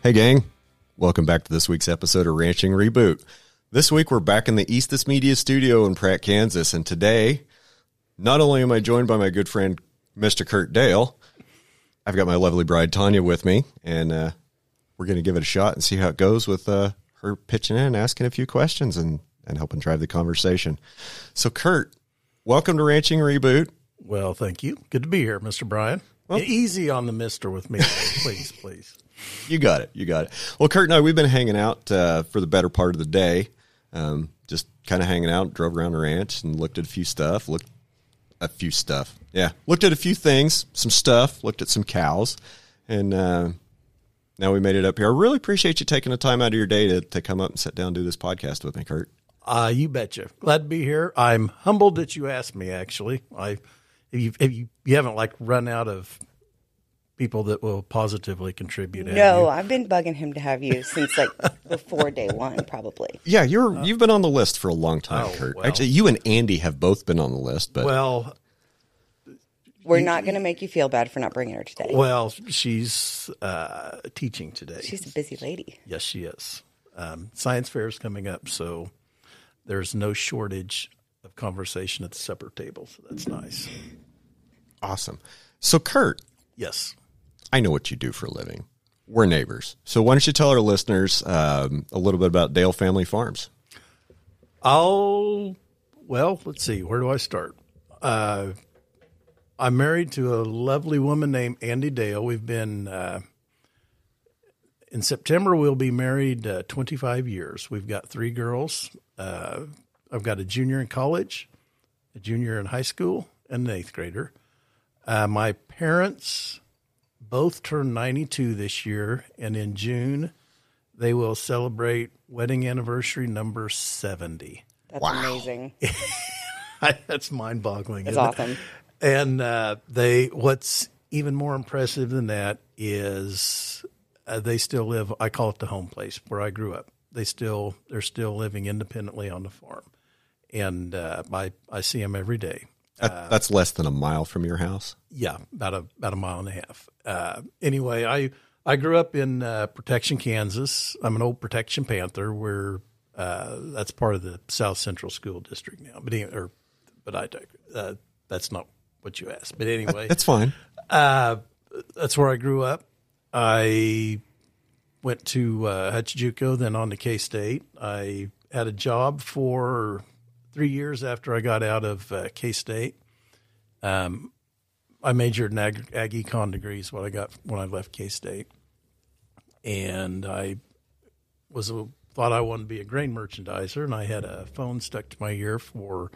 Hey, gang. Welcome back to this week's episode of Ranching Reboot. This week, we're back in the Eastus Media studio in Pratt, Kansas. And today, not only am I joined by my good friend, Mr. Kurt Dale, I've got my lovely bride, Tanya, with me. And uh, we're going to give it a shot and see how it goes with uh, her pitching in, asking a few questions, and, and helping drive the conversation. So, Kurt, welcome to Ranching Reboot. Well, thank you. Good to be here, Mr. Brian. Easy on the mister with me, please, please. You got it. You got it. Well, Kurt and I, we've been hanging out uh, for the better part of the day. Um, just kind of hanging out, drove around the ranch and looked at a few stuff. Looked a few stuff. Yeah, looked at a few things, some stuff. Looked at some cows, and uh, now we made it up here. I really appreciate you taking the time out of your day to to come up and sit down and do this podcast with me, Kurt. Uh, you betcha. Glad to be here. I'm humbled that you asked me. Actually, I if you if you, you haven't like run out of people that will positively contribute. No. I've been bugging him to have you since like before day one, probably. Yeah, you're you've been on the list for a long time, Oh, Kurt. well. Actually, you and Andy have both been on the list, but well, We're not going to make you feel bad for not bringing her today. well, she's uh, teaching today. She's a busy lady. yes, she is. Um, science fair is coming up, so there's no shortage of conversation at the supper table. So that's nice. awesome. So, Kurt, Yes. I know what you do for a living. We're neighbors. So why don't you tell our listeners um, a little bit about Dale Family Farms? I'll, well, let's see. Where do I start? Uh, I'm married to a lovely woman named Andy Dale. We've been, uh, in September, we'll be married uh, 25 years. We've got three girls. Uh, I've got a junior in college, a junior in high school, and an eighth grader. Uh, my parents both turned 92 this year, and in June, they will celebrate wedding anniversary number 70. That's amazing. That's mind boggling. That's awesome. And uh, they, what's even more impressive than that is uh, they still live, I call it the home place where I grew up. They still, they're still living independently on the farm. And uh, I, I see them every day. That, that's less than a mile from your house. Yeah, about a about a mile and a half. Uh, anyway, I I grew up in uh, Protection, Kansas. I'm an old Protection Panther. Where uh, that's part of the South Central School District now. But anyway, or but I uh, that's not what you asked. But anyway, That's fine. uh, that's where I grew up. I went to uh, Hutch-JUCO, then on to K State. I had a job for three years after I got out of uh, K State. Um, I majored in ag, ag econ degrees when I got when I left K State, and I was a, thought I wanted to be a grain merchandiser, and I had a phone stuck to my ear for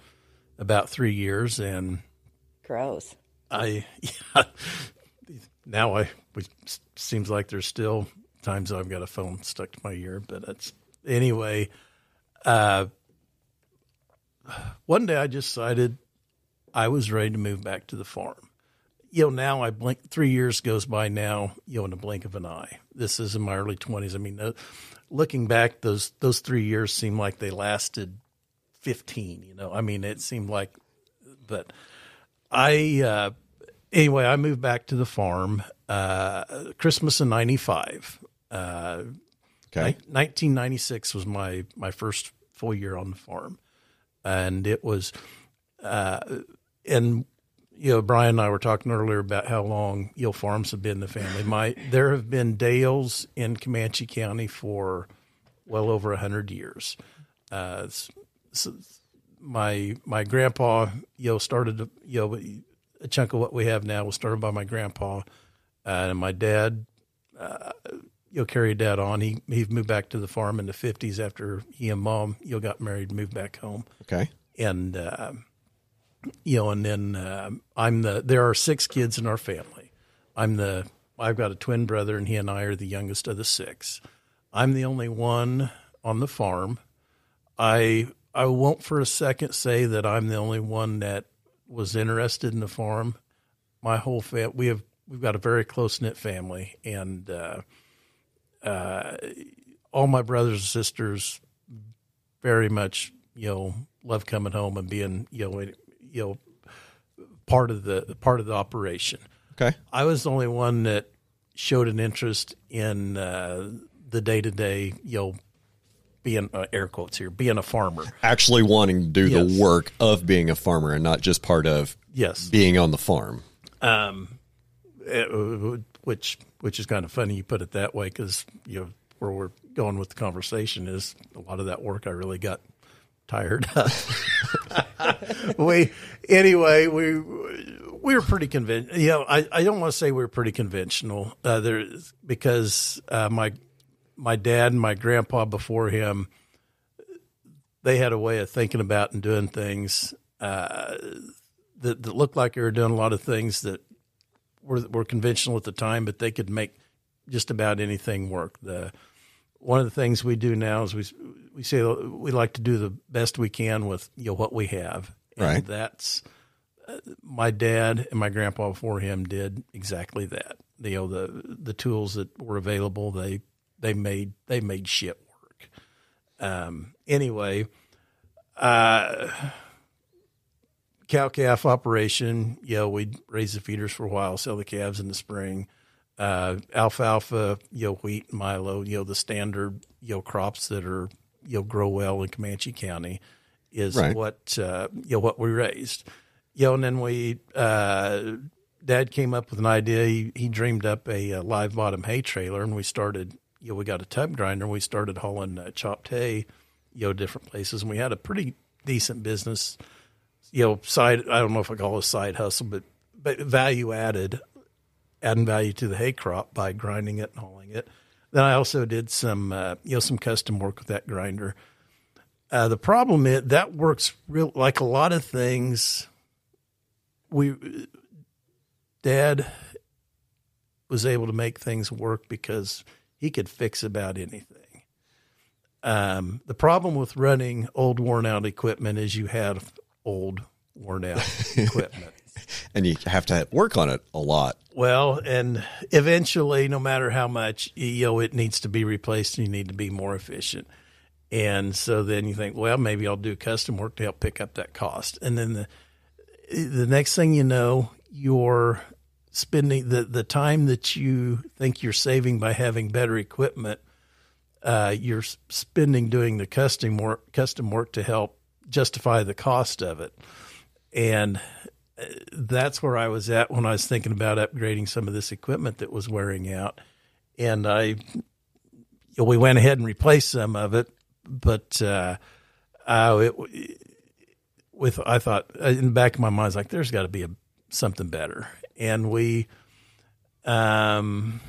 about three years, and Gross. I yeah, now I it seems like there's still times I've got a phone stuck to my ear, but it's anyway. Uh, one day I just decided I was ready to move back to the farm. You know, now I blink. Three years goes by now. You know, in the blink of an eye. This is in my early twenties. I mean, uh, looking back, those those three years seem like they lasted fifteen. You know, I mean, it seemed like, but I uh, anyway, I moved back to the farm uh, Christmas of '95. Uh, Okay. 1996 was my my first full year on the farm, and it was, uh, and you know, Brian and I were talking earlier about how long Eel Farms have been in the family. My there have been Dales in Comanche County for well over hundred years. Uh, my my grandpa, you know, started you know a chunk of what we have now was started by my grandpa, uh, and my dad uh, you know carried that on. He he moved back to the farm in the fifties after he and mom you know got married and moved back home Okay. and uh, you know, and then uh, I'm the. There are six kids in our family. I'm the. I've got a twin brother, and he and I are the youngest of the six. I'm the only one on the farm. I I won't for a second say that I'm the only one that was interested in the farm. My whole fam we have we've got a very close knit family, and uh, uh, all my brothers and sisters very much you know love coming home and being you know you know part of the part of the operation. Okay. I was the only one that showed an interest in uh, the day to day you know being uh, air quotes here being a farmer. Actually wanting to do Yes. the work of being a farmer and not just part of Yes, being on the farm. um, uh, which which is kind of funny you put it that way because you know where we're going with the conversation is a lot of that work I really got tired of. we anyway we we were pretty convinced. You know, I, I don't want to say we were pretty conventional uh, there because uh, my my dad and my grandpa before him they had a way of thinking about and doing things uh, that, that looked like they were doing a lot of things that were were conventional at the time, but they could make just about anything work. The one of the things we do now is we we say we like to do the best we can with you know what we have, and Right. that's uh, my dad and my grandpa before him did exactly that. You know the the tools that were available, they they made they made shit work. Um, anyway, uh, cow calf operation. Know, we'd raise the feeders for a while, sell the calves in the spring. Uh, alfalfa, you know, wheat, milo, you know, the standard, you know, crops that are, you know, grow well in Comanche County is Right. what, uh, you know, what we raised. You know, and then we, uh, dad came up with an idea. He, he dreamed up a, uh live bottom hay trailer and we started, you know, we got a tub grinder and we started hauling uh, chopped hay, you know, different places. And we had a pretty decent business you know, side. I don't know if I call it a side hustle, but but value added, adding value to the hay crop by grinding it and hauling it. Then I also did some uh, you know some custom work with that grinder. Uh, the problem is that works real like a lot of things. We dad was able to make things work because he could fix about anything. Um, the problem with running old worn out equipment is you have old worn out equipment. And you have to work on it a lot. Well, and eventually, no matter how much, you know, it needs to be replaced and you need to be more efficient. And so then you think, well, maybe I'll do custom work to help pick up that cost. And then the the next thing you know, you're spending the, the time that you think you're saving by having better equipment, uh, you're spending doing the custom work, custom work to help justify the cost of it. And uh, that's where I was at when I was thinking about upgrading some of this equipment that was wearing out. And I, we went ahead and replaced some of it, but uh, uh, it, with I thought uh, in the back of my mind, I was like, "There's got to be a something better." And we, um,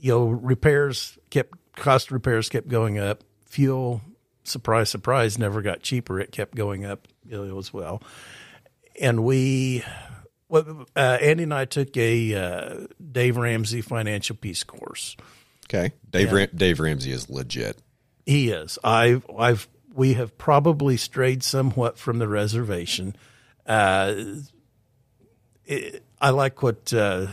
you know, repairs kept cost repairs kept going up. Fuel, surprise, surprise, never got cheaper. It kept going up as well. And we, uh, Andy and I took a uh, Dave Ramsey financial peace course. Okay. Dave Ram- Dave Ramsey is legit. He is. I've I've we have probably strayed somewhat from the reservation. Uh, it, I like what uh,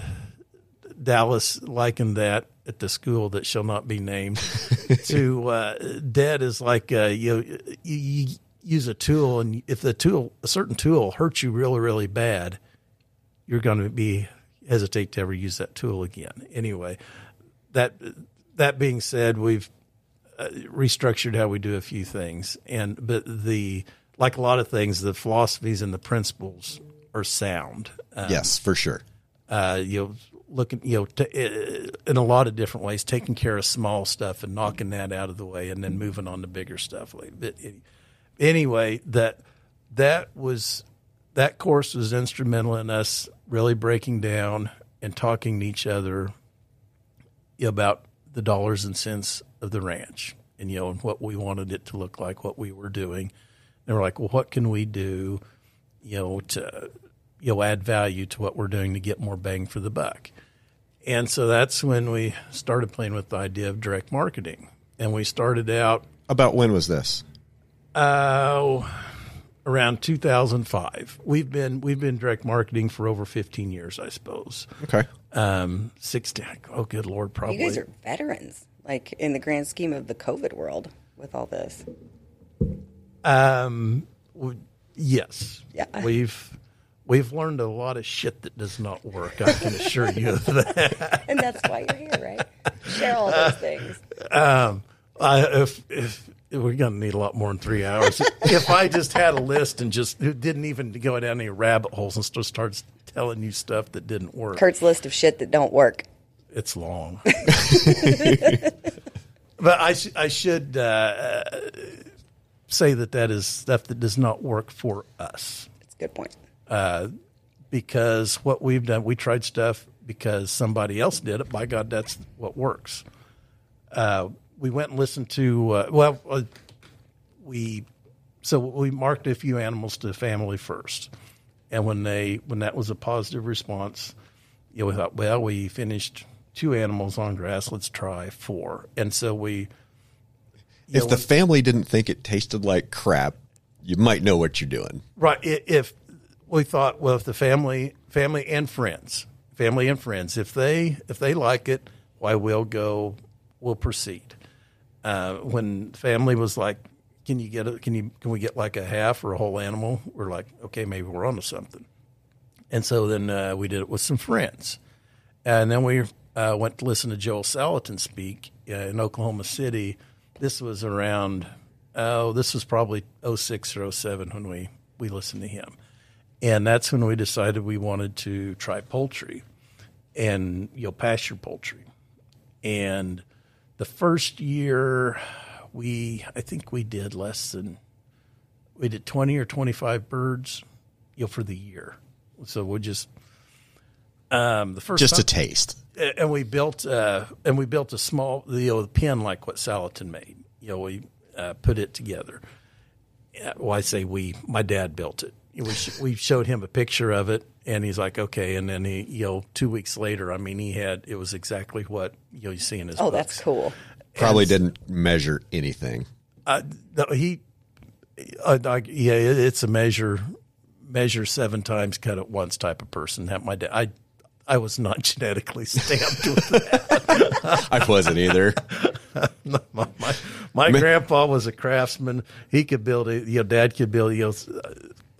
Dallas likened that at the school that shall not be named to uh, dead is like uh, you, you you use a tool and if the tool a certain tool hurts you really really bad, you're going to be hesitate to ever use that tool again. Anyway, that that being said, we've uh, restructured how we do a few things, and but the like a lot of things, the philosophies and the principles are sound. Uh, yes, for sure. uh, you know, looking, you know, t- uh, in a lot of different ways, taking care of small stuff and knocking that out of the way, and then moving on to bigger stuff. But anyway, that that was that course was instrumental in us really breaking down and talking to each other. about the dollars and cents of the ranch and you know and what we wanted it to look like, what we were doing. And we're like, well, what can we do, you know, to you know add value to what we're doing to get more bang for the buck. And so that's when we started playing with the idea of direct marketing. And we started out About when was this? uh, around 2005. We've been we've been direct marketing for over 15 years, I suppose. Okay. Um, 16. Oh, good lord, probably. You guys are veterans, like in the grand scheme of the COVID world with all this. Um, w- yes. Yeah. We've we've learned a lot of shit that does not work. I can assure you of that. And that's why you're here, right? Share all those things. Um, I, if if we're gonna need a lot more than three hours. if I just had a list and just didn't even go down any rabbit holes and just starts telling you stuff that didn't work, Kurt's list of shit that don't work. it's long. but I sh- I should uh, say that that is stuff that does not work for us. It's a good point. Because what we've done, we tried stuff because somebody else did it. By God, that's what works. Uh, we went and listened to uh, well, uh, we so we marked a few animals to the family first, and when they when that was a positive response, you know, we thought, well, we finished two animals on grass. Let's try four, and so we. If know, the family didn't think it tasted like crap, you might know what you're doing. Right. If we thought, well, if the family, family and friends, family and friends, if they if they like it, why we'll go, we'll proceed. Uh, when family was like, "Can you get a, Can you can we get like a half or a whole animal?" We're like, "Okay, maybe we're onto something." And so then uh, we did it with some friends, and then we uh, went to listen to Joel Salatin speak uh, in Oklahoma City. This was around oh, this was probably 06 or 07 when we we listened to him, and that's when we decided we wanted to try poultry, and you know pasture poultry, and the first year we I think we did less than we did 20 or 25 birds you know for the year so we just um the first Just a taste. and we built uh, and we built a small you know pen like what Salatin made. You know, we uh, put it together. Yeah, Well, I say we. My dad built it. We sh- we showed him a picture of it, and he's like, okay. And then he, you know, two weeks later, I mean, he had it was exactly what you know you see in his. Oh, books. that's cool. Probably didn't measure anything. Uh, no, he, uh, I, yeah, it, it's a measure, measure seven times, cut it once type of person. That my dad, I, I was not genetically stamped with that. I wasn't either. my my, my grandpa was a craftsman. He could build it. You know, dad could build. You know,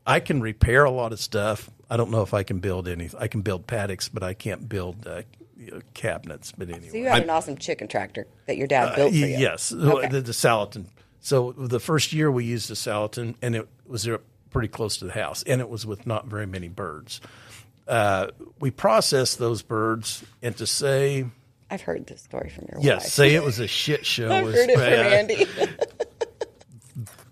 I can repair a lot of stuff. I don't know if I can build any. I can build paddocks, but I can't build uh, you know, cabinets. But anyway, So you had an awesome chicken tractor that your dad built for you. Uh, Yes, Okay. the, the Salatin. So the first year we used the Salatin, and it was pretty close to the house, and it was with not very many birds. Uh, we processed those birds, and to say I've heard this story from your yes, wife. Yes, say it was a shit show. I've was heard it from. Andy.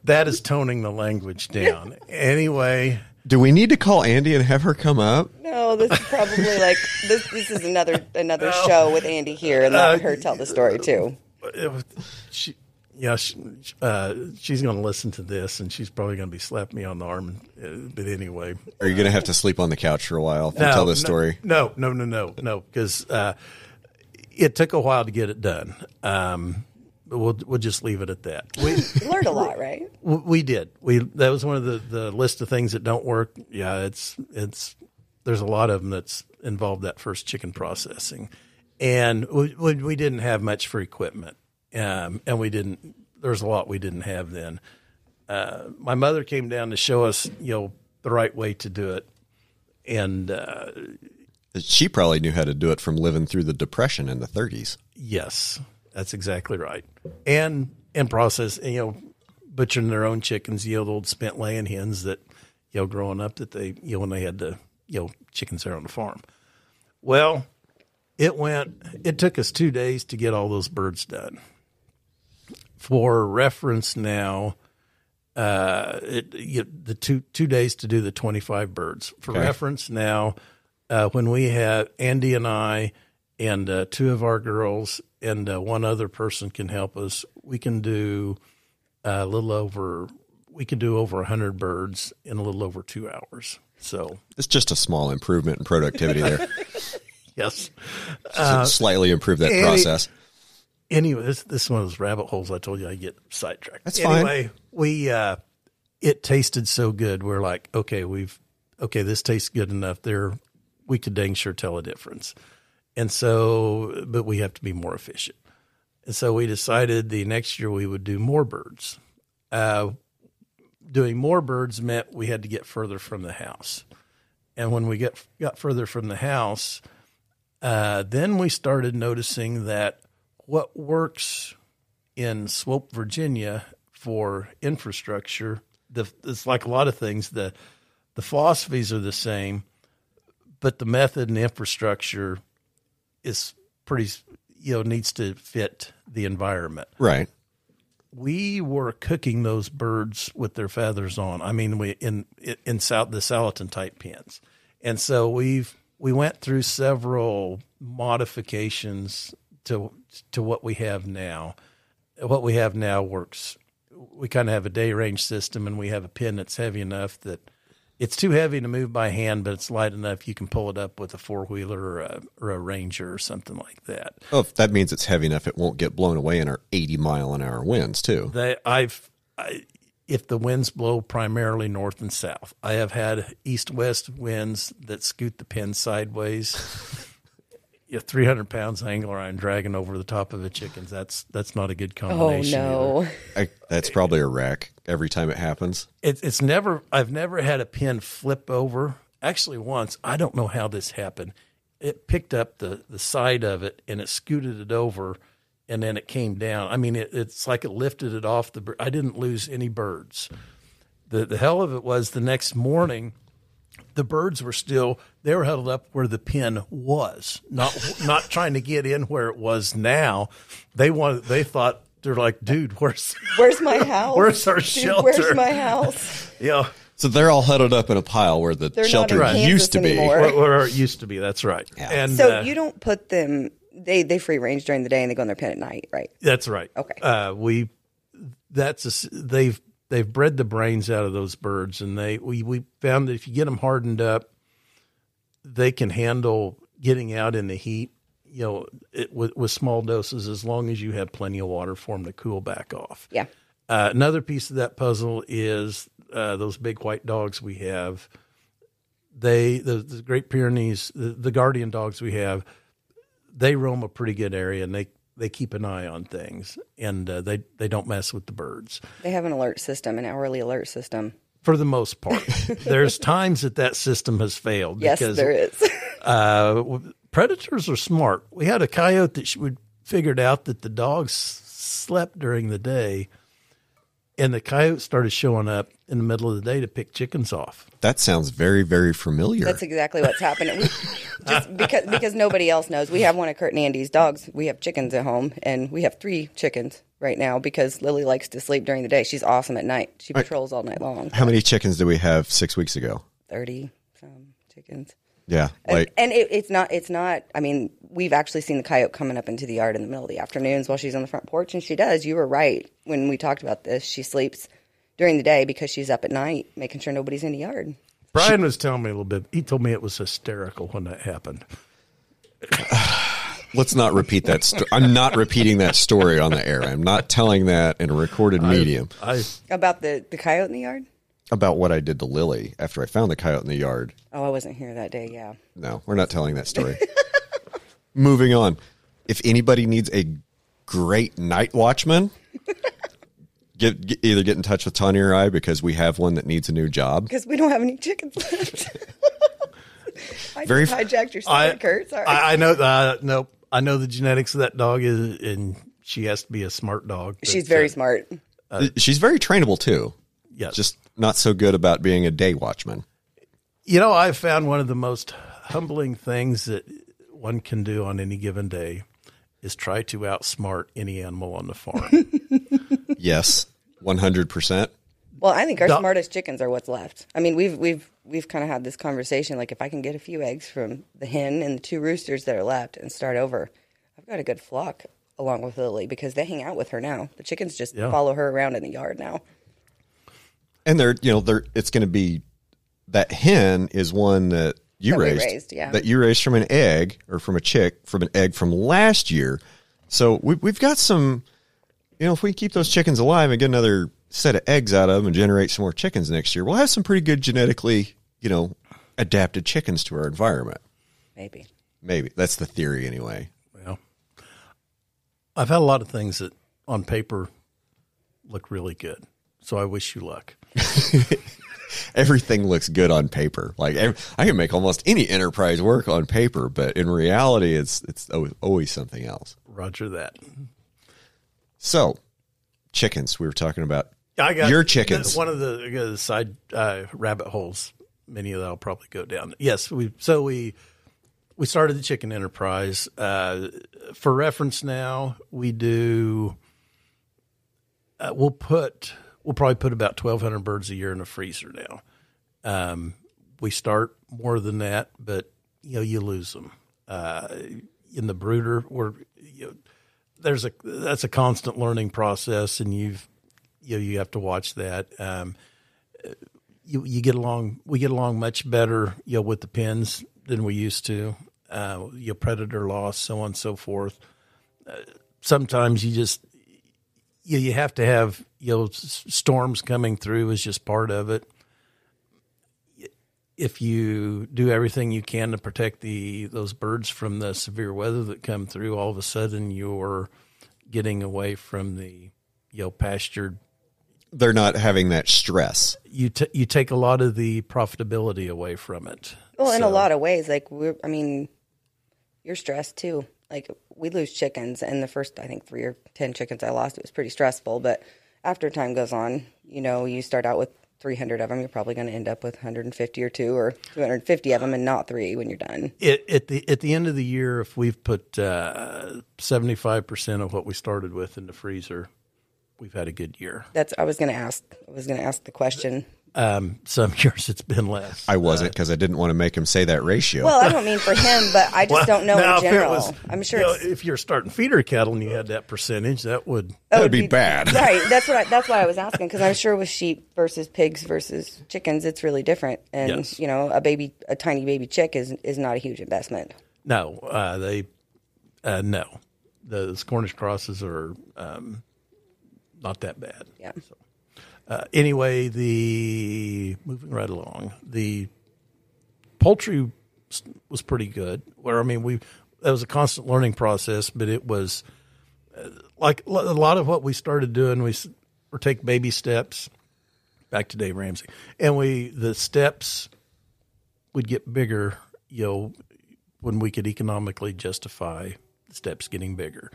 That is toning the language down. anyway, Do we need to call Andy and have her come up? no, this is probably like this. This is another another show with Andy here, and let Uh, her tell the story too. it was, she, yeah, she, uh, she's going to listen to this, and she's probably going to be slapping me on the arm. Uh, but anyway, Are you going to have to sleep on the couch for a while if you tell this no, story? No, no, no, no, no, because uh, it took a while to get it done. Um, but we'll we'll just leave it at that. We learned a lot, right? w- we did. We that was one of the, the list of things that don't work. Yeah, it's it's there's a lot of them that's involved that first chicken processing, and we we, we didn't have much for equipment, um, and we didn't. There's a lot we didn't have then. Uh, my mother came down to show us, you know, the right way to do it, and uh, She probably knew how to do it from living through the Depression in the 30s. Yes, that's exactly right. And and process, you know, butchering their own chickens, you know, the old spent laying hens that, you know, growing up that they, you know, when they had the, you know, chickens there on the farm. Well, it went. It took us two days to get all those birds done. For reference, now, uh, it, you, the two two days to do the twenty five birds. For Okay. reference, now, uh, when we had Andy and I and uh, two of our girls and uh, one other person can help us. We can do a little over. We can do over hundred birds in a little over two hours. So It's just a small improvement in productivity there. yes. So slightly improve that Andy- process. anyway, this this is one of those rabbit holes I told you I get sidetracked. That's fine. anyway, we uh, it tasted so good. We're like, okay, we've okay, this tastes good enough. There, we could dang sure tell a difference. And so, but we have to be more efficient. And so we decided the next year we would do more birds. Uh, doing more birds meant we had to get further from the house. And when we get got further from the house, uh, then we started noticing that what works in Swoope, Virginia for infrastructure, the, it's like a lot of things. The the philosophies are the same, but the method and the infrastructure is pretty, you know, needs to fit the environment Right. we were cooking those birds with their feathers on. I mean, we in in south the Salatin type pens, and so we've we went through several modifications to to what we have now. What we have now works. We kind of have a day range system, and we have a pin that's heavy enough that it's too heavy to move by hand, but it's light enough you can pull it up with a four wheeler or a, or a Ranger or something like that. Oh, if that means it's heavy enough, it won't get blown away in our 80 mile an hour winds, too. They, I've, I, if the winds blow primarily north and south, I have had east-west winds that scoot the pin sideways. you know, 300 pounds angler iron dragging over the top of the chickens. That's that's not a good Oh combination. either. no. I, that's probably a wreck every time it happens. It's it's never. I've never had a pin flip over. Actually, once I don't know how this happened. It picked up the the side of it and it scooted it over, and then it came down. I mean, it, it's like it lifted it off the. I didn't lose any birds. The the hell of it was the next morning. The birds were still they were huddled up where the pen was, not not trying to get in where it was now. They wanted. They thought they're like, dude, where's Where's my house? Where's our Dude, shelter? Where's my house? you know So they're all huddled up in a pile where the They're shelter in used to be. anymore. where, where it used to be. That's right. And So uh, you don't put them. They they free range during the day and they go in their pen at night, right? that's right. Okay. Uh, we that's a, they've they've bred the brains out of those birds, and they we we found that if you get them hardened up, they can handle getting out in the heat. You know, it, with, with small doses, as long as you have plenty of water for them to cool back off. Yeah. Uh, another piece of that puzzle is uh, those big white dogs we have. They the, the Great Pyrenees, the, the guardian dogs we have, they roam a pretty good area and they they keep an eye on things and uh, they they don't mess with the birds They have an alert system, an hourly alert system. for the most part. There's times that that system has failed Yes, there is. uh, predators are smart. We had a coyote that she would figured out that the dogs slept during the day, and the coyotes started showing up in the middle of the day to pick chickens off. That sounds very, very familiar. That's exactly what's happening. We, just because because nobody else knows. We have one of Kurt and Andy's dogs. We have chickens at home, and we have three chickens right now because Lily likes to sleep during the day. She's awesome at night. She patrols all night long. How many chickens did we have six weeks ago? Thirty some chickens. Yeah, And, like and it, it's not. It's not. I mean, we've actually seen the coyote coming up into the yard in the middle of the afternoons while she's on the front porch, and she does. You were right when we talked about this. She sleeps during the day because she's up at night making sure nobody's in the yard. Brian was telling me a little bit. He told me it was hysterical when that happened. let's not repeat that. Sto- I'm not repeating that story on the air. I'm not telling that in a recorded medium I About the the coyote in the yard. About what I did to Lily after I found the coyote in the yard. Oh, I wasn't here that day. Yeah. No, we're not telling that story. Moving on. If anybody needs a great night watchman, get, get either get in touch with Tanya or I because we have one that needs a new job. Because we don't have any chickens left. I Very just hijacked your I, story, Kurt. Sorry. I, I know. Uh, no, I know the genetics of that dog is, and she has to be a smart dog. She's very uh, smart. She's very trainable too. yes. Just not so good about being a day watchman. You know, I've found one of the most humbling things that one can do on any given day is try to outsmart any animal on the farm. Yes, 100%. Well, I think our Duh. smartest chickens are what's left. I mean, we've we've we've kind of had this conversation. Like, if I can get a few eggs from the hen and the two roosters that are left and start over, I've got a good flock along with Lily because they hang out with her now. The chickens just Yeah. follow her around in the yard now. And they're, you know, they're, it's going to be that hen is one that you That raised, raised, yeah. that you raised from an egg or from a chick from an egg from last year. So we, we've got some, you know, if we keep those chickens alive and get another set of eggs out of them and generate some more chickens next year, we'll have some pretty good genetically, you know, adapted chickens to our environment. Maybe. Maybe that's the theory anyway. Well, I've had a lot of things that on paper look really good. So I wish you luck. everything looks good on paper. Like I can make almost any enterprise work on paper, but in reality, it's it's always, always something else. Roger that. So, chickens. We were talking about I got your chickens. One of the, the side uh, rabbit holes. Many of that will probably go down. Yes, we so we we started the chicken enterprise. Uh, for reference, now we do. Uh, we'll put we'll probably put about twelve hundred birds a year in a freezer now. Um, we start more than that, but you know you lose them uh, in the brooder. We're you know, there's a that's a constant learning process, and you've you know, you have to watch that. Um, you you get along we get along much better you know with the pins than we used to. Uh, you know, predator loss, so on and so forth. Uh, sometimes you just you you have to have you know storms coming through is just part of it. If you do everything you can to protect the those birds from the severe weather that come through, all of a sudden you're getting away from the you know pastured They're not having that stress. you t- you take a lot of the profitability away from it. Well, in a lot of ways, like we're, I mean, you're stressed too. Like we lose chickens, and the first, I think, three or ten chickens I lost, it was pretty stressful. But after time goes on, you know, you start out with 300 of them, you're probably going to end up with 150 or two or 250 of them, and not three when you're done. It, at the at the end of the year, if we've put uh, seventy five percent of what we started with in the freezer, we've had a good year. That's I was going to ask. I was going to ask the question. Um, some years it's been less. I wasn't because I didn't want to make him say that ratio. Well, I don't mean for him, but I just don't know Now, in general. was- I'm sure you know, if you're starting feeder cattle and you had that percentage, that would that would be bad. right. That's what I, that's why I was asking because I'm sure with sheep versus pigs versus chickens, it's really different. And Yes. you know, a baby, a tiny baby chick is is not a huge investment. no. Uh, they uh, no, the Cornish crosses are um, not that bad. Yeah. Uh, anyway, the moving right along, the poultry was pretty good. Where I mean, we that was a constant learning process, but it was uh, like a lot of what we started doing. We or take baby steps. Back to Dave Ramsey, and we the steps would get bigger. You know, when we could economically justify steps getting bigger.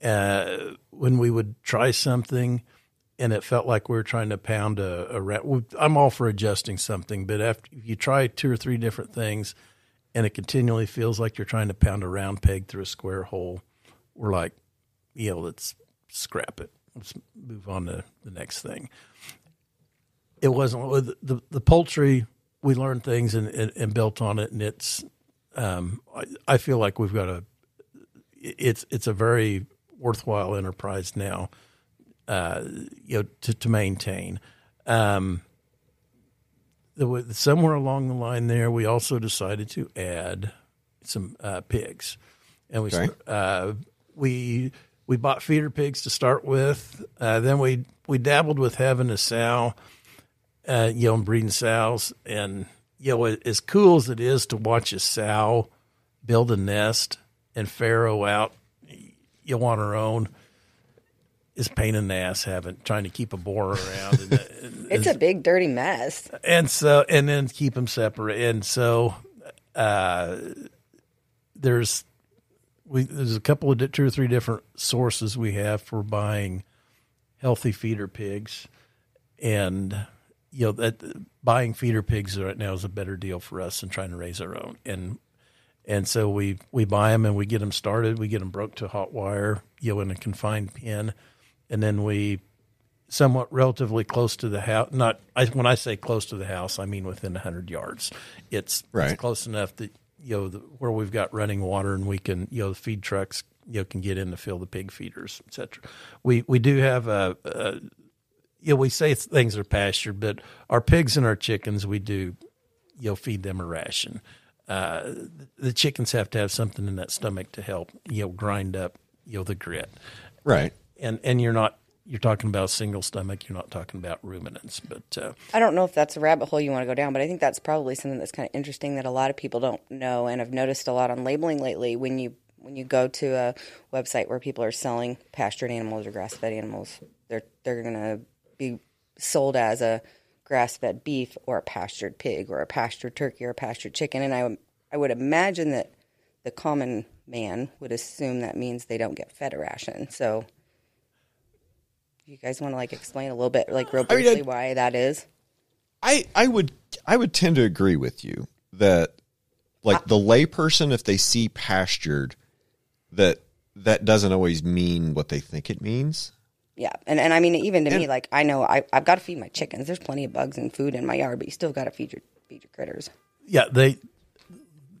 Uh, when we would try something and it felt like we were trying to pound a, a rat. I'm all for adjusting something, but after you try two or three different things, and it continually feels like you're trying to pound a round peg through a square hole, we're like, know, let's scrap it. Let's move on to the next thing. It wasn't with the, the poultry. We learned things and, and, and built on it, and it's. Um, I, I feel like we've got a. It's it's a very worthwhile enterprise now uh, you know, to, to maintain. Um, there was, somewhere along the line there, we also decided to add some uh, pigs, and we Okay. uh, we we bought feeder pigs to start with. Uh, then we we dabbled with having a sow, uh, you know, and breeding sows, and you know, as cool as it is to watch a sow build a nest and farrow out, you know, on her own is pain in the ass having trying to keep a boar around and, and, It's a big dirty mess. and so and then keep them separate. And so uh, there's we there's a couple of two or three different sources we have for buying healthy feeder pigs. And you know that buying feeder pigs right now is a better deal for us than trying to raise our own. And and so we we buy them and we get them started. We get them broke to hot wire you know in a confined pen and then we somewhat relatively close to the house. Not I, when I say close to the house, I mean within hundred yards. It's, Right. it's close enough that you know the, where we've got running water and we can you know the feed trucks you know can get in to fill the pig feeders, etc. We we do have a. a you know, we say things are pastured, but our pigs and our chickens, we do, you know, feed them a ration. Uh, the chickens have to have something in that stomach to help, you know, grind up, you know, the grit. Right. And and you're not you're talking about single stomach. You're not talking about ruminants, but uh, I don't know if that's a rabbit hole you want to go down, but I think that's probably something that's kind of interesting that a lot of people don't know, and I've noticed a lot on labeling lately. When you when you go to a website where people are selling pastured animals or grass fed animals, they're they're going to be sold as a grass fed beef or a pastured pig or a pastured turkey or a pastured chicken, and I I would imagine that the common man would assume that means they don't get fed a ration. So. You guys want to like explain a little bit, like real I mean, I- briefly, why that is? I I would I would tend to agree with you that like the layperson if they see pastured that that doesn't always mean what they think it means. Yeah, and and I mean, even to me, like I know I I've got to feed my chickens. There's plenty of bugs and food in my yard, but you still got to feed your feed your critters. yeah, they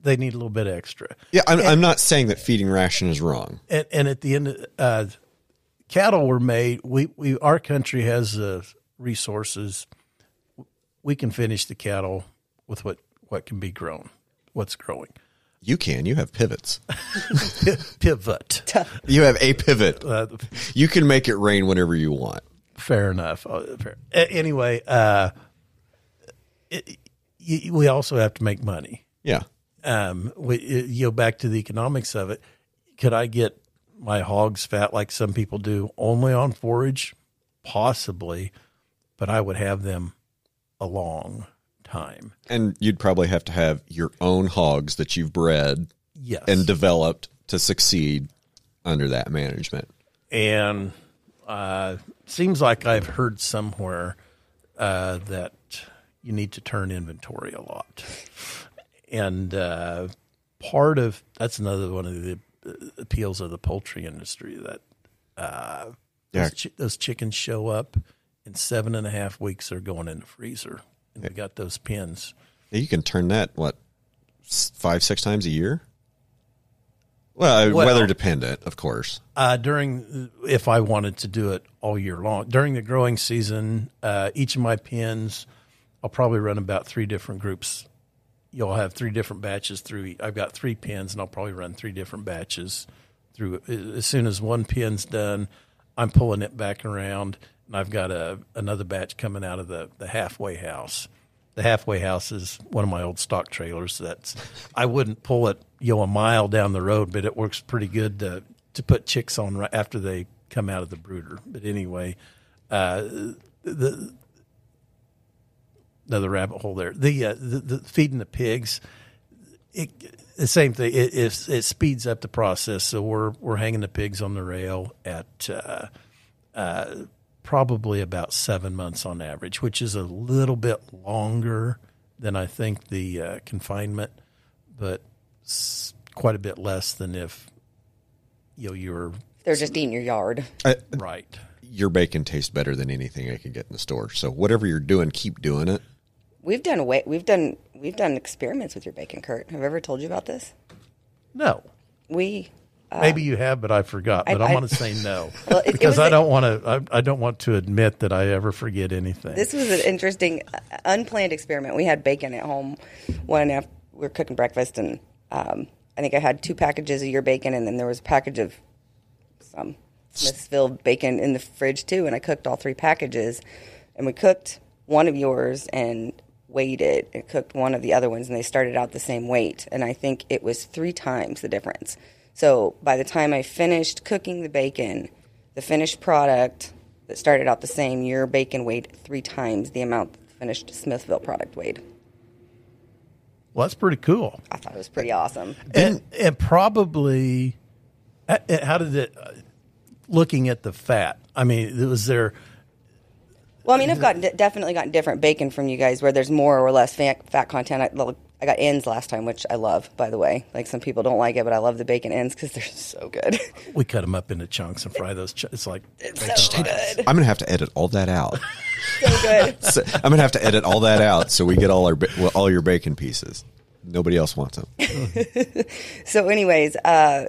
they need a little bit extra. Yeah, I'm, I'm not saying that feeding ration is wrong. And, and at the end, of, uh, cattle were made. We, we our country has the resources. We can finish the cattle with what what can be grown, what's growing. You can. You have pivots. Pivot. You have a pivot. Uh, You can make it rain whenever you want. fair enough. Uh, fair. Anyway, uh, it, y- we also have to make money. Yeah. um, we, you know, back to the economics of it. Could I get my hogs fat like some people do only on forage? Possibly, but I would have them a long time. And you'd probably have to have your own hogs that you've bred Yes, and developed to succeed under that management. and uh, seems like I've heard somewhere uh, that you need to turn inventory a lot, and uh, part of that's another one of the appeals of the poultry industry that uh, Yeah. those, chi- those chickens show up in seven and a half weeks they're going in the freezer, and we got those pins. You can turn that what five, six times a year. Well, uh, Well- weather dependent, of course. Uh, during, if I wanted to do it all year long, during the growing season, uh, each of my pins, I'll probably run about three different groups. You'll have three different batches through. I've got three pins, and I'll probably run three different batches through. As soon as one pin's done, I'm pulling it back around, and I've got a another batch coming out of the the halfway house. The halfway house is one of my old stock trailers. That's I wouldn't pull it, you know, a mile down the road, but it works pretty good to to put chicks on right after they come out of the brooder. But anyway, uh, the another rabbit hole there. The, uh, the the feeding the pigs, it, the same thing. It, it it speeds up the process. So we're we're hanging the pigs on the rail at uh, uh, probably about seven months on average, which is a little bit longer than I think the uh, confinement, but quite a bit less than if you know you were They're just eating your yard. I, right. your bacon tastes better than anything I can get in the store. So whatever you're doing, keep doing it. We've done way we've done we've done experiments with your bacon, Kurt. Have I ever told you about this? No, We maybe you have, but I forgot. But I- am going to say no Well, it- it because was I don't want to. I, I don't want to admit that I ever forget anything. This was an interesting, uh, unplanned experiment. We had bacon at home one after we were cooking breakfast, and um, I think I had two packages of your bacon, and then there was a package of some Smithfield bacon in the fridge too. And I cooked all three packages, and we cooked one of yours and weighed it, and cooked one of the other ones, and they started out the same weight, and I think it was three times the difference. So by the time I finished cooking the bacon, the finished product that started out the same, your bacon weighed three times the amount the finished Smithfield product weighed. well, that's pretty cool. I thought it was pretty awesome. And, and probably, uh, uh, how did it? uh, Looking at the fat, I mean, was there? Well, I mean, I've gotten definitely gotten different bacon from you guys where there's more or less fat, fat content. I, well, I got ends last time, which I love, by the way. Like some people don't like it, but I love the bacon ends because they're so good. We cut them up into chunks and fry those. Ch- it's like so good. I'm gonna have to edit all that out. So good. So, I'm gonna have to edit all that out so we get all our ba- all your bacon pieces. Nobody else wants them. So, anyways, uh,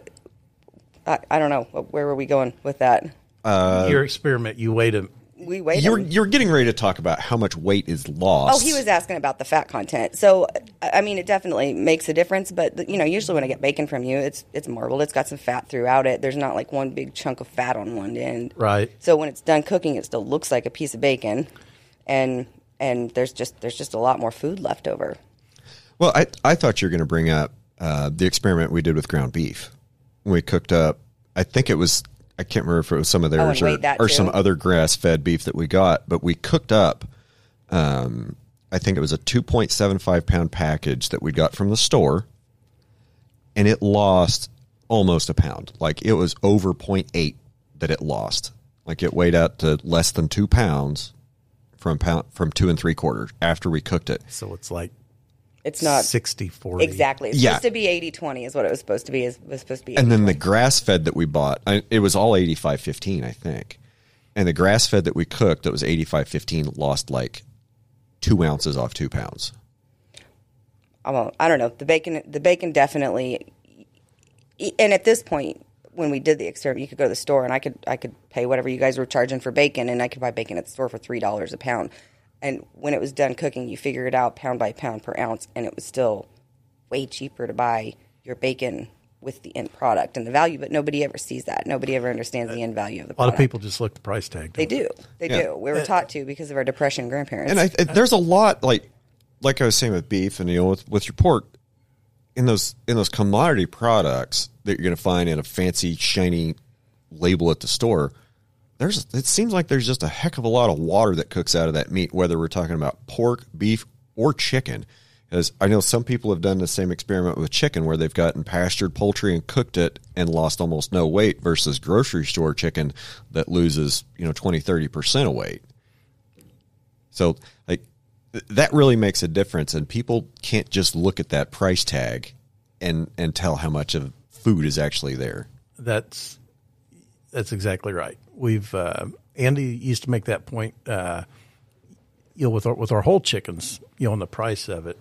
I, I don't know. Where were we going with that? Uh, your experiment. You wait a We waited. You were you were getting ready to talk about how much weight is lost. Oh, he was asking about the fat content. So, I I mean, it definitely makes a difference. But you know, usually when I get bacon from you, it's it's marbled. It's got some fat throughout it. There's not like one big chunk of fat on one end. right. So when it's done cooking, it still looks like a piece of bacon, and and there's just there's just a lot more food left over. Well, I I thought you were going to bring up uh, the experiment we did with ground beef. We cooked up. I think it was. I can't remember if it was some of and theirs or, or some other grass fed beef that we got, but we cooked up. Um, I think it was a two point seven five pound package that we got from the store, and it lost almost a pound. Like it was over 0.8 that it lost. Like it weighed out to less than two pounds from pound from two and three quarters after we cooked it. So it's like It's not 60 40. exactly. It's Yeah. supposed to be 80-20 is what it was supposed to be. Is was supposed to be. And then the grass fed that we bought, I, it was all 8515, I think. And the grass fed that we cooked that was 8515 lost like two ounces off two pounds. well, I don't know. The bacon, the bacon definitely. And at this point, when we did the experiment, you could go to the store and I could I could pay whatever you guys were charging for bacon, and I could buy bacon at the store for three dollars a pound. And when it was done cooking, you figure it out pound by pound per ounce, and it was still way cheaper to buy your bacon with the end product and the value. But nobody ever sees that. Nobody ever understands the end value of the product. A lot of people just look at the price tag. They don't do. They Yeah. do. We were uh, taught to because of our depression grandparents. And I, I- there's a lot like like I was saying with beef and you know with, with your pork in those in those commodity products that you're going to find in a fancy shiny label at the store. There's it seems like there's just a heck of a lot of water that cooks out of that meat, whether we're talking about pork, beef, or chicken. Because I know some people have done the same experiment with chicken where they've gotten pastured poultry and cooked it and lost almost no weight versus grocery store chicken that loses, you know, 20, 30% of weight. So like that really makes a difference and people can't just look at that price tag and and tell how much of food is actually there. That's that's exactly right. We've uh, Andy used to make that point. Uh, you know, with our with our whole chickens, you know, on the price of it,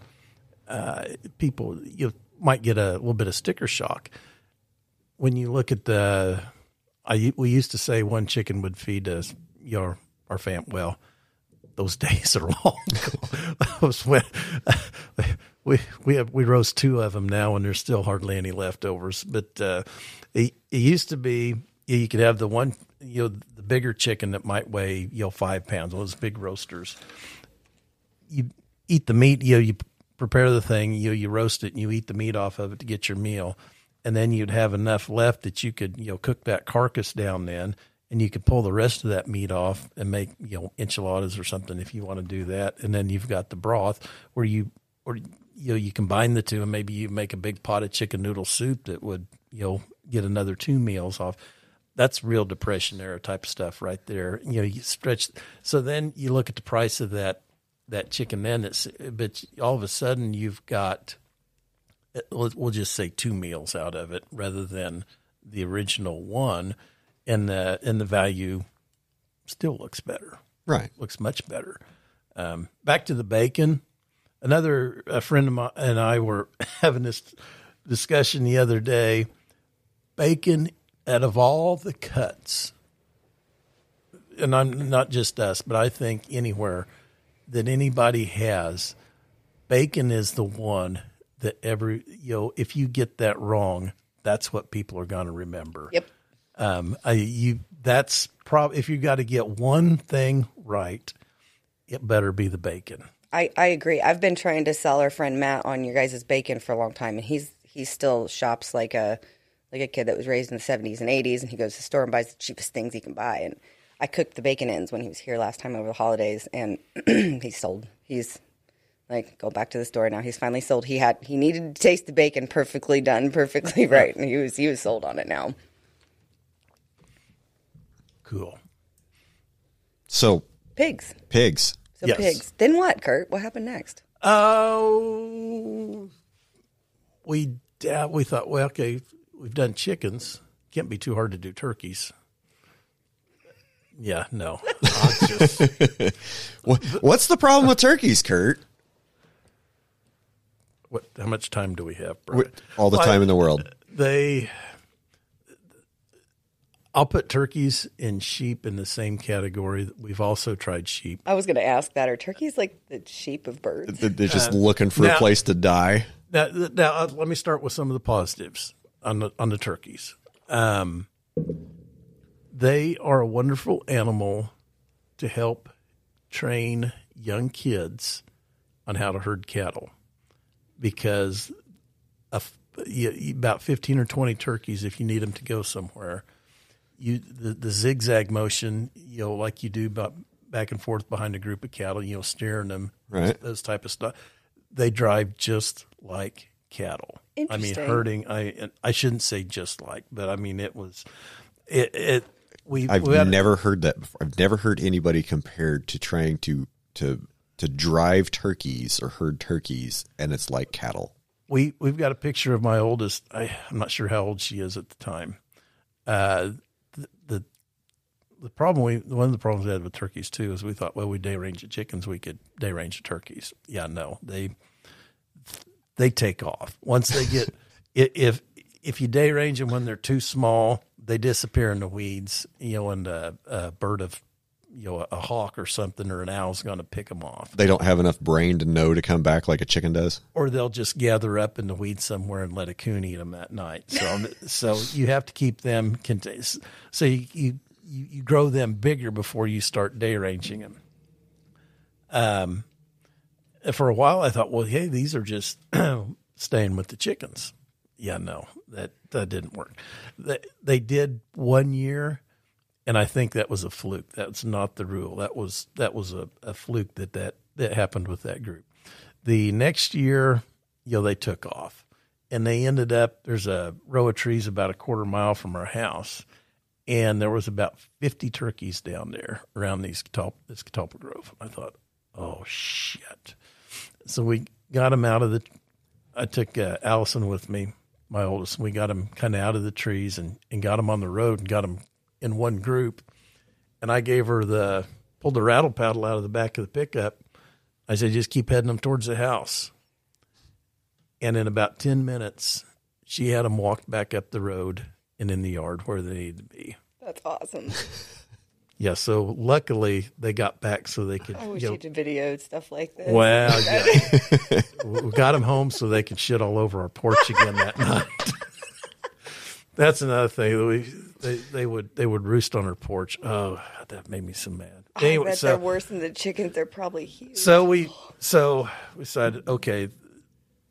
uh, people you might get a little bit of sticker shock when you look at the. I we used to say one chicken would feed us your our fam. Well, those days are long. that was when we we have we roast two of them now, and there's still hardly any leftovers. But uh, it, it used to be you could have the one you know the bigger chicken that might weigh you know five pounds. Those big roasters. You eat the meat. You know you prepare the thing. You you roast it and you eat the meat off of it to get your meal, and then you'd have enough left that you could you know cook that carcass down then and you could pull the rest of that meat off and make you know enchiladas or something if you want to do that and then you've got the broth where you or you know you combine the two and maybe you make a big pot of chicken noodle soup that would you know get another two meals off that's real depression era type of stuff right there. You know you stretch so then you look at the price of that that chicken then it's but all of a sudden you've got we'll we'll just say two meals out of it rather than the original one and the and the value still looks better. Right. looks much better. Um, back to the bacon. Another a friend of mine and i were having this discussion the other day. Bacon out of all the cuts and i'm not just us but i think anywhere that anybody has bacon is the one that every you know if you get that wrong that's what people are going to remember yep. um, I, you that's prob if you got to get one thing right, it better be the bacon. I, I agree. I've been trying to sell our friend Matt on your guys' bacon for a long time, and he's he still shops like a like a kid that was raised in the seventies and eighties, and he goes to the store and buys the cheapest things he can buy. And I cooked the bacon ends when he was here last time over the holidays, and he's sold. He's like go back to the store now. He's finally sold. He had he needed to taste the bacon perfectly done, perfectly right, and he was he was sold on it now. Cool. So Pigs. pigs. So Yes. pigs. Then what, Kurt? What happened next? Oh, we uh, we thought, well, okay, we've done chickens. Can't be too hard to do turkeys. Yeah, no. Just- what's the problem with turkeys, Kurt? what? How much time do we have, Brian? All the Well, time in the world. They, I'll put turkeys and sheep in the same category. We've also tried sheep. I was going to ask that. Are turkeys like the sheep of birds? They're just looking for a Uh, place to die. Now, now uh, let me start with some of the positives on the on the turkeys. Um, they are a wonderful animal to help train young kids on how to herd cattle because a f you- you- about 15 or 20 turkeys if you need them to go somewhere you the, the zigzag motion you know like you do about back and forth behind a group of cattle you know steering them Right. those type of stuff they drive just like cattle i mean herding i i shouldn't say just like but i mean it was it it we I've we had- never heard that before. I've never heard anybody compared to trying to to to drive turkeys or herd turkeys, and it's like cattle. we we've got a picture of my oldest. I, I'm not sure how old she is at the time. Uh, the, the the problem we one of the problems we had with turkeys too is we thought well we day range the chickens we could day range the turkeys. Yeah, no, they they take off once they get if if you day range them when they're too small, they disappear in the weeds. You know, and a, a bird of you know a hawk or something or an owl's going to pick them off. They don't have enough brain to know to come back like a chicken does. or they'll just gather up in the weeds somewhere and let a coon eat them that night. So, so you have to keep them contained. So you, you you you grow them bigger before you start day ranging them. Um, for a while I thought, well, hey, these are just staying with the chickens. Yeah, no, that that didn't work. They, they did one year, and I think that was a fluke. That's not the rule. That was that was a, a fluke that, that that happened with that group. The next year, you know, they took off, and they ended up. There's a row of trees about a quarter mile from our house, and there was about 50 turkeys down there around these this catalpa grove. I thought, oh shit! So we got him out of the. I took uh, Allison with me, my oldest. We got him kind of out of the trees and and got him on the road and got him in one group. And I gave her the pulled the rattle paddle out of the back of the pickup. I said, just keep heading them towards the house. And in about 10 minutes, she had them walked back up the road and in the yard where they needed to be. That's awesome. Yeah, so luckily they got back so they could. I wish you know, you did videoed stuff like this. well, yeah. we got them home so they could shit all over our porch again that night. That's another thing. That we they, they would they would roost on our porch. Oh, that made me so mad. I Anyway, bet so they're worse than the chickens. They're probably huge. so we so we decided okay,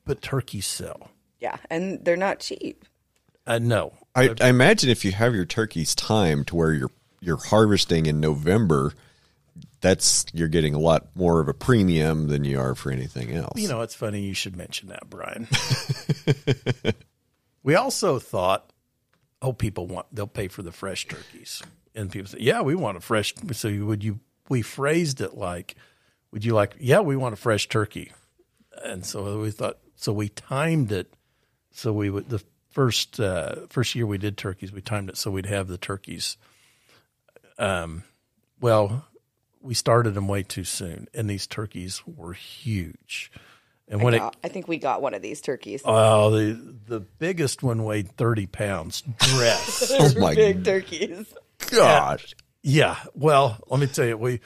but turkeys sell. yeah, and they're not cheap. Uh, no, I, I imagine if you have your turkeys timed to where you're you're harvesting in November, that's you're getting a lot more of a premium than you are for anything else. You know, it's funny you should mention that, Brian. we also thought, oh, people want they'll pay for the fresh turkeys, and people say, yeah, we want a fresh. So would you? We phrased it like, would you like? Yeah, we want a fresh turkey, and so we thought. So we timed it. So we would the first uh, first year we did turkeys, we timed it so we'd have the turkeys. Um, well, we started them way too soon, and these turkeys were huge. And when it Got- I think we got one of these turkeys. Oh, the the biggest one weighed thirty pounds. Dress. oh my Big turkeys. gosh. yeah. Well, let me tell you, we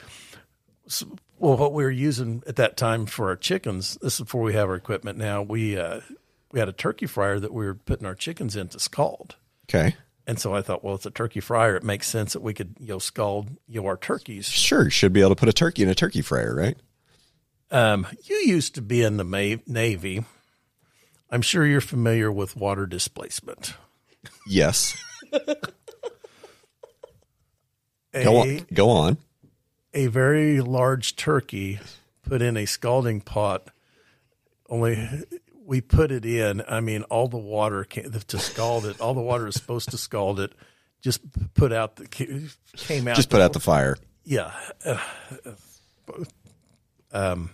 well what we were using at that time for our chickens. This is before we have our equipment. Now we uh, we had a turkey fryer that we were putting our chickens in to scald. Okay. And so I thought, well, it's a turkey fryer. It makes sense that we could, you know, scald, you know, our turkeys. Sure, should be able to put a turkey in a turkey fryer, right? Um, you used to be in the Ma- Navy. I'm sure you're familiar with water displacement. Yes. A, Go on. Go on. a very large turkey put in a scalding pot. Only we put it in. I mean, all the water came, to scald it. All the water is supposed to scald it. Just put out the came out. Just put out the fire. yeah. Uh, um,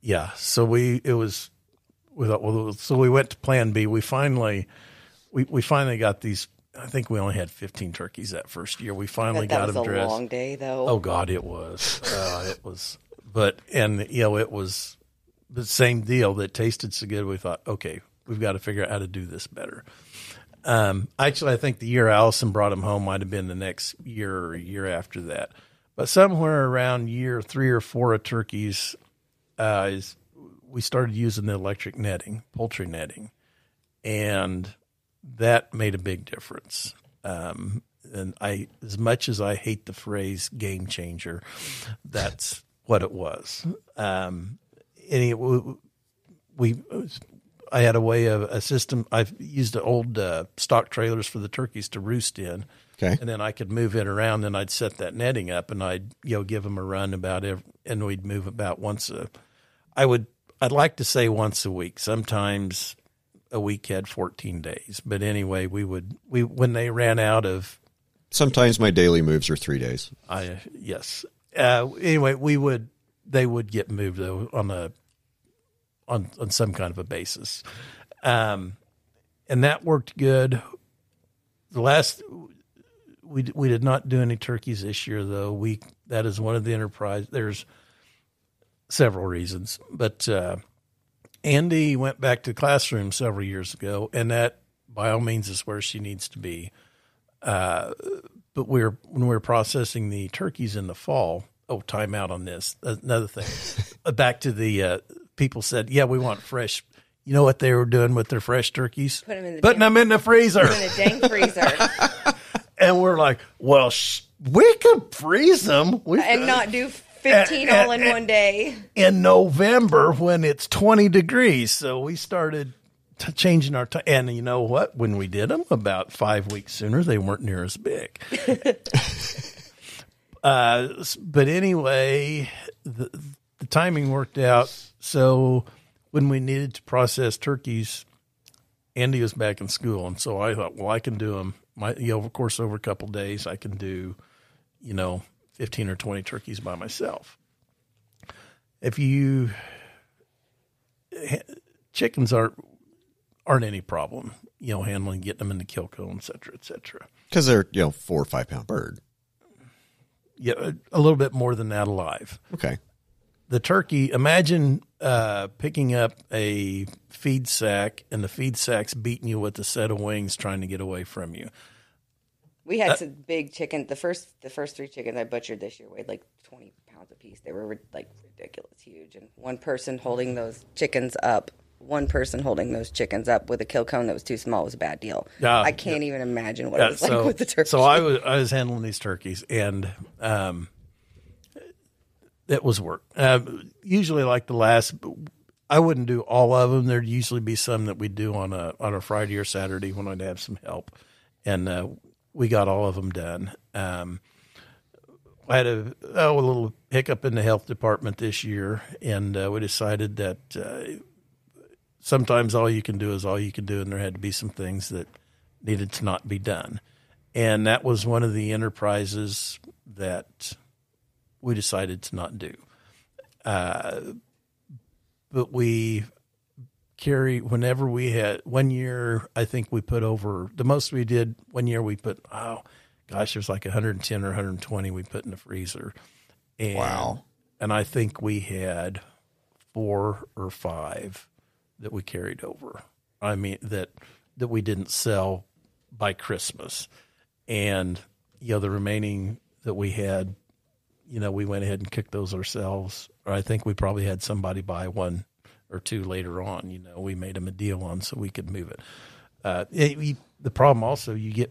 yeah. So we it was we thought well so we went to Plan B. We finally we we finally got these. I think we only had 15 turkeys that first year. We finally that got was them a dressed. long day, though. Oh God, it was. Uh, it was. But and you know it was the same deal that tasted so good. We thought, okay, we've got to figure out how to do this better. Um, actually, I think the year Allison brought him home might have been the next year or year after that. But somewhere around year three or four of turkeys, uh, is we started using the electric netting, poultry netting, and that made a big difference. Um, and I, as much as I hate the phrase "game changer," that's what it was. Um, any we, I had a way of a system. I've used the old uh, stock trailers for the turkeys to roost in. Okay. And then I could move it around, and I'd set that netting up, and I'd you know give them a run about every, and we'd move about once a. I would. I'd like to say once a week. Sometimes a week had 14 days, but anyway, we would we when they ran out of Sometimes my daily moves are three days. I yes. Uh, anyway, we would they would get moved though on a on on some kind of a basis, um, and that worked good. The last we we did not do any turkeys this year though. We that is one of the enterprise. There's several reasons, but uh, Andy went back to the classroom several years ago, and that by all means is where she needs to be but we were when we were processing the turkeys in the fall. Oh, time out on this. Another thing. Uh, Back to the uh, people said, "Yeah, we want fresh." You know what they were doing with their fresh turkeys? Put 'em in the Putting damn- them in the freezer. in a dang freezer and we're like, "Well, sh- we could freeze them we and not do 15 all in one day. in November when it's 20 degrees." So we started t- changing our time. And you know what? When we did them, about five weeks sooner, they weren't near as big. uh, but anyway, the, the timing worked out. So when we needed to process turkeys, Andy was back in school, and so I thought, well, I can do them. My, you know, of course, over a couple days, I can do, you know, fifteen or twenty turkeys by myself. If you chickens aren't aren't any problem, you know, handling getting them in the kill cone, et cetera, et cetera. Because they're, you know, four or five pound bird. Yeah, a- a little bit more than that alive. Okay. the turkey imagine uh, picking up a feed sack and the feed sack's beating you with a set of wings trying to get away from you We had some big chicken. The first the first three chickens I butchered this year weighed like 20 pounds a piece. They were like ridiculous huge. And one person holding those chickens up, one person holding those chickens up with a kill cone that was too small was a bad deal. Yeah. I can't even imagine what Yeah, it was like with the turkey. so I was I was handling these turkeys, and um, it was work. Uh, usually, like the last, I wouldn't do all of them. There'd usually be some that we'd do on a on a Friday or Saturday when I'd have some help, and uh, we got all of them done. Um, I had a oh, a little hiccup in the health department this year, and uh, we decided that uh, sometimes all you can do is all you can do, and there had to be some things that needed to not be done. And that was one of the enterprises that we decided to not do. Uh, but we carry, whenever we had, one year, I think we put over, the most we did, one year we put, oh, gosh, there's like 110 or 120 we put in the freezer. And, Wow. And I think we had four or five that we carried over. I mean that that we didn't sell by Christmas, and you know the remaining that we had, you know, we went ahead and cooked those ourselves. Or I think we probably had somebody buy one or two later on. You know, we made them a deal on so we could move it. Uh, it- we- the problem also you get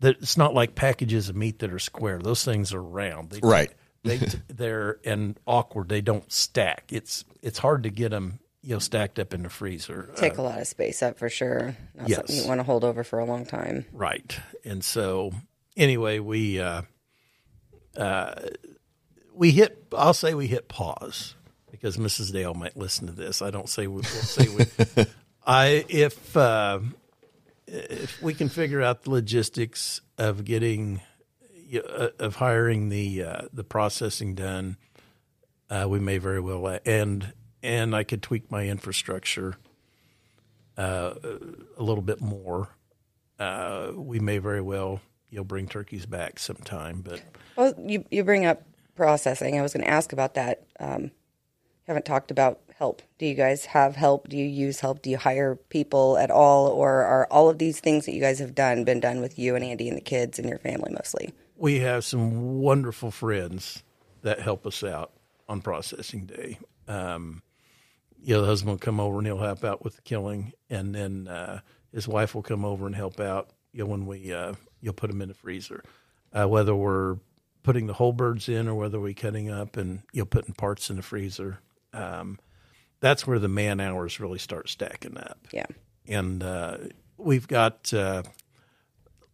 that it's not like packages of meat that are square. Those things are round. They, Right. they they're and awkward. They don't stack. It's it's hard to get them you know stacked up in the freezer. Uh, Take a lot of space up for sure. Not Yes. something you want to hold over for a long time. Right. And so anyway, we uh, uh, we hit. I'll say we hit pause because Mrs. Dale might listen to this. I don't say we, we'll say we. I if uh, if we can figure out the logistics of getting uh, of hiring the uh, the processing done, uh, we may very well. And and I could tweak my infrastructure uh, a little bit more, uh, we may very well you know bring turkeys back sometime. But Well, you you bring up processing. I was going to ask about that. Um, haven't talked about help. Do you guys have help? Do you use help? Do you hire people at all, or are all of these things that you guys have done been done with you and Andy and the kids and your family mostly? we have some wonderful friends that help us out on processing day. Um, you know, the husband will come over and he'll help out with the killing, and then uh, his wife will come over and help out. You know, when we uh, you'll put them in the freezer, uh, whether we're putting the whole birds in or whether we're cutting up and you know putting parts in the freezer. Um, that's where the man hours really start stacking up Yeah. and uh, we've got uh,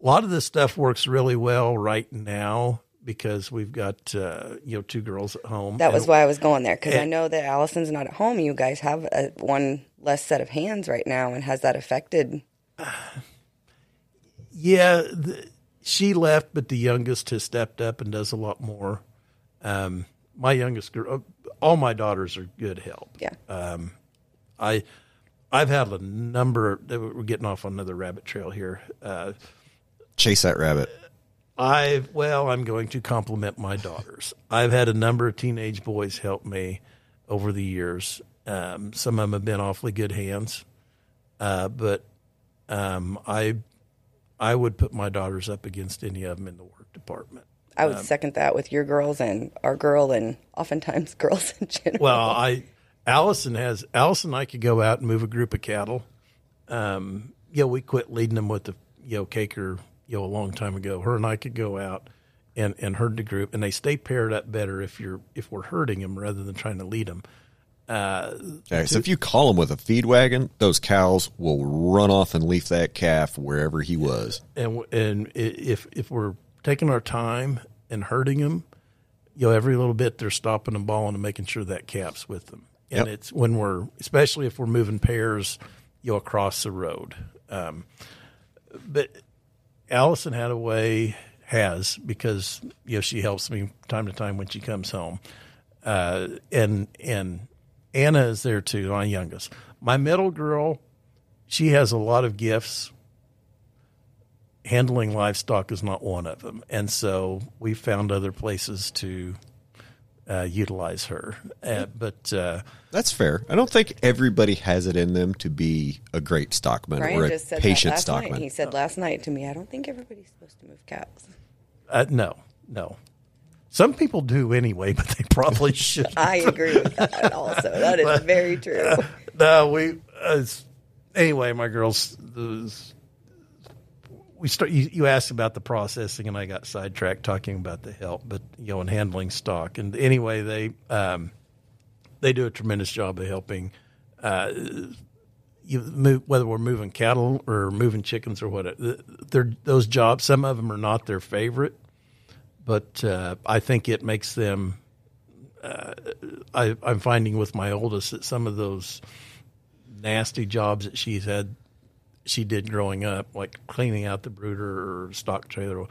a lot of this stuff works really well right now because we've got uh, you know two girls at home. That was And- why I was going there because I know that Allison's not at home. You guys have a, one less set of hands right now, and has that affected? yeah. The, she left, but the youngest has stepped up and does a lot more. Um, my youngest girl, all my daughters are good help. Yeah. I I've had a number. We're getting off on another rabbit trail here. Uh, Chase that rabbit. I well, I'm going to compliment my daughters. I've had a number of teenage boys help me over the years. Um, some of them have been awfully good hands, uh, but um, I I would put my daughters up against any of them in the work department. I Um, would second that with your girls and our girl, and oftentimes girls in general. Well, I Allison has Allison. and I could go out and move a group of cattle. Um, you know, we quit leading them with the you know caker you know a long time ago. Her and I could go out and and herd the group, and they stay paired up better if you're if we're herding them rather than trying to lead them. Okay, so if you call them with a feed wagon, those cows will run off and leave that calf wherever he was. and and if if we're taking our time and herding them, you know, every little bit they're stopping and bawling and making sure that calf's with them. And Yep. it's when we're, especially if we're moving pairs, you know, across the road. Um, but Allison had a way, has because you know she helps me time to time when she comes home, uh, and and Anna is there too, my youngest. My middle girl, she has a lot of gifts handling livestock is not one of them. And so we found other places to uh, utilize her. Uh, but uh, That's fair. I don't think everybody has it in them to be a great stockman Brian or a just said patient that last stockman. night. He said last night to me, "I don't think everybody's supposed to move cows." uh, no, no. Some people do anyway, but they probably should. I agree with that. Also, that is very true. no, we. Uh, anyway, my girls. The, we start. You, you asked about the processing, and I got sidetracked talking about the help, but you know, in handling stock. And anyway, they um, they do a tremendous job of helping. Uh, you move, whether we're moving cattle or moving chickens or whatever, they're, those jobs. Some of them are not their favorite, but uh, I think it makes them. Uh, I, I'm finding with my oldest that some of those nasty jobs that she's had, she did growing up, like cleaning out the brooder or stock trailer.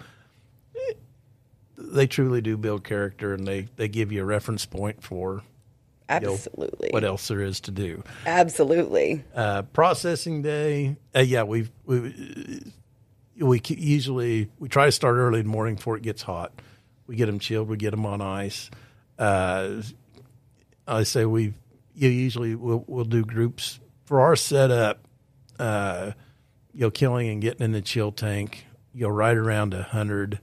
They truly do build character, and they, they give you a reference point for you know, Absolutely. what else there is to do. Absolutely. Uh, processing day, uh, yeah, we've, we we usually we try to start early in the morning before it gets hot. We get them chilled, we get them on ice. Uh, I say we you usually we'll, we'll do groups for our setup. Uh, you know, killing and getting in the chill tank. You know, right around a hundred.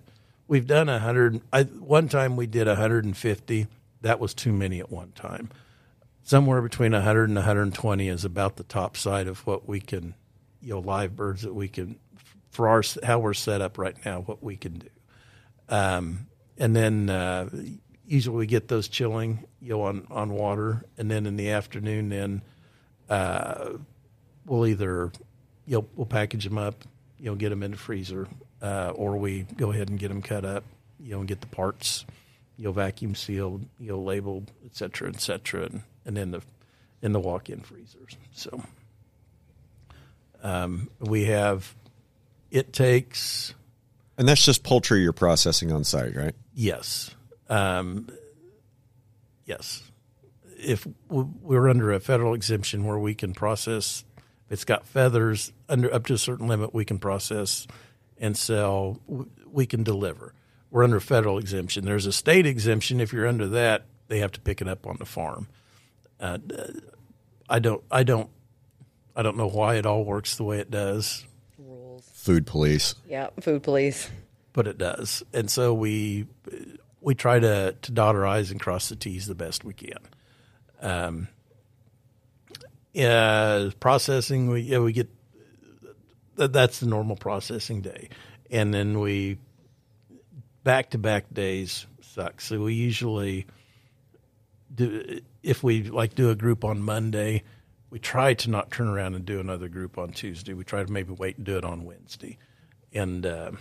We've done a hundred. I one time we did a hundred and fifty. That was too many at one time. Somewhere between 100 and 120 is about the top side of what we can, you know, live birds that we can, for our how we're set up right now, what we can do. Um, and then uh, usually we get those chilling, you know, on on water, and then in the afternoon, then uh, we'll either, you know, we'll package them up, you know, get them in the freezer, uh, or we go ahead and get them cut up, you know, and get the parts, you know, vacuum sealed, you know, labeled, et cetera, et cetera, and, and in the in the walk-in freezers. So um, we have. It takes and that's just poultry you're processing on site, right? yes, um, yes. if we're under a federal exemption where we can process, if it's got feathers under up to a certain limit, we can process and sell. We can deliver. We're under federal exemption. There's a state exemption. If you're under that, they have to pick it up on the farm. Uh, I don't. I don't. I don't know why it all works the way it does. Rules. Food police. Yeah, food police. But it does, and so we we try to to dot our i's and cross the t's the best we can. Um, yeah, processing we yeah we get that, that's the normal processing day, and then we back to back days suck. So we usually do if we like do a group on Monday, we try to not turn around and do another group on Tuesday. We try to maybe wait and do it on Wednesday, and uh,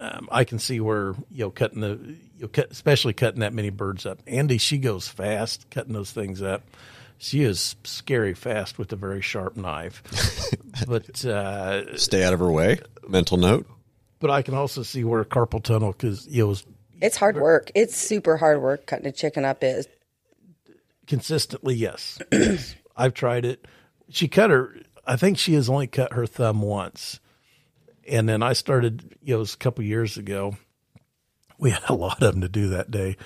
um, I can see where you know cutting the you know, cut, especially cutting that many birds up. Andy, she goes fast cutting those things up. She is scary fast with a very sharp knife, but uh, Stay out of her way. Mental note. But I can also see where carpal tunnel because you know It's hard work. It's super hard work cutting a chicken up. Is consistently yes. yes. I've tried it. She cut her. I think she has only cut her thumb once, and then I started. You know, it was a couple years ago. We had a lot of them to do that day,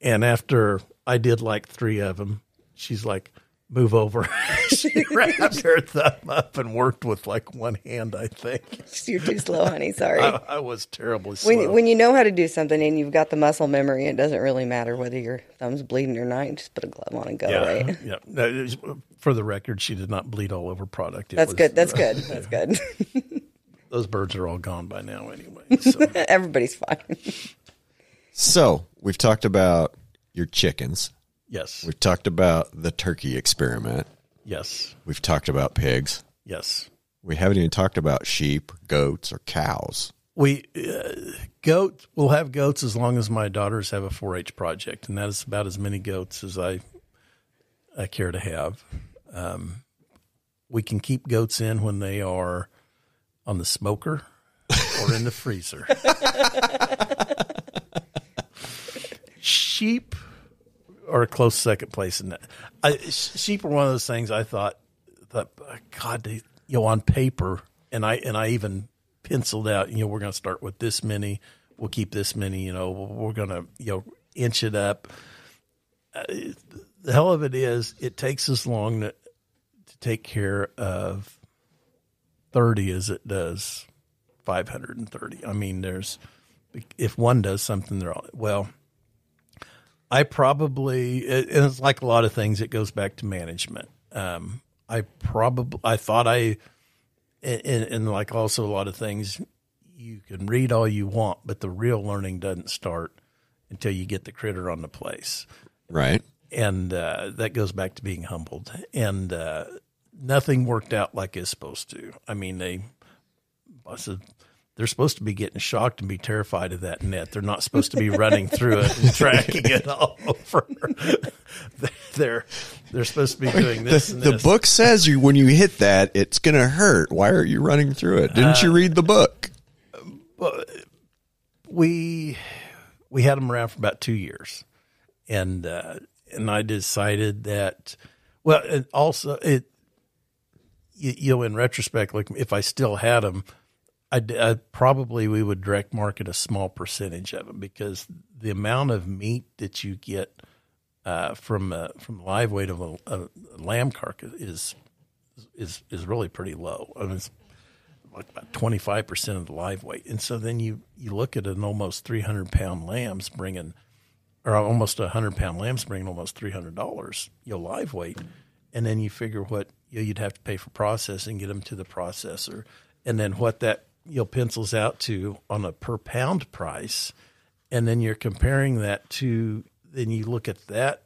and after I did like three of them, she's like, "Move over." she wrapped her thumb up and worked with like one hand. I think you're too slow, honey. Sorry. I, I was terribly slow. when when you know how to do something and you've got the muscle memory, it doesn't really matter whether your thumb's bleeding or not. You just put a glove on and go. yeah, Right. yeah. That is- For the record, she did not bleed all over product. It That's was- good. That's uh, good. That's good. those birds are all gone by now anyway. So. Everybody's fine. So we've talked about your chickens. Yes, We've talked about the turkey experiment. yes, We've talked about pigs. yes. We haven't even talked about sheep, goats, or cows. We uh, goat. We'll have goats as long as my daughters have a 4-H project, and that is about as many goats as I I care to have. Um, we can keep goats in when they are on the smoker or in the freezer. Sheep are a close second place in that. I, sheep are one of those things I thought thought God, they, you know, on paper, and I and I even penciled out. You know, we're going to start with this many. We'll keep this many. You know, we're going to you know inch it up. The hell of it is, it takes as long to, to take care of thirty as it does five hundred and thirty. I mean, there's if one does something, they're all well. I probably, and it's like a lot of things, it goes back to management. Um, I probably, I thought I, and, and like also a lot of things, you can read all you want, but the real learning doesn't start until you get the critter on the place. Right. And uh, that goes back to being humbled. And uh, nothing worked out like it's supposed to. I mean, they, I said, they're supposed to be getting shocked and be terrified of that net. They're not supposed to be running through it and tracking it all over. they're they're supposed to be doing this. The, and the book says you when you hit that, it's going to hurt. Why are you running through it? Didn't you read the book? we we had them around for about two years, and uh, and I decided that well, and also it you, you know in retrospect, like if I still had them, I I probably we would direct market a small percentage of them because the amount of meat that you get uh, from uh, from live weight of a, a lamb carcass is is is really pretty low. I mean, it's like about twenty five percent of the live weight, and so then you you look at an almost three hundred pound lambs bringing, or almost a hundred pound lambs bringing almost three hundred dollars, your live weight, and then you figure what you know, you'd have to pay for processing, get them to the processor, and then what that you know pencils out to on a per pound price, and then you're comparing that to then you look at that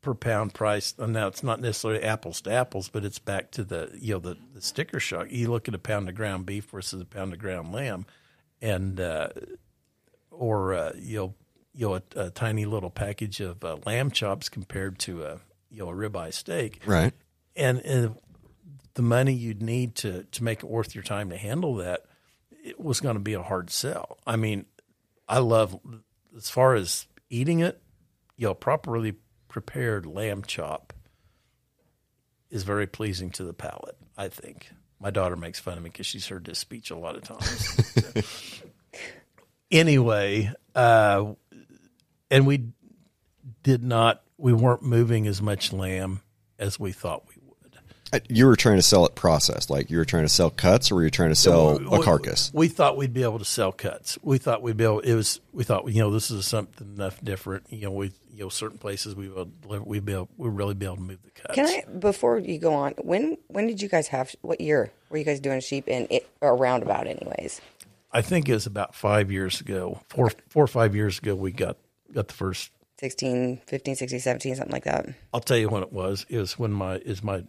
per pound price. And now it's not necessarily apples to apples, but it's back to the you know the, the sticker shock. You look at a pound of ground beef versus a pound of ground lamb, and uh, or uh, you know you know a, a tiny little package of uh, lamb chops compared to a you know a ribeye steak, Right. and, and the money you'd need to to make it worth your time to handle that, it was going to be a hard sell. I mean, I love as far as eating it, you know, properly prepared lamb chop is very pleasing to the palate. I think my daughter makes fun of me because she's heard this speech a lot of times. anyway, uh, and we did not. We weren't moving as much lamb as we thought Uh, you were trying to sell it processed, like you were trying to sell cuts, or were you trying to sell a We- carcass? We thought we'd be able to sell cuts. We thought we'd be able. It was. We thought you know this is something enough different. You know we you know certain places we will we be able, we really be able to move the cuts. Can I before you go on? When when did you guys have? What year were you guys doing sheep in it or roundabout? Anyways, I think it was about five years ago, four four or five years ago. We got got the first 16, 15, 16, 17, something like that. I'll tell you when it was. It was when my is my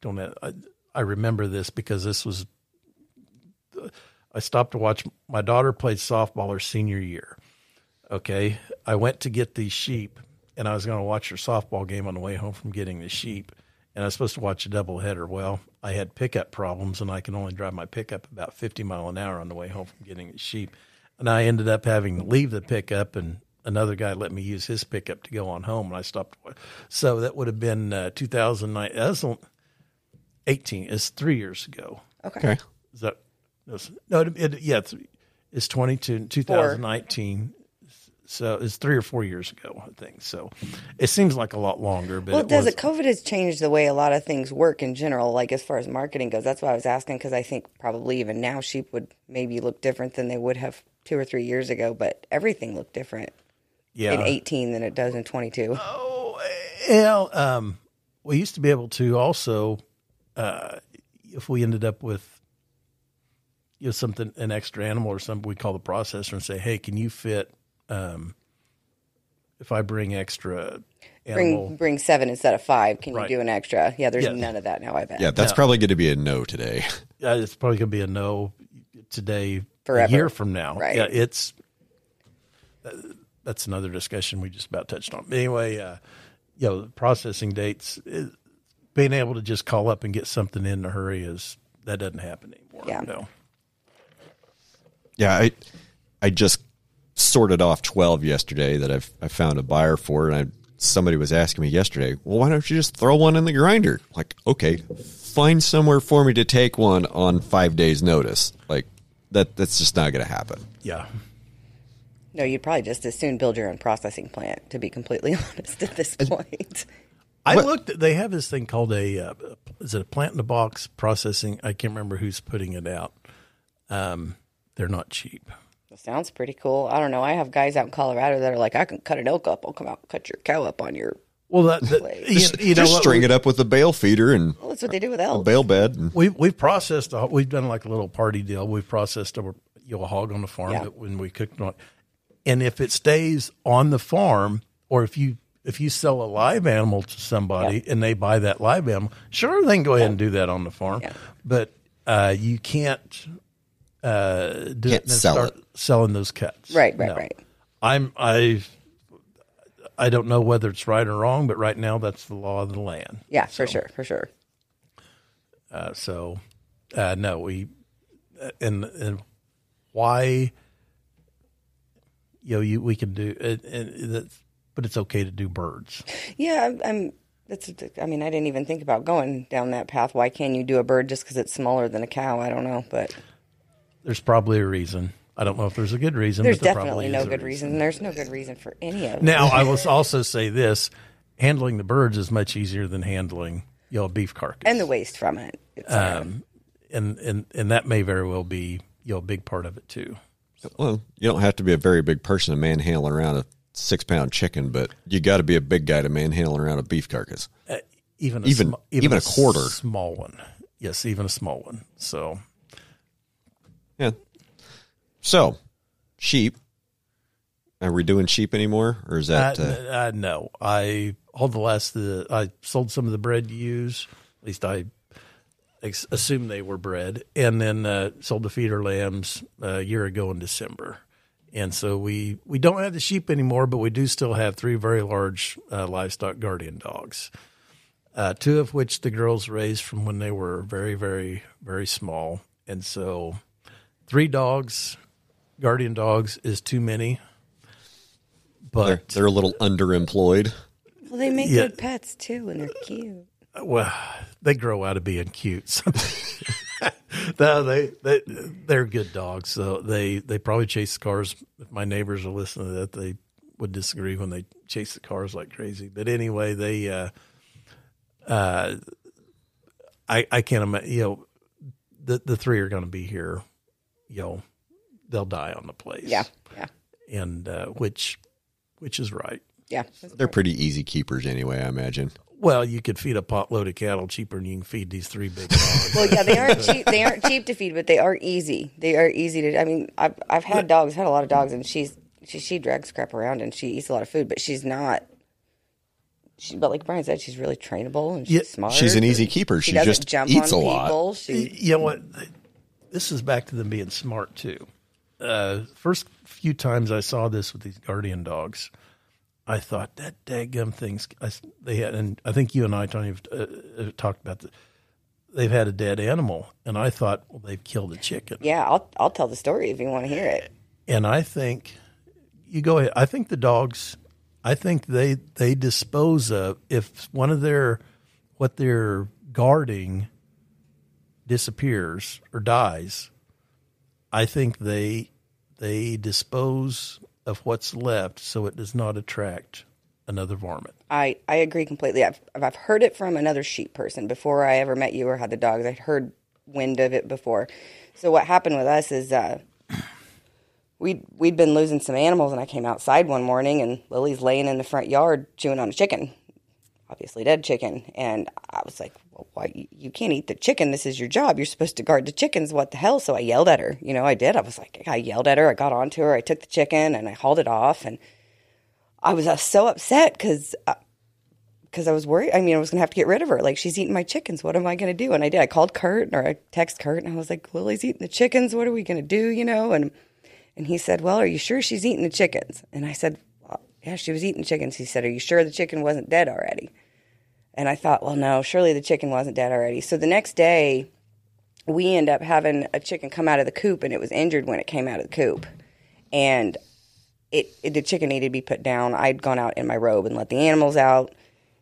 don't I, I remember this because this was I stopped to watch my daughter played softball her senior year. Okay, I went to get these sheep, and I was going to watch her softball game on the way home from getting the sheep, and I was supposed to watch a doubleheader. Well, I had pickup problems, and I can only drive my pickup about fifty mile an hour on the way home from getting the sheep, and I ended up having to leave the pickup and another guy let me use his pickup to go on home, and I stopped. So that would have been uh, 2009. That's 18. is three years ago. Okay. Okay. Is that that's- no? It, it, yeah, it's, it's 22, 2019. So it's three or four years ago, I think. So it seems like a lot longer, but Well, it does was, it? COVID has changed the way a lot of things work in general, like as far as marketing goes. That's why I was asking because I think probably even now sheep would maybe look different than they would have two or three years ago. But everything looked different yeah. in 18 than it does in 22. Yeah, um, we used to be able to also, uh, if we ended up with you know something an extra animal or something, we call the processor and say, "Hey, can you fit? Um, if I bring extra animal, Bring bring seven instead of five. Can Right. you do an extra? Yeah, there's Yeah. none of that now. I bet. Yeah, that's probably going to be a no today. yeah, it's probably going to be a no today, Forever. a year from now. Right. Yeah, it's uh, that's another discussion we just about touched on. Anyway, uh, you know, processing dates, it, being able to just call up and get something in a hurry is that doesn't happen anymore. Yeah. No. Yeah, I I just sorted off twelve yesterday that I've I found a buyer for, and I somebody was asking me yesterday, well, why don't you just throw one in the grinder? Like, okay, find somewhere for me to take one on five days' notice. Like that that's just not going to happen. Yeah. No, you'd probably just as soon build your own processing plant. To be completely honest, at this point. I looked. They have this thing called a uh, is it a plant in a box processing? I can't remember who's putting it out. Um, they're not cheap. Sounds pretty cool. I don't know. I have guys out in Colorado that are like, I can cut an elk up. I'll come out and cut your cow up on your. Well, that, that Like- you, Just, you know just what? string it up with a bale feeder and Well, that's what they do with a elk. bale bed. And, We've we've processed. A, we've done like a little party deal. We've processed a you know a hog on the farm Yeah. that when we cooked on, and if it stays on the farm, or if you if you sell a live animal to somebody and they buy that live animal, sure they can go ahead and do that on the farm, Yeah. but uh, you can't uh, do Can't it and sell start it. selling those cuts. Right, right, No. right. I'm I. I don't know whether it's right or wrong, but right now that's the law of the land. Yeah, for sure, for sure. Uh, so, uh, no, we and and why you know you we can do it, and that's, but it's okay to do birds. Yeah, I'm. I'm that's. I mean, I didn't even think about going down that path. Why can't you do a bird just because it's smaller than a cow? I don't know, but There's probably a reason. I don't know if there's a good reason. there's but there definitely probably no is good reason. There's no good reason for any of it. Now, I will also say this: handling the birds is much easier than handling you know a beef carcass, and the waste from it. Uh, um, and and and that may very well be you know a big part of it too. well, you don't have to be a very big person to manhandle around a six pound chicken, but you got to be a big guy to manhandle around a beef carcass. even a Even- sm- even a quarter. small one. Yes, even a small one. So Yeah. So, sheep. Are we doing sheep anymore, or is uh, that? Uh, n- uh, no, I hold the last. The I sold some of the bred ewes. At least I ex- assume they were bred, and then uh, sold the feeder lambs uh, a year ago in December. And so we we don't have the sheep anymore, but we do still have three very large uh, livestock guardian dogs. uh, two of which the girls raised from when they were very, very, very small. And so, three dogs, guardian dogs, is too many. They're, but they're a little underemployed. Well, they make Yeah. good pets too, and they're cute. well, they grow out of being cute. no, they they they're good dogs. So they they probably chase cars. If my neighbors are listening to that, they would disagree when they chase the cars like crazy. But anyway, they uh, uh, I I can't imagine. You know, the the three are going to be here. You know, they'll die on the place. Yeah, yeah, and uh, which which is right. yeah. They're pretty easy keepers anyway, I imagine. Well, you could feed a potload of cattle cheaper than you can feed these three big dogs. Well, yeah, they aren't cheap. They aren't cheap to feed, but they are easy. They are easy to. I mean, I've I've had dogs, had a lot of dogs, and she's she she drags crap around and she eats a lot of food, but she's not. She, but like Brian said, she's really trainable and she's Yeah, smart. She's an easy keeper. She doesn't just jump eats on a lot. people. She you know what? This is back to them being smart too. Uh, first few times I saw this with these guardian dogs, I thought that daggum things I, they had, and I think you and I, Tony, have uh, talked about that. They've had a dead animal, and I thought, well, they've killed a chicken. yeah, I'll I'll tell the story if you want to hear it. And I think you go ahead. I think the dogs. I think they they dispose of if one of their what they're guarding disappears or dies. I think they they dispose of what's left so it does not attract another varmint. I, I agree completely. I've I've heard it from another sheep person before I ever met you or had the dogs. I'd heard wind of it before. So what happened with us is uh, we'd, we'd been losing some animals, and I came outside one morning, and Lily's laying in the front yard chewing on a chicken, obviously dead chicken, and I was like, well, "Why you- can't eat the chicken? This is your job. You're supposed to guard the chickens. What the hell?" So I yelled at her. You know, I did. I was like, I yelled at her. I got onto her. I took the chicken and I hauled it off, and I was uh, so upset because because I was worried. I mean, I was gonna have to get rid of her. Like she's eating my chickens. What am I gonna do? And I did. I called Kurt or I text Kurt and I was like, Lily's eating the chickens. What are we gonna do? You know? And and he said, Well, are you sure she's eating the chickens? And I said, Yeah, she was eating chickens. He said, Are you sure the chicken wasn't dead already? And I thought, Well, no, surely the chicken wasn't dead already. So the next day, we end up having a chicken come out of the coop and it was injured when it came out of the coop. And it, it the chicken needed to be put down. I'd gone out in my robe and let the animals out.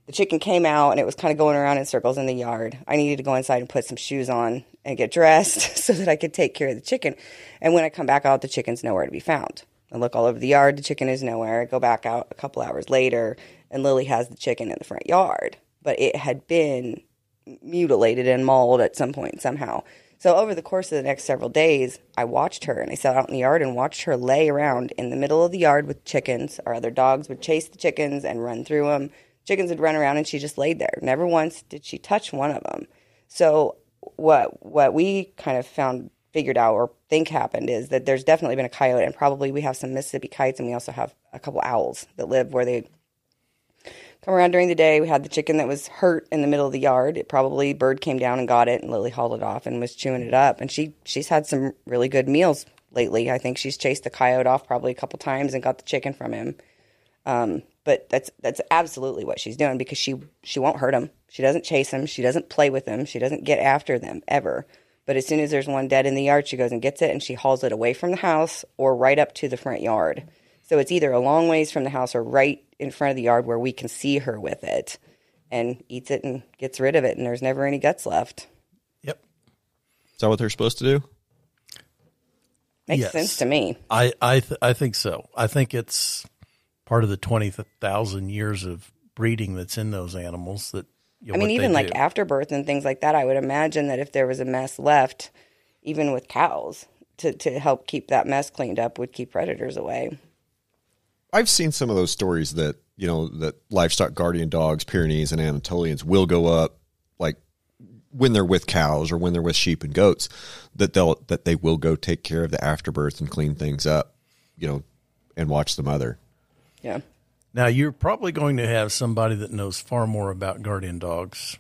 The chicken came out and it was kind of going around in circles in the yard. I needed to go inside and put some shoes on and get dressed so that I could take care of the chicken. And when I come back out, the chicken's nowhere to be found. I look all over the yard, the chicken is nowhere. I go back out a couple hours later and Lily has the chicken in the front yard, but it had been mutilated and mauled at some point somehow. So over the course of the next several days, I watched her and I sat out in the yard and watched her lay around in the middle of the yard with chickens. Our other dogs would chase the chickens and run through them. Chickens would run around and she just laid there. Never once did she touch one of them. So what what we kind of found figured out or think happened is that there's definitely been a coyote and probably we have some Mississippi kites and we also have a couple owls that live where they come around during the day. We had the chicken that was hurt in the middle of the yard. It probably bird came down and got it, and Lily hauled it off and was chewing it up. And she she's had some really good meals lately. I think she's chased the coyote off probably a couple times and got the chicken from him. Um, but that's that's absolutely what she's doing because she she won't hurt him. She doesn't chase him. She doesn't play with him. She doesn't get after them ever. But as soon as there's one dead in the yard, she goes and gets it and she hauls it away from the house or right up to the front yard. So it's either a long ways from the house or right in front of the yard where we can see her with it and eats it and gets rid of it and there's never any guts left. Yep. Is that what they're supposed to do? Makes Yes. sense to me. I I th- I think so. I think it's part of the twenty thousand years of breeding that's in those animals. That you know, I mean, even like do. afterbirth and things like that, I would imagine that if there was a mess left, even with cows, to, to help keep that mess cleaned up would keep predators away. I've seen some of those stories that you know that livestock guardian dogs, Pyrenees and Anatolians will go up like when they're with cows or when they're with sheep and goats that they'll that they will go take care of the afterbirth and clean things up, you know, and watch the mother. Yeah. Now you're probably going to have somebody that knows far more about guardian dogs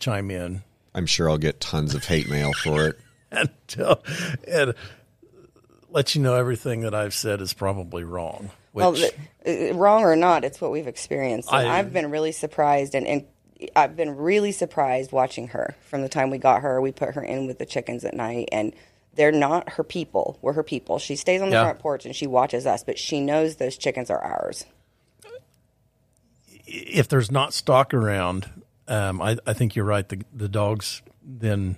chime in I'm sure I'll get tons of hate mail for it. and tell and let you know everything that I've said is probably wrong. Which Well, th- uh, wrong or not, it's what we've experienced. And I- I've been really surprised, and, and I've been really surprised watching her from the time we got her. We put her in with the chickens at night, and they're not her people. We're her people. She stays on the Yeah. front porch and she watches us, but she knows those chickens are ours. If there's not stock around, um, I, I think you're right. The the dogs then,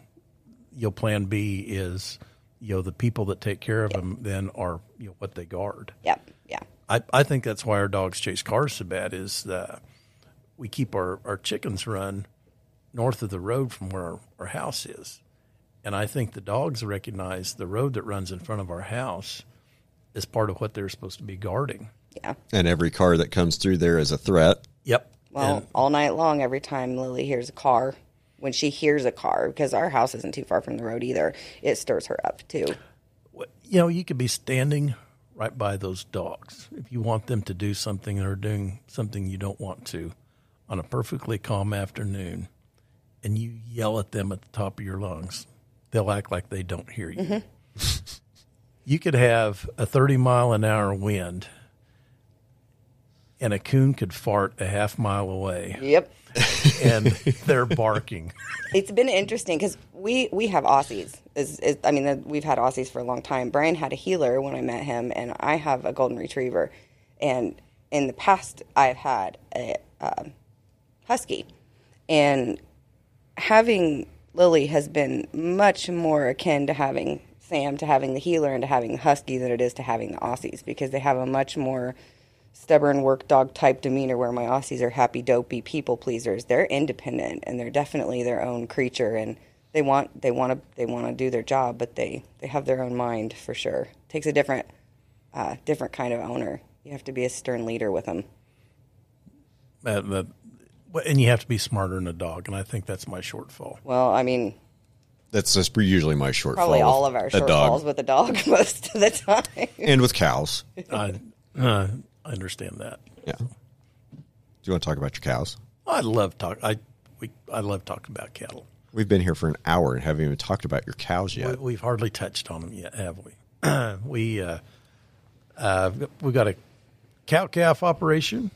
you know, Plan B is you know the people that take care of them then are you know what they guard. Yep. Yeah. I, I think that's why our dogs chase cars so bad is uh, we keep our, our chickens run north of the road from where our, our house is. And I think the dogs recognize the road that runs in front of our house is part of what they're supposed to be guarding. Yeah. And every car that comes through there is a threat. Yep. Well, And- all night long, every time Lily hears a car, when she hears a car, because our house isn't too far from the road either, it stirs her up too. you know, you could be standing right by those dogs if you want them to do something or doing something you don't want to on a perfectly calm afternoon and you yell at them at the top of your lungs. They'll act like they don't hear you. Mm-hmm. you could have a 30 mile an hour wind and a coon could fart a half mile away Yep. and they're barking. it's been interesting because we we have Aussies. Is, is I mean the- we've had Aussies for a long time. Brian had a heeler when I met him, and I have a golden retriever. And in the past, I've had a um husky, and having Lily has been much more akin to having Sam, to having the heeler, and to having the husky than it is to having the Aussies because they have a much more stubborn work dog type demeanor where my Aussies are happy, dopey people pleasers. They're independent and they're definitely their own creature and they want they want to they want to do their job, but they they have their own mind for sure. takes a different uh, different kind of owner. You have to be a stern leader with them. Uh, the- and you have to be smarter than a dog, and I think that's my shortfall. Well, I mean, That's just usually my shortfall. probably all of our a dog. shortfalls with a dog most of the time. and with cows. I, uh, I understand that. Yeah. Do you want to talk about your cows? I love talk. I we I love talking about cattle. We've been here for an hour and haven't even talked about your cows We, yet. we've hardly touched on them yet, have we? we uh, uh, we got a cow calf operation,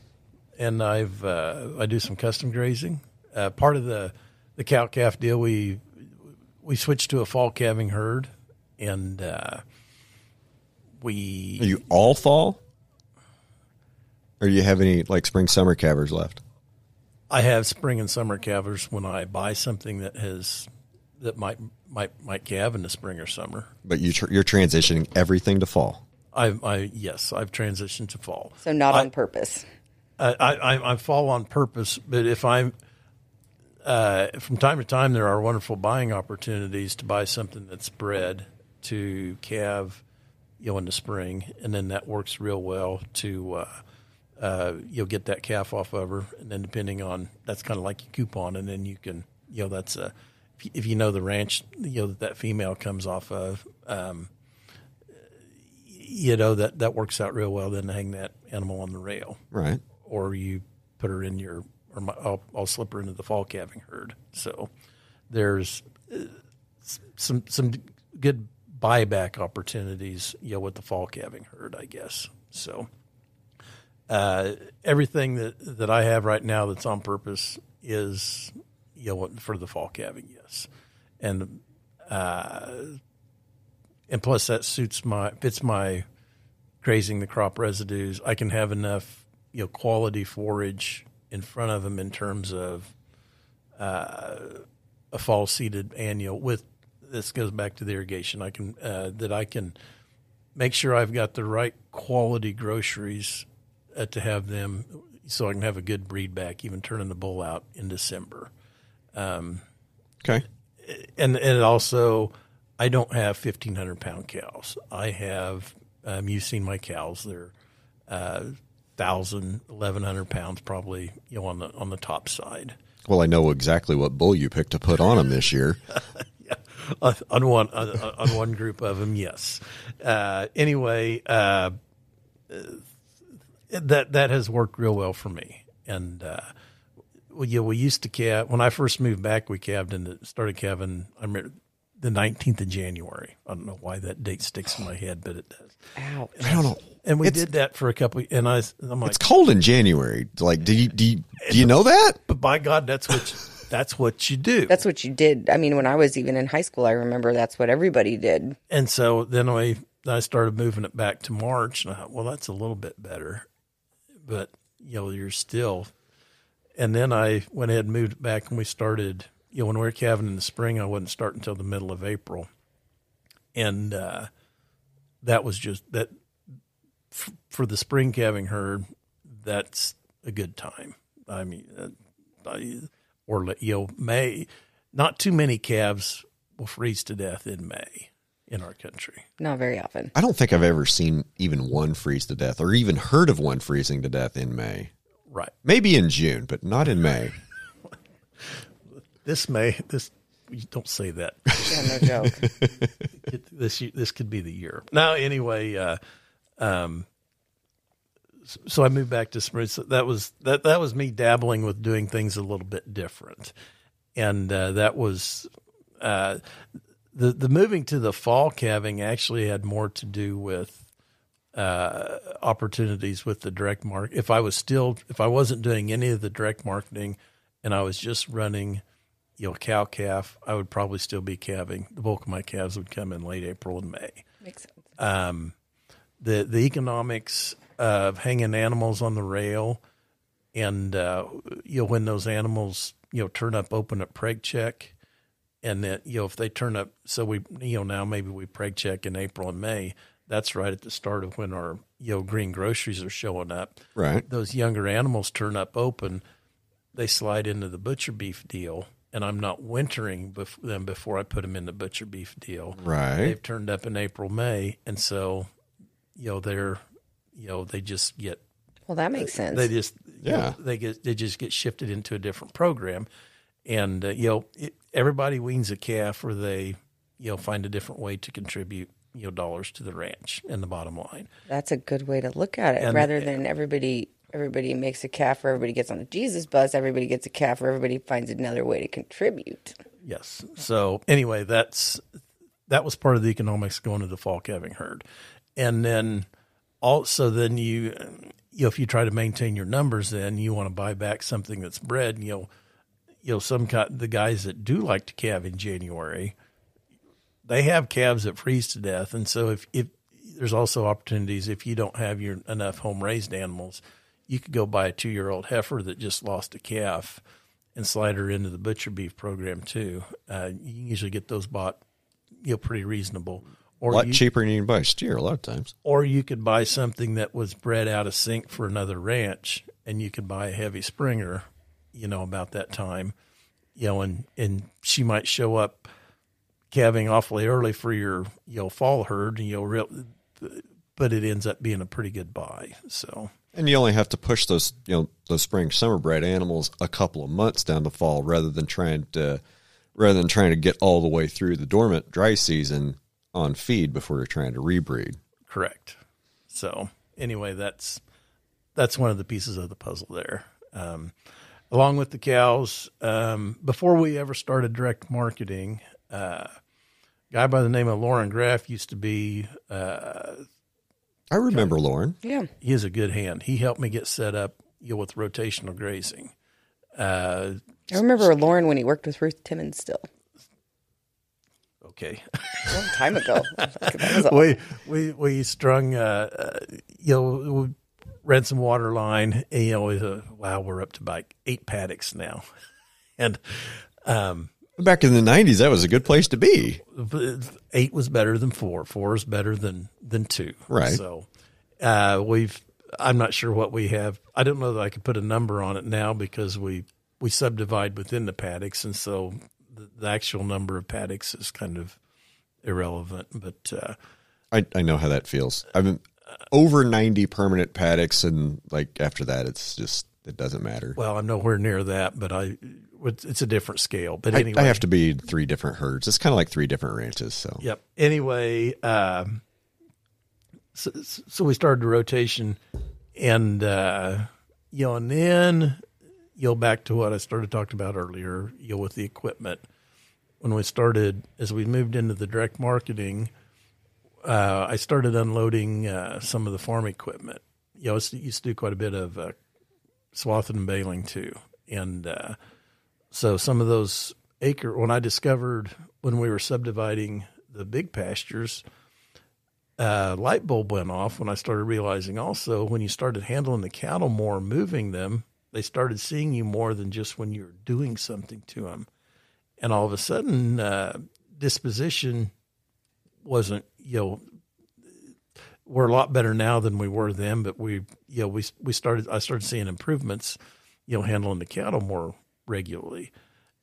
and I've uh, I do some custom grazing. Uh, part of the the cow calf deal, we we switched to a fall calving herd, and uh, we Are you all fall? Or do you have any like spring summer calvers left? I have spring and summer calvers when I buy something that has that might might might calve in the spring or summer. But you tr- you're transitioning everything to fall. I, I yes, I've transitioned to fall. So not I- on purpose. I, I, I fall on purpose, but if I'm uh, from time to time, there are wonderful buying opportunities to buy something that's bred to calve, you know, in the spring, and then that works real well to uh, uh, you'll get that calf off of her, and then depending on that's kind of like your coupon, and then you can you know that's a if you, know the ranch you know that that female comes off of. Um, you know that that works out real well. Then to hang that animal on the rail Right. or you put her in your, or my, I'll, I'll slip her into the fall calving herd. So there's uh, some some good buyback opportunities, you know, with the fall calving herd, I guess. So uh, everything that that I have right now that's on purpose is, you know, for the fall calving, yes, and uh, and plus that suits my fits my grazing the crop residues. I can have enough you know quality forage in front of them in terms of uh, a fall seeded annual. With this goes back to the irrigation. I can uh, that I can make sure I've got the right quality groceries uh, to have them, so I can have a good breed back, even turning the bull out in December Okay. and and also I don't have fifteen hundred pound cows. I have um, you've seen my cows; they're uh, thousand, eleven hundred pounds, probably you know on the on the top side. Well, I know exactly what bull you picked to put on them this year. Uh, on one on, on one group of them, yes. Uh, anyway, uh, that that has worked real well for me, and uh, well, yeah, we used to calve when I first moved back. We calved and started calving. I remember the nineteenth of January. I don't know why that date sticks in my head, but it does. Ouch. I don't know. And we It's- did that for a couple. And I, I'm like, It's cold in January. Like, do you do you, do you know that? but by God, that's what you, that's what you do. That's what you did. I mean, when I was even in high school, I remember that's what everybody did. And so then I I started moving it back to March, and I thought, well, that's a little bit better, but you know, you're still and then I went ahead and moved back, and we started. You know, when we were calving in the spring, I wouldn't start until the middle of April, and uh, that was just that f- for the spring calving herd. That's a good time. I mean, uh, I, or you know, May. Not too many calves will freeze to death in May in our country. Not very often. I don't think I've ever seen even one freeze to death or even heard of one freezing to death in May. Right. Maybe in June, but not in May. This May, this you don't say that. Yeah, no joke. it, this this could be the year. Now, anyway, uh, um, so I moved back to Smyrna. So that was that that was me dabbling with doing things a little bit different, and uh, that was uh, the the moving to the fall calving actually had more to do with uh, opportunities with the direct market. If I was still if I wasn't doing any of the direct marketing, and I was just running you know, cow calf, I would probably still be calving. The bulk of my calves would come in late April and May. Makes sense. Um, the the economics of hanging animals on the rail, and uh, you know when those animals you know turn up open at preg check, and that you know if they turn up, so we you know now maybe we preg check in April and May. That's right at the start of when our you know green groceries are showing up. Right. Those younger animals turn up open, they slide into the butcher beef deal and I'm not wintering bef- them before I put them in the butcher beef deal. Right. They've turned up in April, May, and so you know they're you know they just get Well, that makes sense. they just you know, Yeah. they get they just get shifted into a different program, and uh, you know it, everybody weans a calf or they you know find a different way to contribute you know dollars to the ranch and the bottom line. That's a good way to look at it. And- Rather than everybody everybody makes a calf or everybody gets on the Jesus bus, everybody gets a calf or everybody finds another way to contribute. Yes. So anyway, that's that was part of the economics going to the fall calving herd, and then also then you, you know, if you try to maintain your numbers, then you want to buy back something that's bred. You know, you know some ki- the guys that do like to calve in January, they have calves that freeze to death, and so if if there's also opportunities if you don't have your enough home raised animals, you could go buy a two year old heifer that just lost a calf and slide her into the butcher beef program too. Uh, you can usually get those bought, you know, pretty reasonable. Or A lot you, cheaper than you can buy a steer a lot of times. or you could buy something that was bred out of sync for another ranch, and you could buy a heavy Springer, you know, about that time, you know, and and she might show up calving awfully early for your you know fall herd, you know, real, but it ends up being a pretty good buy. So And you only have to push those, you know, those spring summer bred animals a couple of months down the fall rather than trying to rather than trying to get all the way through the dormant dry season on feed before you're trying to rebreed. Correct. So anyway, that's that's one of the pieces of the puzzle there. Um, along with the cows, um, before we ever started direct marketing, uh, a guy by the name of Lauren Graff used to be. Uh, I remember Lauren. Yeah. he is a good hand. He helped me get set up you know, with rotational grazing. Uh, I remember Lauren when he worked with Ruth Timmons still. okay. A long time ago. That was a- we we we strung uh, uh you know we ran some water line and, you know uh, wow we're up to about eight paddocks now and um Back in the '90s, that was a good place to be. eight was better than four four is better than than two Right. so uh we've i'm not sure what we have i don't know that i could put a number on it now because we we subdivide within the paddocks and so the, the actual number of paddocks is kind of irrelevant but uh I, I know how that feels. I've been over 90 permanent paddocks, and like after that, it's just it doesn't matter. Well, I'm nowhere near that, but I it's it's a different scale. But I, anyway, I have to be three different herds. It's kind of like three different ranches. So Yep. Anyway, um, so, so we started the rotation, and uh, you know, and then you know back to what I started talking about earlier. You know, with the equipment when we started as we moved into the direct marketing. Uh, I started unloading uh, some of the farm equipment. You know, I used to- do quite a bit of uh, swathing and baling too, and uh, so some of those acre when I discovered when we were subdividing the big pastures, uh, light bulb went off when I started realizing also when you started handling the cattle more, moving them, they started seeing you more than just when you're doing something to them. And all of a sudden, uh, disposition wasn't, you know, we're a lot better now than we were then, but we, you know, we, we started, I started seeing improvements, you know, handling the cattle more regularly.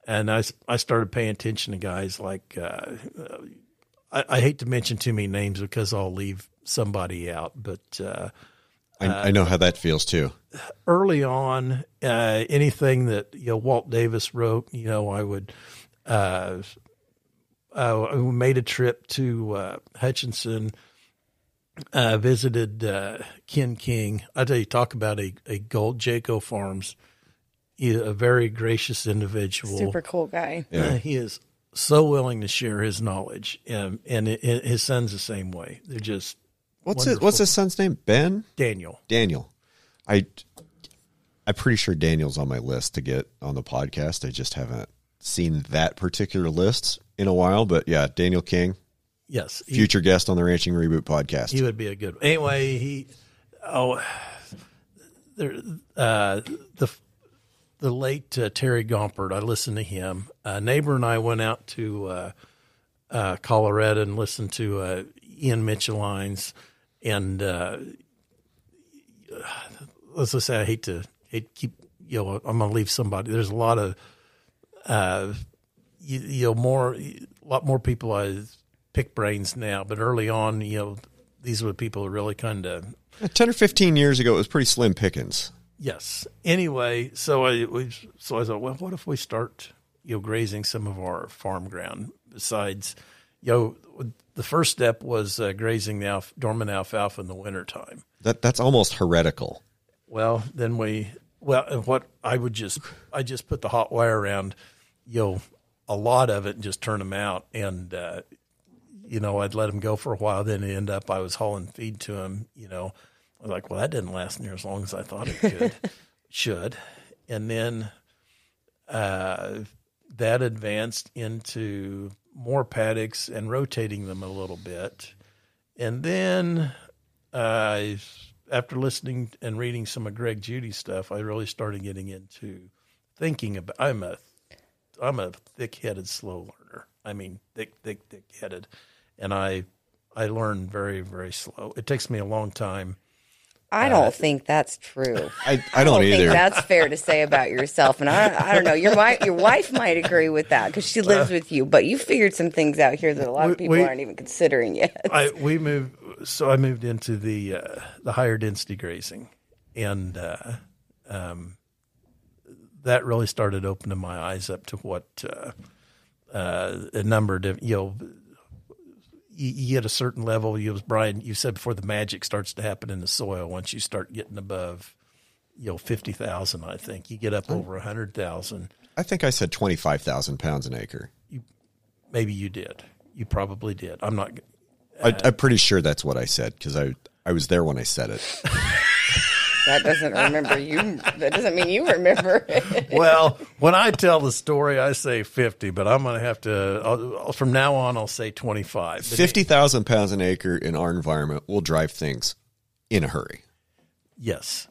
And I, I started paying attention to guys like, uh, I, I hate to mention too many names because I'll leave somebody out, but, uh, I, I know how that feels too. early on, uh, anything that you know Walt Davis wrote, you know, I would. Uh, uh, we made a trip to uh, Hutchinson, uh, visited uh, Ken King. I tell you, talk about a, a gold Jaco Farms, he, a very gracious individual. Super cool guy. Uh, he is so willing to share his knowledge, and and it, it- his son's the same way. They're just What's it, what's his son's name? Ben? Daniel. Daniel. I I'm pretty sure Daniel's on my list to get on the podcast. I just haven't seen that particular list in a while. But yeah, Daniel King, Yes, he- future guest on the Ranching Reboot podcast. He would be a good. one. Anyway, he oh there uh the the late uh, Terry Gompert. I listened to him. A neighbor and I went out to uh, uh, Colorado and listened to uh, Ian Mitchell-Innes and uh, let's just say I hate to hate keep you know I'm gonna leave somebody. There's a lot of uh, you, you know more a lot more people I pick brains now, but early on, you know, these were the people who really kind of Ten or fifteen years ago, it was pretty slim pickings. yes. Anyway, so I we, so I thought, well, what if we start you know grazing some of our farm ground besides you know the first step was uh, grazing the alf- dormant alfalfa in the wintertime. That that's almost heretical. Well, then we well, and what I would just I just put the hot wire around, you know, a lot of it and just turn them out, and uh, you know I'd let them go for a while. Then end up I was hauling feed to them. You know, I was like, well, that didn't last near as long as I thought it could, should, and then uh, that advanced into more paddocks and rotating them a little bit, and then uh, after listening and reading some of Greg Judy's stuff, I really started getting into thinking about. I'm a, I'm a thick-headed slow learner. I mean, thick, thick, thick-headed, and I, I learn very, very slow. It takes me a long time. I don't think that's true. I, I don't think either. that's fair to say about yourself. And I, I don't know. Your wife, your wife might agree with that because she lives with you. But you figured some things out here that a lot We- of people we- aren't even considering yet. I we moved, so I moved into the uh, the higher density grazing, and uh, um, that really started opening my eyes up to what uh, uh, a number of you know. You, you get a certain level. You, as Brian, you said before, the magic starts to happen in the soil once you start getting above, you know, fifty thousand. I think you get up over a hundred thousand. I think I said twenty five thousand pounds an acre. You, Maybe you did. You probably did. I'm not. I, I'm pretty sure that's what I said because I I was there when I said it. that doesn't remember you. That doesn't mean you remember. well, when I tell the story, I say 50, but I'm going to have to, I'll, I'll- from now on, I'll say 25. But Fifty thousand pounds an acre in our environment will drive things in a hurry. Yes.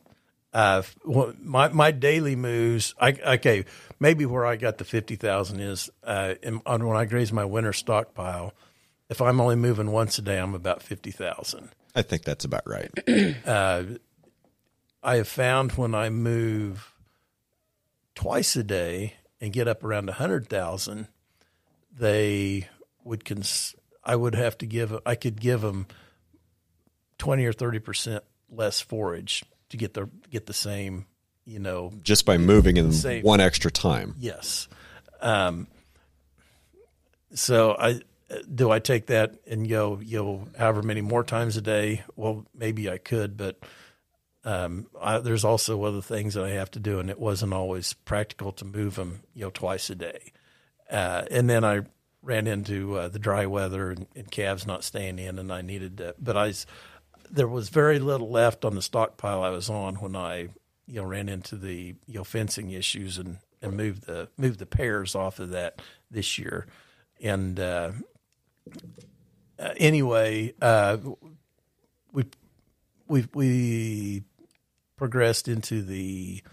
Uh, wh- my, my daily moves, I, okay, maybe where I got the 50,000 is uh, in, on when I graze my winter stockpile, if I'm only moving once a day, I'm about 50,000. I think that's about right. I have found when I move twice a day and get up around a hundred thousand, they would cons- I would have to give I could give them twenty or thirty percent less forage to get the get the same you know Just by moving in Same. one extra time. yes. Um, so I do I take that and go you know however many more times a day? Well, maybe I could, but um, I, there's also other things that I have to do, and it wasn't always practical to move them, you know, twice a day. Uh, and then I ran into uh, the dry weather and, and calves not staying in, and I needed to. But I, there was very little left on the stockpile I was on when I, you know, ran into the you know fencing issues and and moved the moved the pairs off of that this year, and. Uh, uh, anyway, uh, we we we progressed into the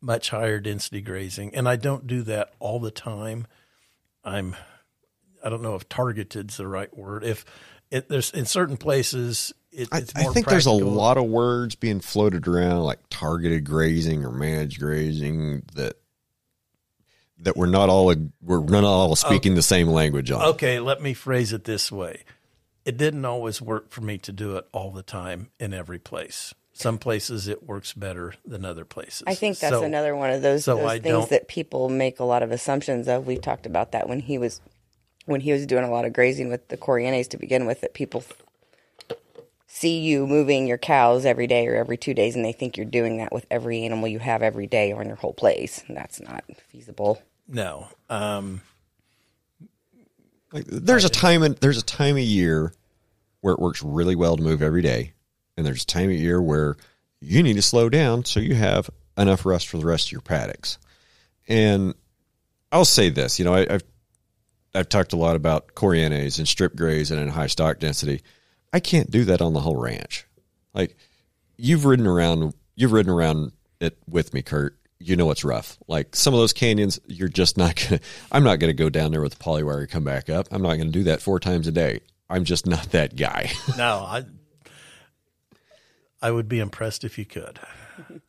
much higher density grazing, and I don't do that all the time. I'm I don't know if targeted's the right word. If it, there's in certain places, it, I, it's I more think there's a lot of words being floated around like targeted grazing or managed grazing that that we're not all we're not all speaking the same language on. Okay, let me phrase it this way. It didn't always work for me to do it all the time in every place. Some places it works better than other places. I think that's So- another one of those, so those things that people make a lot of assumptions of. We talked about that when he was when he was doing a lot of grazing with the Corianes to begin with. That people see you moving your cows every day or every two days, and they think you're doing that with every animal you have every day on your whole place. And that's not feasible. No. Um, Like, there's a time in, there's a time of year where it works really well to move every day, and there's a time of year where you need to slow down so you have enough rest for the rest of your paddocks. And I'll say this, you know, I, I've I've talked a lot about Coriones and strip graze and in high stock density. I can't do that on the whole ranch. Like you've ridden around, you've ridden around it with me, Kurt. You know it's rough. Like some of those canyons, you're just not gonna. I'm not gonna go down there with a polywire and come back up. I'm not gonna do that four times a day. I'm just not that guy. no, I I would be impressed if you could.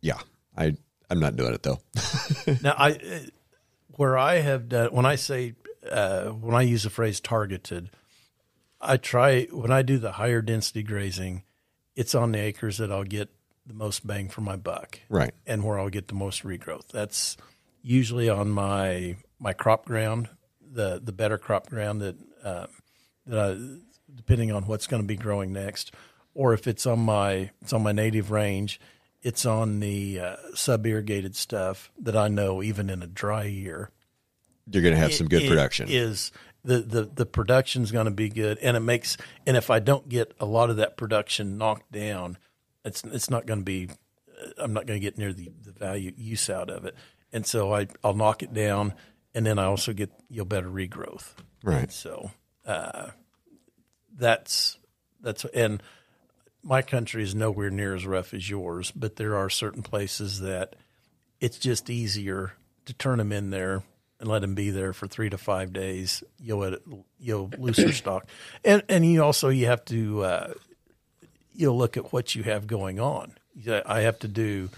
yeah, I I'm not doing it though. Now, I where I have done when I say uh, when I use the phrase targeted, I try when I do the higher density grazing, it's on the acres that I'll get the most bang for my buck, Right. and where I'll get the most regrowth. That's usually on my my crop ground, the the better crop ground that uh, that I, depending on what's going to be growing next, or if it's on my it's on my native range, it's on the uh, sub irrigated stuff that I know even in a dry year You're gonna have some good it production. Is the the the production's going to be good, and it makes and if I don't get a lot of that production knocked down, it's it's not going to be. uh, I'm not going to get near the, the value use out of it, and so I I'll knock it down, and then I also get you know better regrowth. Right. And so uh, that's that's and my country is nowhere near as rough as yours, but there are certain places that it's just easier to turn them in there and let them be there for three to five days. You'll you'll looser stock, and and you also you have to uh, you'll look at what you have going on. I have to do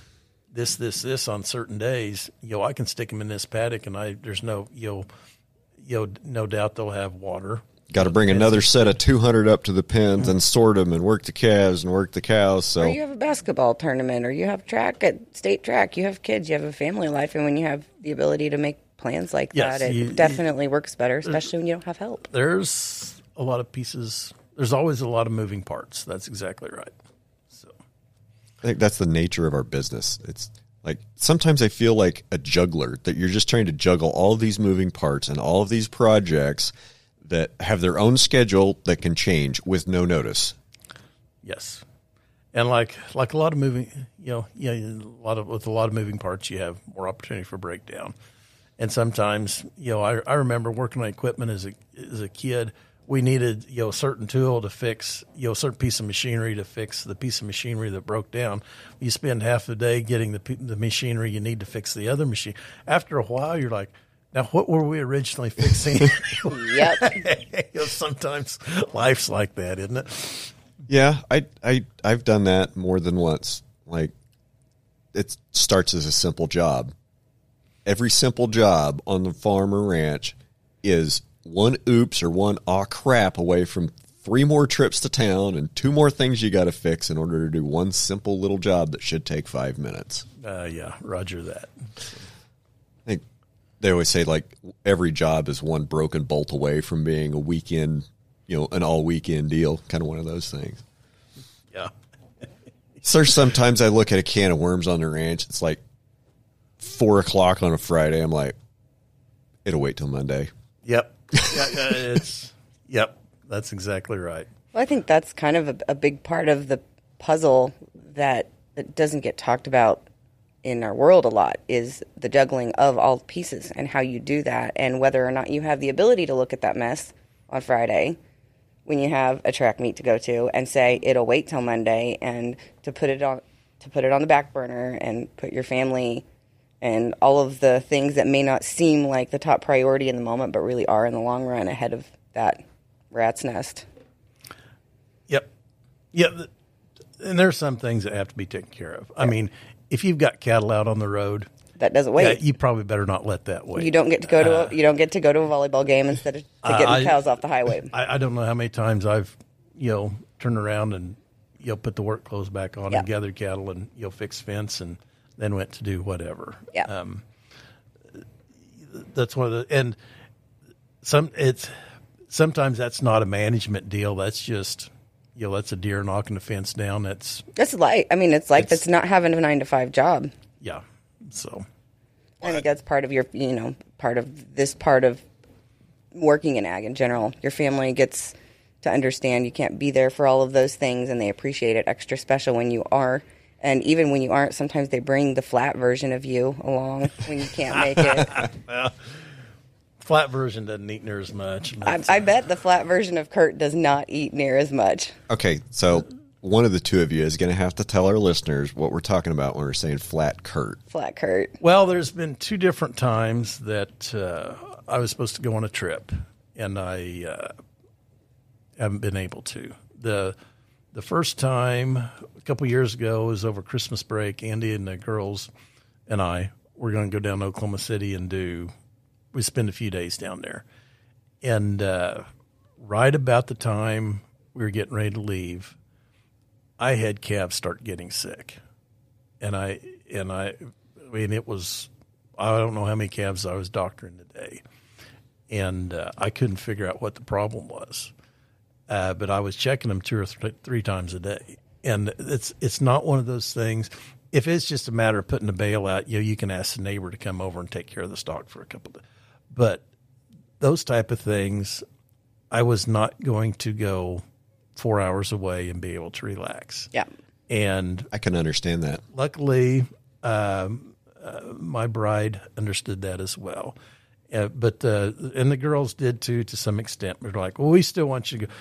this, this, this on certain days. You know, I can stick them in this paddock, and I there's no you'll you know no doubt they'll have water. Got to bring another set of 200 up to the pens and sort them and work the calves and work the cows. So Or you have a basketball tournament, or you have track at state track. You have kids, you have a family life, and when you have the ability to make plans like Yes, that, it you- definitely works better, especially when you don't have help. There's a lot of pieces. There's always a lot of moving parts. That's exactly right. So I think that's the nature of our business. It's like sometimes I feel like a juggler that you're just trying to juggle all of these moving parts and all of these projects that have their own schedule that can change with no notice. Yes, and like like a lot of moving, you know, yeah, a lot of with a lot of moving parts, you have more opportunity for breakdown. And sometimes, you know, I, I remember working on equipment as a as a kid. We needed you know a certain tool to fix you know a certain piece of machinery to fix the piece of machinery that broke down. You spend half the day getting the the machinery you need to fix the other machine. After a while, you're like, now what were we originally fixing? Yep. you know, sometimes life's like that, isn't it? Yeah, I I I've done that more than once. Like it starts as a simple job. Every simple job on the farm or ranch is one oops or one aw crap away from three more trips to town and two more things you got to fix in order to do one simple little job that should take five minutes. Uh, yeah, Roger that. I think they always say like every job is one broken bolt away from being a weekend, you know, an all weekend deal, kind of one of those things. Yeah. So sometimes I look at a can of worms on the ranch. It's like four o'clock on a Friday. I'm like, it'll wait till Monday. Yep. yeah, yeah, it's yep. That's exactly right. Well, I think that's kind of a, a big part of the puzzle that, that doesn't get talked about in our world a lot is the juggling of all pieces and how you do that and whether or not you have the ability to look at that mess on Friday when you have a track meet to go to and say it'll wait till Monday and to put it on to put it on the back burner and put your family and all of the things that may not seem like the top priority in the moment, but really are in the long run ahead of that rat's nest. Yep. Yep. And there's some things that have to be taken care of. I mean, if you've got cattle out on the road, That doesn't wait. yeah, you probably better not let that wait. you don't get to go to a, you don't get to go to a volleyball game instead of to getting I- cows off the highway. I, I don't know how many times I've, you know, turned around and, you know, put the work clothes back on Yeah. and gathered cattle and, you know, fix fence and then went to do whatever. Yeah. Um, that's one of the, and some, it's, sometimes that's not a management deal. That's just, you know, that's a deer knocking the fence down. That's, That's like I mean, it's like that's not having a nine to five job. yeah. So, I think that's part of your, you know, part of this part of working in ag in general. Your family gets to understand you can't be there for all of those things, and they appreciate it extra special when you are. And even when you aren't, sometimes they bring the flat version of you along when you can't make it. flat version doesn't eat near as much. I, I bet the flat version of Kurt does not eat near as much. Okay, so one of the two of you is going to have to tell our listeners what we're talking about when we're saying flat Kurt. Flat Kurt. Well, there's been two different times that uh, I was supposed to go on a trip, and I uh, haven't been able to. the The first time a couple years ago was over Christmas break. Andy and the girls and I were going to go down to Oklahoma City and do. We spend a few days down there, and uh, right about the time we were getting ready to leave, I had calves start getting sick and I and I, I mean it was I don't know how many calves I was doctoring today, and uh, I couldn't figure out what the problem was. Uh, but I was checking them two or th- three times a day, and it's it's not one of those things. If it's just a matter of putting the bale out, you know, you can ask the neighbor to come over and take care of the stock for a couple of. But those type of things, I was not going to go four hours away and be able to relax. Yeah. And I can understand that. luckily, um, uh, my bride understood that as well. Uh, but uh, and the girls did too to some extent. They're like, "Well, we still want you to go,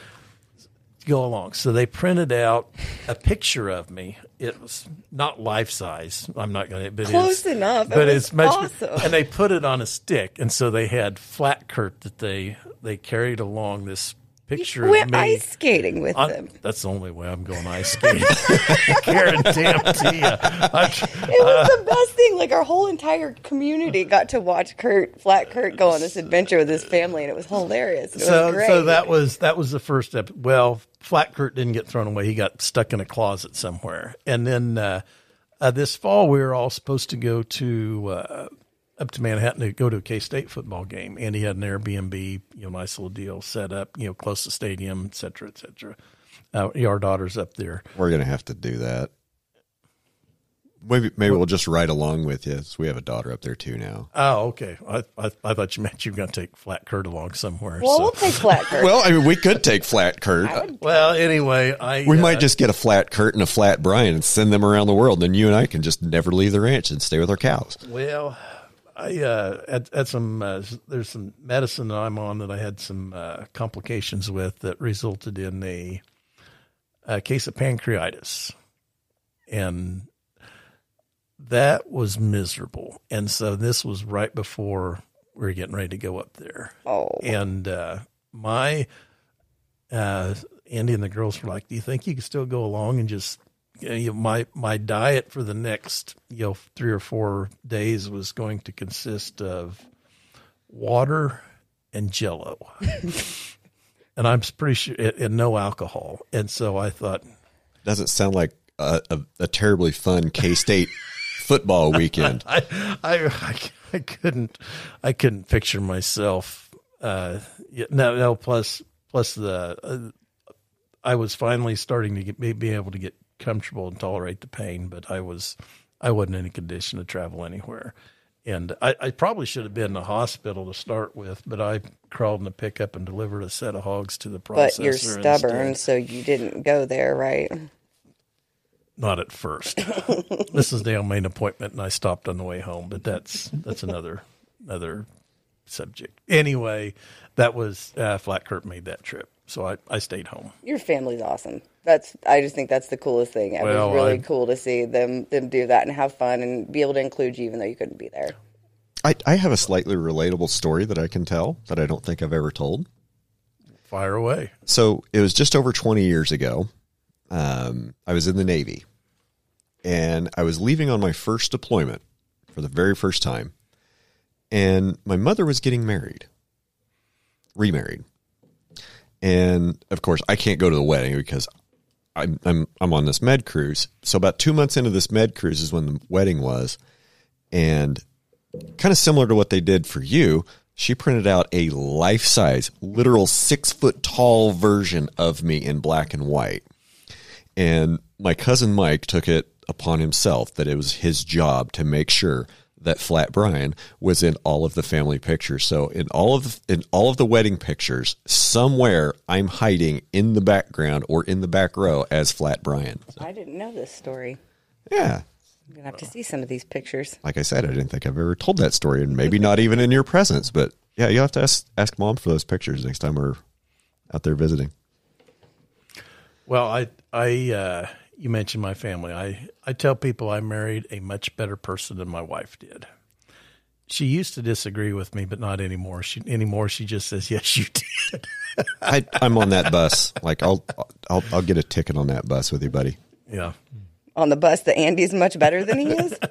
to go along." So they printed out a picture of me. It was not life size. I'm not going to, but Close it's, enough. But was it's much, awesome. and they put it on a stick, and so they had flat Kurt that they they carried along this picture me. ice skating with I- them. that's the only way I'm going ice skating. Guarantee you. I, It was uh, the best thing. Like our whole entire community got to watch Kurt, Flat Kurt, go on this adventure with his family, and it was hilarious. It so was great. so that was that was the first step. Well, Flat Kurt didn't get thrown away. He got stuck in a closet somewhere. And then uh, uh, this fall, we were all supposed to go to uh, up to Manhattan to go to a K State football game. And he had an Airbnb, you know, nice little deal set up, you know, close to stadium, et cetera, et cetera. Uh, our daughter's up there. We're going to have to do that. Maybe maybe we'll just ride along with you. So we have a daughter up there too now. Oh, okay. I I, I thought you meant you were going to take Flat Kurt along somewhere. well, so. we'll take Flat Kurt. Well, I mean, we could take flat Kurt. Well, anyway, I We uh, might just get a flat Kurt and a flat Brian and send them around the world. Then you and I can just never leave the ranch and stay with our cows. Well, I uh, had, had some. Uh, there's some medicine that I'm on that I had some uh, complications with that resulted in a, a case of pancreatitis, and that was miserable. And so this was right before we were getting ready to go up there. Oh. and uh, my uh, Andy and the girls were like, "Do you think you could still go along and just?" You know, my my diet for the next you know three or four days was going to consist of water and Jello, and I'm pretty sure and no alcohol. And so I thought, Doesn't sound like a, a, a terribly fun K State football weekend. I, I, I, I couldn't, I couldn't picture myself. Uh, no, no. Plus, plus the, uh, I was finally starting to get, be, be able to get comfortable and tolerate the pain, but I was, I wasn't in a condition to travel anywhere. And I, I probably should have been in the hospital to start with, but I crawled in the pickup and delivered a set of hogs to the processor. but you're stubborn, instead. so you didn't go there, right? Not at first. Mrs. Dale made an appointment, and I stopped on the way home. But that's that's another another subject. Anyway, that was uh, Flat Kurt made that trip. so I, I stayed home. Your family's awesome. That's I just think that's the coolest thing. It Well, was really I- cool to see them them do that and have fun and be able to include you even though you couldn't be there. I, I have a slightly relatable story that I can tell that I don't think I've ever told. Fire away. So it was just over 20 years ago. Um, I was in the Navy and I was leaving on my first deployment for the very first time. And my mother was getting married, remarried. And of course, I can't go to the wedding because I'm, I'm, I'm on this med cruise. So about two months into this med cruise is when the wedding was. And kind of similar to what they did for you, she printed out a life size, literal six foot tall version of me in black and white. And my cousin Mike took it upon himself that it was his job to make sure that Flat Brian was in all of the family pictures. So in all of the, in all of the wedding pictures, somewhere I'm hiding in the background or in the back row as Flat Brian. I didn't know this story. Yeah. I'm gonna have to see some of these pictures. like I said, I didn't think I've ever told that story, and maybe not even in your presence. But yeah, you'll have to ask ask mom for those pictures next time we're out there visiting. Well, I I uh, you mentioned my family. I I tell people I married a much better person than my wife did. She used to disagree with me, but not anymore. She anymore. She just says, "Yes, you did." I, I'm on that bus. Like I'll I'll I'll get a ticket on that bus with you, buddy. yeah. On the bus that Andy's much better than he is.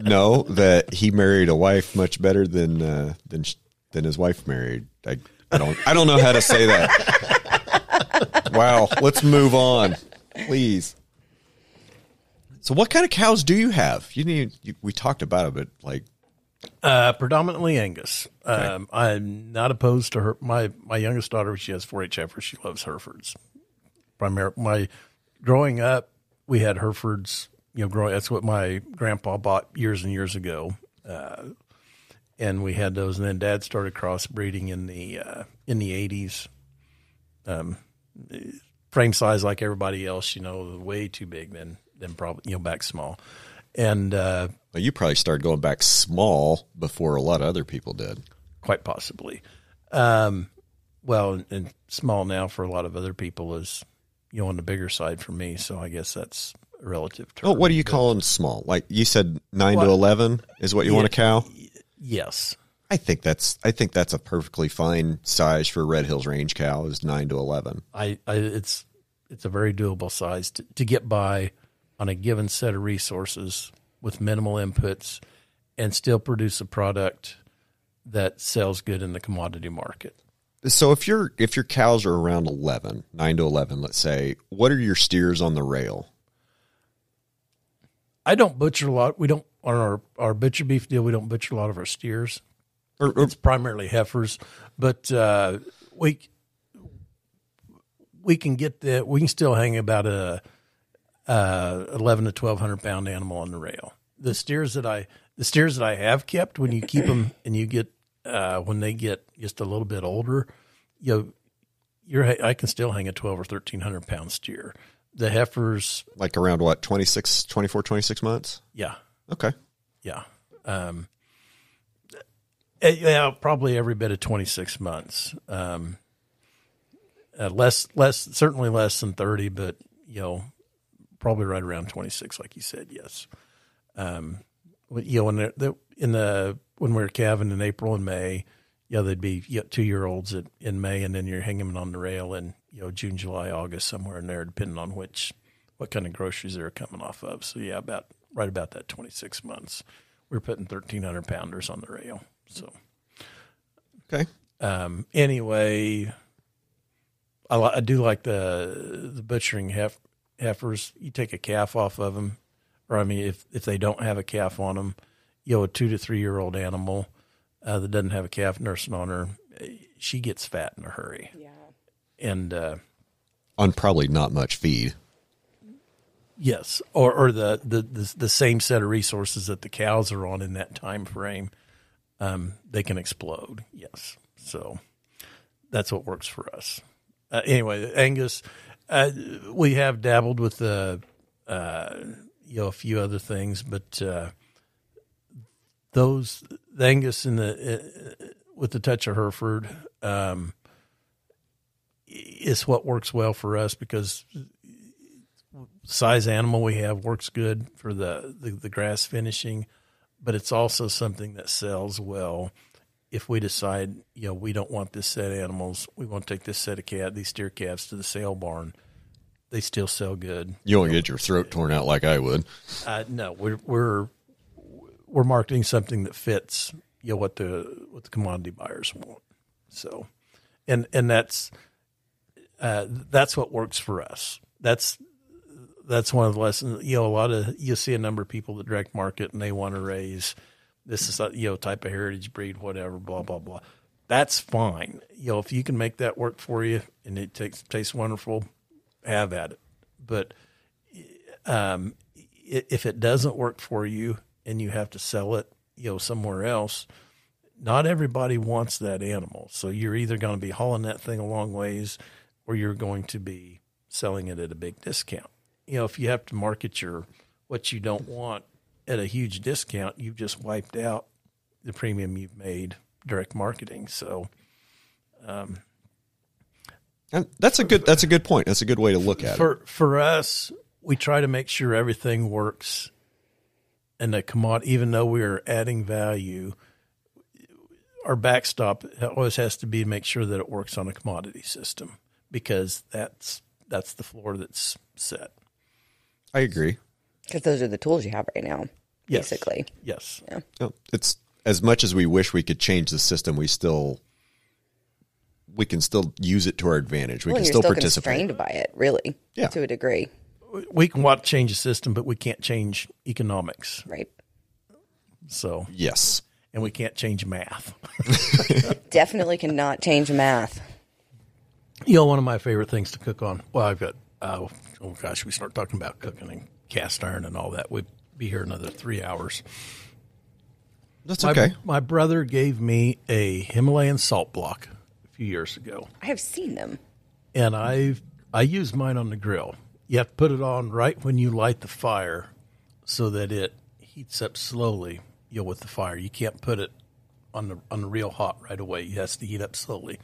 No, that he married a wife much better than uh, than than his wife married. I I don't I don't know how to say that. wow, let's move on, please. So, what kind of cows do you have? You need. You, we talked about it, but like Uh, predominantly Angus. Um, I'm not opposed to her. My my youngest daughter, she has 4-H heifers. She loves Herefords. Primary. My growing up, we had Herefords. You know, growing. That's what my grandpa bought years and years ago. Uh, and we had those, and then Dad started crossbreeding in the uh, in the 80s. Um, frame size like everybody else, you know, way too big. Then then probably you know back small, and. Uh, Well, you probably started going back small before a lot of other people did. quite possibly. Um, well, and small now for a lot of other people is, you know, on the bigger side for me. So I guess that's a relative term. Oh, what do you call them small? Like you said, nine What? to eleven is what you want a cow. Yes. I think that's I think that's a perfectly fine size for Red Hills Range cow is nine to eleven. I, I it's it's a very doable size to, to get by on a given set of resources with minimal inputs and still produce a product that sells good in the commodity market. So if your if your cows are around 11, 9 to eleven, let's say, what are your steers on the rail? I don't butcher a lot. We don't on our our butcher beef deal. We don't butcher a lot of our steers. Or, or it's primarily heifers, but uh, we we can get the we can still hang about a uh, eleven to twelve hundred pound animal on the rail. The steers that I the steers that I have kept when you keep them and you get uh, when they get just a little bit older, you know, you're I can still hang a twelve or thirteen hundred pound steer. The heifers, like around what 26, 24, 26 months? yeah, Okay. yeah. Um, yeah, probably every bit of 26 months. Um, uh, less, less, certainly less than 30, but, you know, probably right around 26, like you said, yes. Um, you know, they're, they're in the, when we we're calving in April and May, yeah, they'd be you know, two year olds in May, and then you're hanging them on the rail in, you know, June, July, August, somewhere in there, depending on which, what kind of groceries they're coming off of. So, yeah, about, right about that 26 months. We're putting 1,300 pounders on the rail. So, Okay. um, anyway, I, li- I do like the the butchering hef- heifers. You take a calf off of them, or I mean, if if they don't have a calf on them, you know, a two to three year old animal uh, that doesn't have a calf nursing on her, she gets fat in a hurry. Yeah. And uh, On probably not much feed. yes, or or the, the the the same set of resources that the cows are on in that time frame, um, they can explode. Yes, so that's what works for us. Uh, anyway, Angus, uh, we have dabbled with the, uh, you know, a few other things, but uh, those the Angus and the uh, with the touch of Hereford, um, is what works well for us because size animal we have works good for the, the, the grass finishing, but it's also something that sells well. If we decide, you know, we don't want this set of animals, we want to take this set of cat, these steer calves to the sale barn. They still sell good. You won't get your throat torn out like I would. Uh, no, we're we're we're marketing something that fits you know what the what the commodity buyers want. So, and and that's uh, that's what works for us. That's that's one of the lessons. You know, a lot of you see a number of people that direct market and they want to raise this is a you know type of heritage breed, whatever, blah blah blah. That's fine. You know, if you can make that work for you and it takes tastes wonderful, have at it. But um, if it doesn't work for you and you have to sell it, you know, somewhere else, not everybody wants that animal. So you're either going to be hauling that thing a long ways, or you're going to be selling it at a big discount. You know, if you have to market your what you don't want at a huge discount, you've just wiped out the premium you've made direct marketing. So, um, and that's a good that's a good point. That's a good way to look at for, it. For us, we try to make sure everything works and the commodity even though we're adding value, our backstop always has to be to make sure that it works on a commodity system because that's that's the floor that's set. I agree. Because those are the tools you have right now, Yes. basically. Yes. Yeah. No, it's as much as we wish we could change the system, we still we can still use it to our advantage. We Well, can and you're still, still participate. constrained by it, really, Yeah. to a degree, We can want to change the system, but we can't change economics. right? So, Yes. and we can't change math. Definitely cannot change math. You know, one of my favorite things to cook on. Well, I've got. Uh, oh gosh, we start talking about cooking and cast iron and all that. We'd be here another three hours. That's My, okay. My brother gave me a Himalayan salt block a few years ago, I have seen them. and I I use mine on the grill. You have to put it on right when you light the fire, so that it heats up slowly. You know, with the fire, you can't put it on the on the real hot right away. It has to heat up slowly.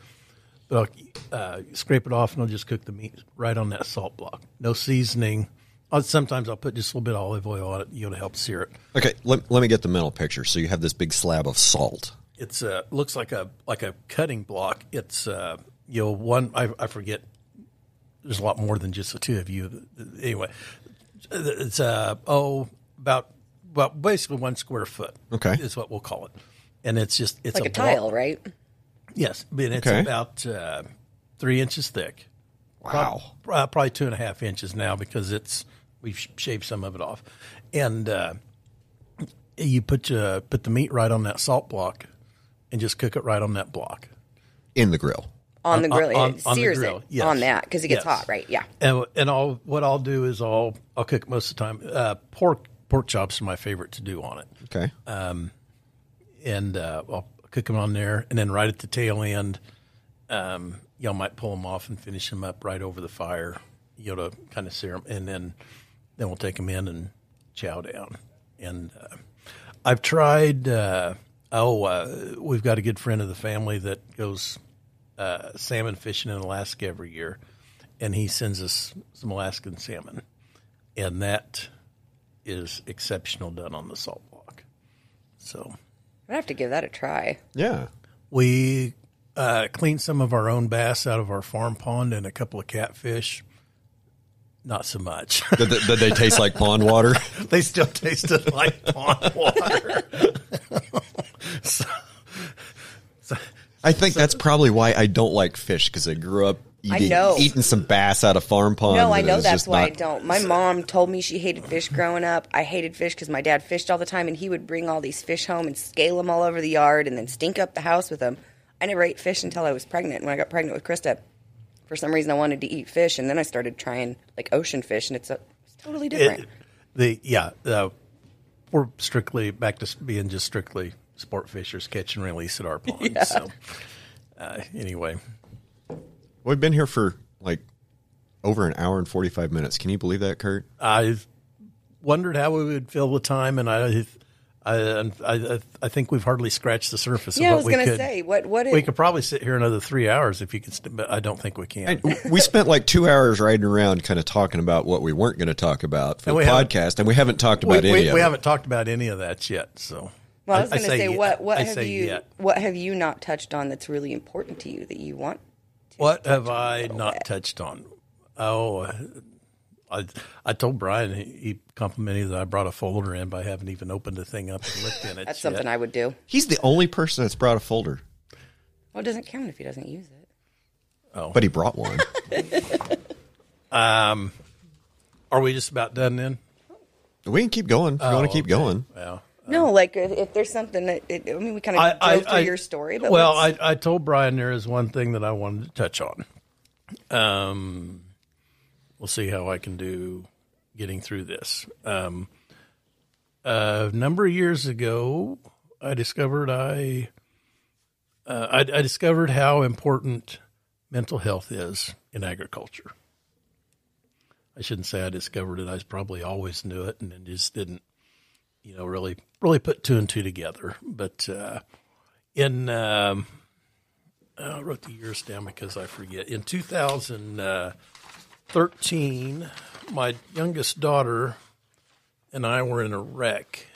But I'll uh, scrape it off, and I'll just cook the meat right on that salt block. No seasoning. I'll, sometimes I'll put just a little bit of olive oil on it, you know, to help sear it. Okay, let, let me get the mental picture. So you have this big slab of salt. It's uh, looks like a like a cutting block. It's uh, you know one I, I forget. There's a lot more than just the two of you. Anyway, it's uh, oh about well basically one square foot. Okay. is what we'll call it, and it's just it's Like a, block- tile, right? Yes, but it's Okay. about uh, three inches thick. Wow. uh, probably two and a half inches now because it's we've sh- shaved some of it off, and uh, you put uh, put the meat right on that salt block, and just cook it right on that block. In the grill. On the On- grill, on- it on the sears grill, it yes. on that because it gets Yes. hot, right? Yeah. And and I'll what I'll do is I'll I'll cook most of the time. Uh, pork pork chops are my favorite to do on it, Okay. and uh, I'll cook them on there, and then right at the tail end, um, y'all might pull them off and finish them up right over the fire, you know, to kind of sear them, and then then we'll take them in and chow down. And uh, I've tried. Uh, oh, uh, we've got a good friend of the family that goes uh, salmon fishing in Alaska every year, and he sends us some Alaskan salmon, and that is exceptional done on the salt block. So I'd have to give that a try. yeah. we uh, cleaned some of our own bass out of our farm pond and a couple of catfish. Not so much. Did, they- did they taste like pond water? they still tasted like pond water. so, I think that's probably why I don't like fish because I grew up eating, know. eating some bass out of farm ponds. No, I know that's just why I don't. My mom told me she hated fish growing up. I hated fish because my dad fished all the time, and he would bring all these fish home and scale them all over the yard, and then stink up the house with them. I never ate fish until I was pregnant. When I got pregnant with Krista, for some reason I wanted to eat fish, and then I started trying like ocean fish, and it's, a, it's totally different. it, the yeah, uh, we're strictly back to being just strictly sport fishers, catch and release at our pond. So uh, anyway, We've been here for like over an hour and 45 minutes. Can you believe that, Kurt? I wondered how we would fill the time, and I I, I, I think we've hardly scratched the surface. Yeah, of I was we going to could- say what what we if, could probably sit here another three hours if you could, st- but I don't think we can. we spent like two hours riding around, kind of talking about what we weren't going to talk about for And the we haven't- podcast, and we haven't talked we, about any we, of we it. haven't talked about any of that yet. So, well, I was going to say, yet. what what I have you yet. what have you not touched on that's really important to you that you want? What have I not touched on? Oh, I I told Brian he, he complimented that I brought a folder in, but I haven't even opened the thing up and looked in it. That's something I would do. He's the only person that's brought a folder, Well, it doesn't count if he doesn't use it. Oh, but he brought one. um, Are we just about done then? we can keep going. If you want to keep going. Well, No, like if, if there's something that it, I mean, we kind of I, drove through I- your story, but well, I, I told Brian there is one thing that I wanted to touch on. Um, we'll see how I can do getting through this. Um, a number of years ago, I discovered I, uh, I, I discovered how important mental health is in agriculture. I shouldn't say I discovered it. I probably always knew it, and just didn't you know, really, really put two and two together. But uh, in, um, I wrote the years down because I forget. In 2013, my youngest daughter and I were in a wreck,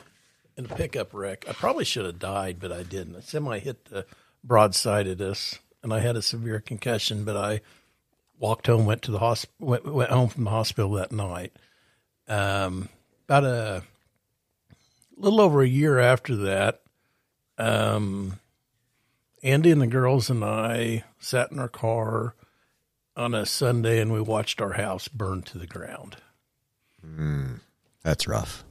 in a pickup wreck. I probably should have died, but I didn't. A semi hit the broadside of us, and I had a severe concussion. But I walked home, went to the hosp- went, went home from the hospital that night. Um, about a little over a year after that, um, Andy and the girls and I sat in our car on a Sunday and we watched our house burn to the ground. That's rough.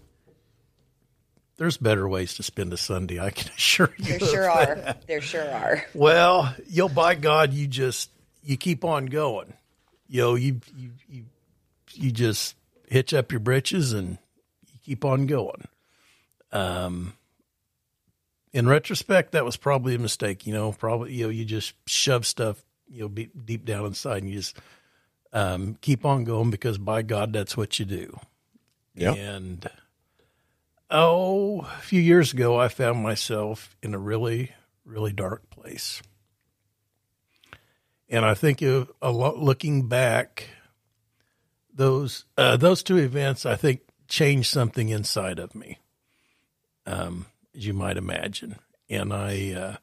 There's better ways to spend a Sunday, I can assure you. there sure are. There sure are. Well, yo, by God, you just you keep on going. Yo, you you you you just hitch up your britches and you keep on going. Um, in retrospect, that was probably a mistake. You know, probably you know you just shove stuff you know be, deep down inside and you just um, keep on going because by God, that's what you do. Yeah. And oh, a few years ago, I found myself in a really, really dark place. And I think of a lot, looking back, those uh, those two events, I think, changed something inside of me, um, as you might imagine. And I,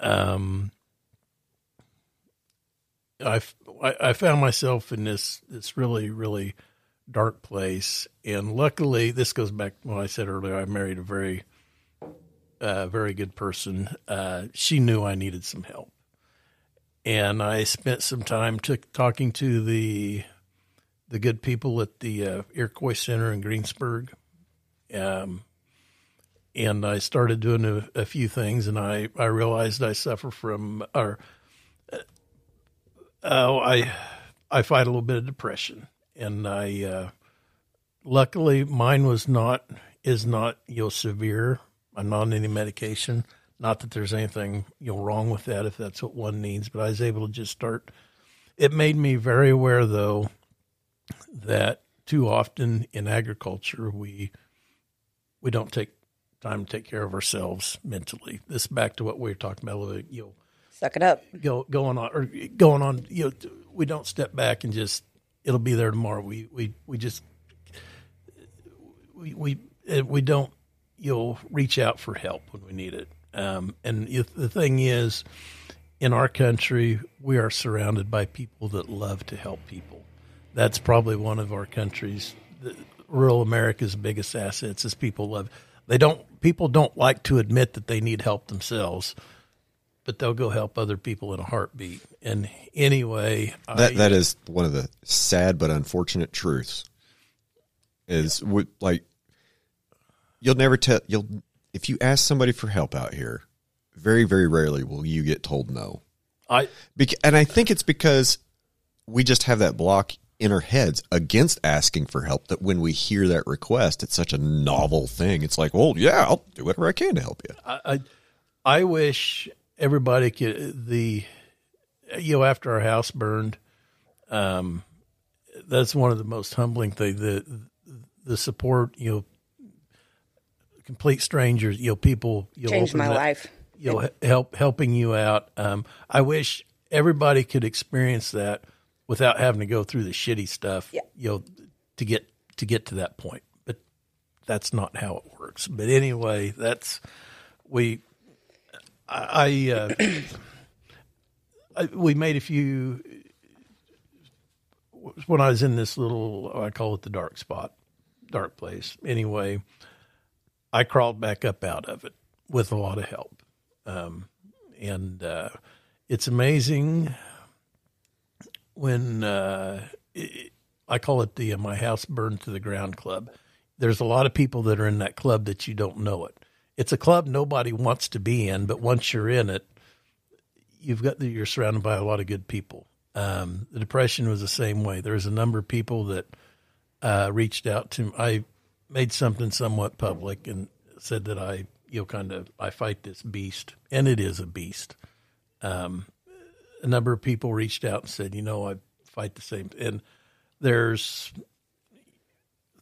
uh, um, I, I found myself in this this really really dark place, and luckily, this goes back to what I said earlier. I married a very uh, very good person. Uh, she knew I needed some help, and I spent some time talking to the the good people at the uh, Iroquois Center in Greensburg. Um, and I started doing a, a few things, and I, I realized I suffer from, or oh, I I fight a little bit of depression, and I uh, luckily mine was not is not you know severe. I'm not on any medication. Not that there's anything you know wrong with that if that's what one needs, but I was able to just start. It made me very aware though that too often in agriculture we we don't take time to take care of ourselves mentally. This back to what we were talking about, you know, Suck it up. go going on or going on. You know, we don't step back and just it'll be there tomorrow. We we we just we we uh, we don't you know reach out for help when we need it. Um, and the thing is, in our country, we are surrounded by people that love to help people. That's probably one of our country's, the, rural America's biggest assets is people love. They don't. People don't like to admit that they need help themselves but they'll go help other people in a heartbeat. And anyway, That I, that is one of the sad but unfortunate truths. Is we, like you'll never tell you'll if you ask somebody for help out here, very very rarely will you get told no. I Bec- and I think it's because we just have that block in our heads against asking for help that when we hear that request, it's such a novel thing. It's like, well, yeah, I'll do whatever I can to help you. I, I, I wish everybody could the you know after our house burned, um, that's one of the most humbling thing The the support you know complete strangers, you know, people you know, Changed my up- life. you know, help helping you out. Um, I wish everybody could experience that without having to go through the shitty stuff. Yeah. You know, to get to get to that point, but that's not how it works. But anyway, that's we. I, I, uh, I we made a few when I was in this little I call it the dark spot, dark place. Anyway, I crawled back up out of it with a lot of help. Um, and uh, it's amazing when uh, it, I call it the uh, My House Burned to the Ground Club. There's a lot of people that are in that club that you don't know it. It's a club nobody wants to be in, but once you're in it, you've got you're surrounded by a lot of good people. Um, the depression was the same way. There's a number of people that uh, reached out to. I made something somewhat public and said that I, you know, kind of I fight this beast, and it is a beast. Um, a number of people reached out and said, you know, I fight the same, and there's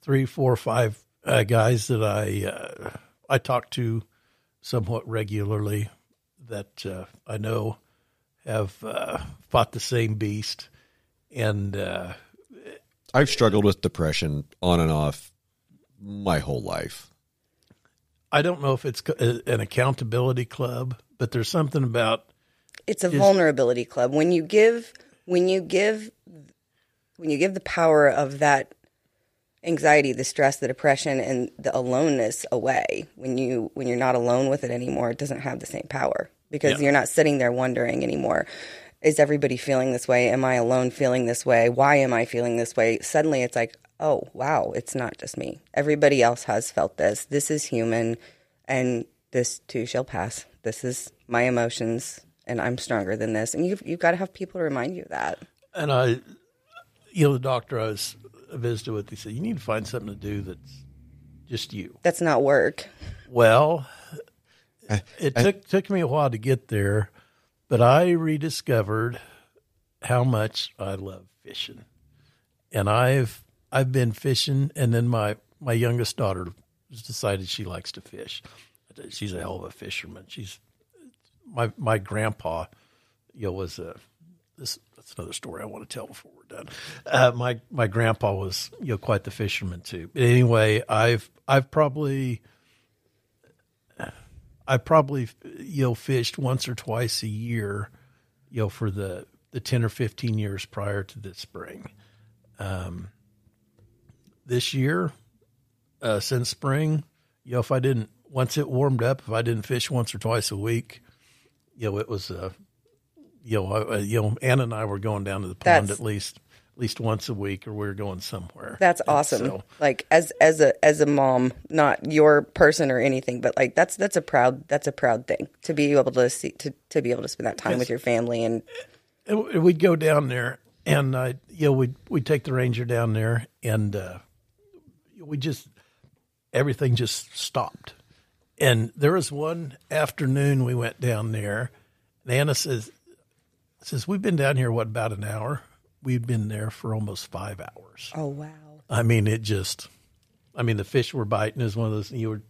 three, four, five uh, guys that I uh, I talk to somewhat regularly that uh, I know have uh, fought the same beast, and uh, I've struggled with depression on and off my whole life. I don't know if it's an accountability club, but there's something about It's a vulnerability club. When you give when you give when you give the power of that anxiety, the stress, the depression and the aloneness away, when you when you're not alone with it anymore, it doesn't have the same power because Yeah. you're not sitting there wondering anymore. Is everybody feeling this way? Am I alone feeling this way? Why am I feeling this way? Suddenly it's like, oh, wow, it's not just me. Everybody else has felt this. This is human and this too shall pass. This is my emotions and I'm stronger than this. And you've, you've got to have people to remind you of that. and I, you know, the doctor I was visited with, he said, you need to find something to do that's just you. That's not work. Well, it took took me a while to get there, but I rediscovered how much I love fishing, and I've I've been fishing, and then my my youngest daughter has decided she likes to fish. She's a hell of a fisherman. She's my my grandpa, you know, was a this that's another story I want to tell before we're done. Uh, my my grandpa was you know quite the fisherman too. But anyway, I've I've probably I probably you know fished once or twice a year, you know, for the the ten or fifteen years prior to this spring. Um, this year, uh, since spring, you know, if I didn't once it warmed up, if I didn't fish once or twice a week, you know, it was uh, you know, I, you know, Anna and I were going down to the pond That's- at least at least once a week, or we were going somewhere. That's And awesome. so- like as as a as a mom, not your person or anything, but like that's that's a proud that's a proud thing to be able to see to, to be able to spend that time with your family and And we'd go down there, and uh, you know, we'd we'd take the ranger down there, and uh, we just everything just stopped. And there was one afternoon we went down there, and Anna says, "says We've been down here what about an hour? We'd been there for almost five hours. oh wow, I mean, it just, I mean, the fish were biting. Is one of those you were,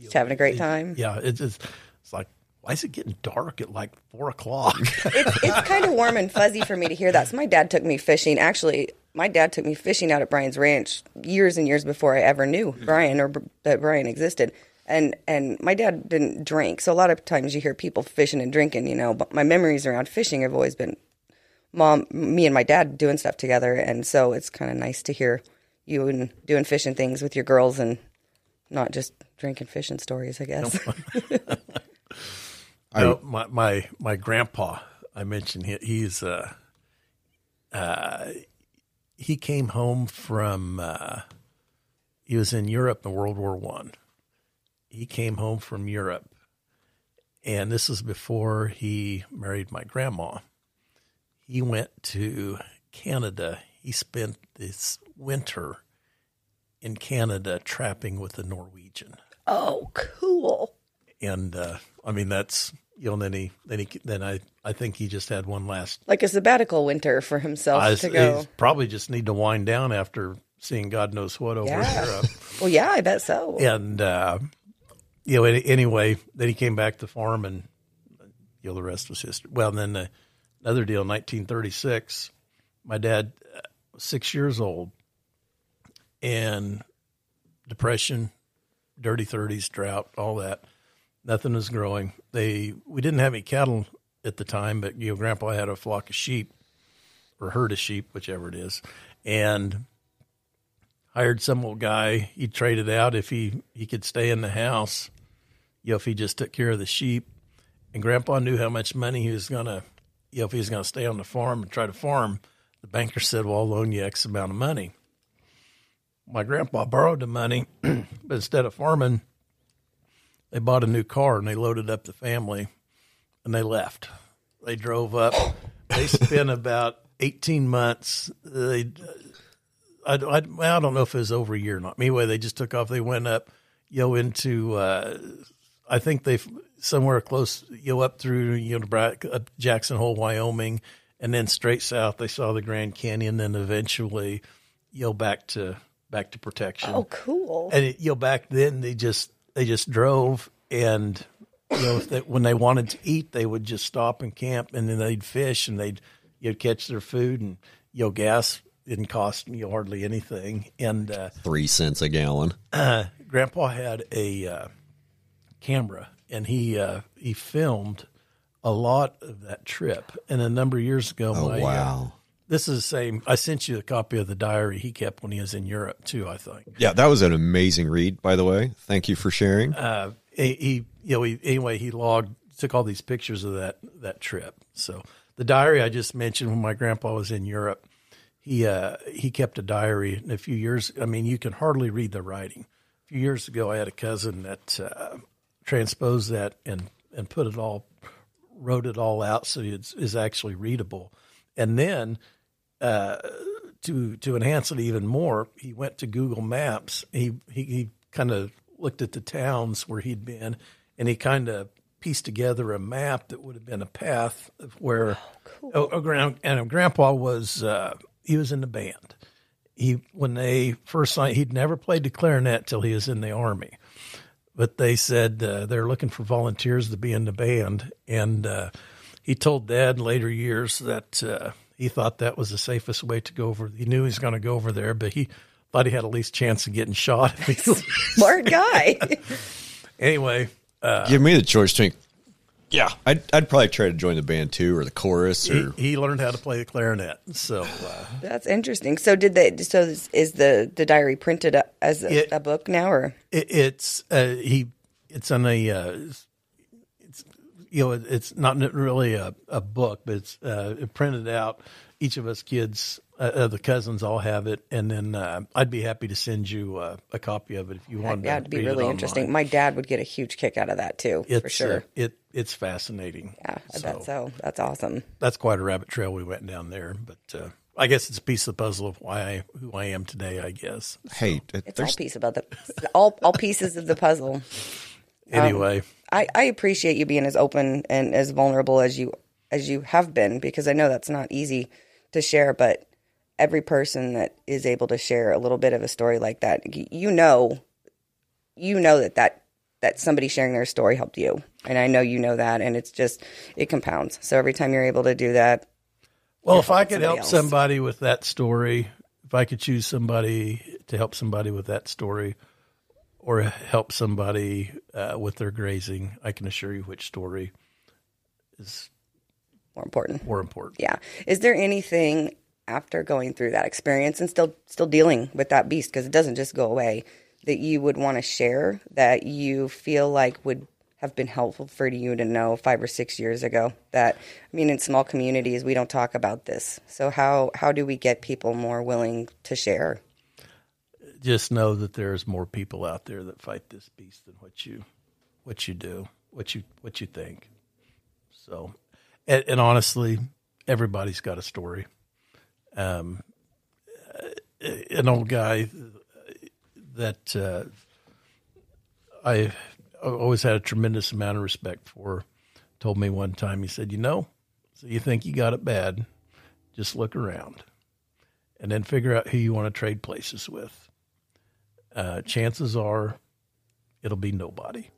just having a great time. yeah. It's just, it's like, why is it getting dark at like four o'clock? it's it's kind of warm and fuzzy for me to hear that. So my dad took me fishing. Actually, my dad took me fishing out at Brian's ranch years and years before I ever knew hmm. Brian or that Brian existed. And and my dad didn't drink, so a lot of times you hear people fishing and drinking, you know. But my memories around fishing have always been mom, me and my dad doing stuff together, and so it's kind of nice to hear you and doing fishing things with your girls and not just drinking fishing stories. I guess. No, my my my grandpa. I mentioned he, he's uh, uh, he came home from uh, he was in Europe in World War One. He came home from Europe, and this is before he married my grandma. He went to Canada. He spent this winter in Canada trapping with a Norwegian oh, cool. and uh, I mean that's you know. Then he then he then I I think he just had one last. Like a sabbatical winter for himself I to go. probably just need to wind down after seeing God knows what over Yeah. Europe. Well, yeah, I bet so. And uh, you know, anyway, then he came back to farm and, you know, the rest was history. Well, then uh, another deal, 1936, my dad uh, was six years old and depression, dirty 30s, drought, all that. Nothing was growing. They we didn't have any cattle at the time, but you know, Grandpa had a flock of sheep or herd of sheep, whichever it is, and hired some old guy. He traded out if he he could stay in the house, you know, if he just took care of the sheep. And Grandpa knew how much money he was gonna, you know, if he was gonna stay on the farm and try to farm. The banker said, "Well, I'll loan you X amount of money." My grandpa borrowed the money, but instead of farming, they bought a new car and they loaded up the family and they left. They drove up. They spent about 18 months. They, I, I, I don't know if it was over a year or not. Anyway, they just took off. They went up, you know, into, uh, I think they somewhere close, you know, up through, you know, Nebra- up Jackson Hole, Wyoming, and then straight south. They saw the Grand Canyon, then eventually, you know, back to back to protection Oh, cool. and it, you know back then they just they just drove and you know if they, when they wanted to eat they would just stop and camp and then they'd fish and they'd you know catch their food and you know gas didn't cost you know, hardly anything and uh, Three cents a gallon. grandpa had a uh, camera and he uh, he filmed a lot of that trip and a number of years ago Oh, my, uh, wow. this is the same i sent you a copy of the diary he kept when he was in europe too i think Yeah, that was an amazing read, by the way. Thank you for sharing. uh, he, he you know he, anyway he logged took all these pictures of that that trip. So the diary I just mentioned when my grandpa was in Europe, he uh, he kept a diary. And a few years, I mean, you can hardly read the writing. A few years ago, I had a cousin that uh, transposed that and and put it all wrote it all out so it's is actually readable. And then uh, to to enhance it even more, he went to Google Maps. He he, he kind of looked at the towns where he'd been, and he kind of pieced together a map that would have been a path of where. Oh, oh, grand, and Grandpa was uh, he was in the band. He when they first signed, he'd never played the clarinet till he was in the army but they said uh, they're looking for volunteers to be in the band. And uh, he told Dad in later years that uh, he thought that was the safest way to go over. He knew he was going to go over there, but he thought he had at least chance of getting shot. if he- Smart guy. anyway, uh, Give me the choice between. Yeah, I'd, I'd probably try to join the band too, or the chorus, or he learned how to play the clarinet. So uh, That's interesting. So did they? So is, is the the diary printed as a, It- a book now, or it, it's uh, he it's on a uh, it's you know it's not really a, a book but it's uh, printed out each of us kids uh, uh, the cousins all have it and then uh, i'd be happy to send you uh, a copy of it if you want. yeah, it'd to be read really online. interesting. My dad would get a huge kick out of that too, it's for sure. uh, it it's fascinating yeah, I bet so. That's awesome. that's quite a rabbit trail we went down there but uh, I guess it's a piece of the puzzle of why I who I am today. I guess. hey, it- It's all piece about the all all pieces of the puzzle. Anyway, I, I appreciate you being as open and as vulnerable as you as you have been because I know that's not easy to share, but every person that is able to share a little bit of a story like that, you know, you know that that that somebody sharing their story helped you, and I know you know that, and it's just it compounds. So every time you're able to do that, Well, if I could help else. somebody with that story, if I could choose somebody to help somebody with that story, or help somebody uh, with their grazing, I can assure you which story is more important. more important. Yeah. Is there anything after going through that experience and still still dealing with that beast because it doesn't just go away that you would want to share that you feel like would have been helpful for you to know 5 or 6 years ago that I mean in small communities we don't talk about this. So how how do we get people more willing to share? Just know that there's more people out there that fight this beast than what you what you do, what you what you think. So, and, and honestly, everybody's got a story. Um, an old guy that uh, I always had a tremendous amount of respect for told me one time. He said, "You know, so you think you got it bad? Just look around, and then figure out who you want to trade places with. Uh, chances are, it'll be nobody."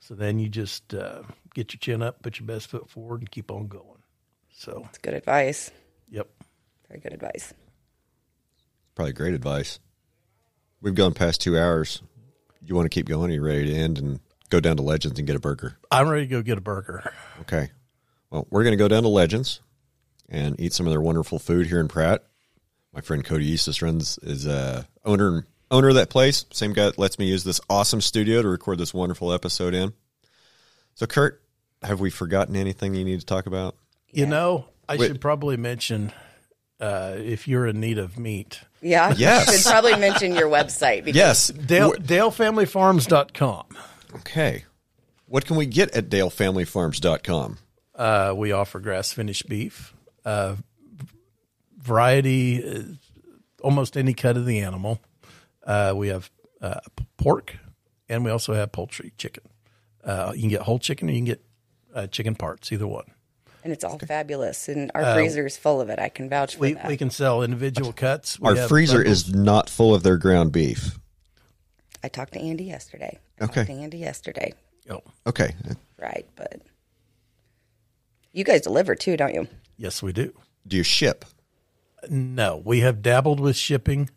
So then you just uh, get your chin up, put your best foot forward, and keep on going. So, It's good advice. yep. Very good advice. Probably great advice. We've gone past two hours. You want to keep going? Are you ready to end and go down to Legends and get a burger? I'm ready to go get a burger. Okay. Well, we're going to go down to Legends and eat some of their wonderful food here in Pratt. My friend Cody Eustace runs is uh, owner owner of that place. Same guy that lets me use this awesome studio to record this wonderful episode in. So, Kurt, have we forgotten anything you need to talk about? You know, I Wait. should probably mention uh, if you're in need of meat, Yeah. Yes. Should probably mention your website. Because Yes. Dale, DaleFamilyFarms.com. Okay. What can we get at DaleFamilyFarms.com? Uh, we offer grass finished beef, uh, variety, uh, almost any cut of the animal. Uh, we have uh, pork, and we also have poultry, chicken. Uh, you can get whole chicken, or you can get uh, chicken parts, either one. And it's all fabulous. And our um, freezer is full of it. I can vouch for We, that. we can sell individual cuts. We Our freezer bundles. is not full of their ground beef. I talked to Andy yesterday. I Okay. talked to Andy yesterday. Oh, Okay. Right. But you guys deliver too, don't you? yes, we do. Do you ship? No, we have dabbled with shipping.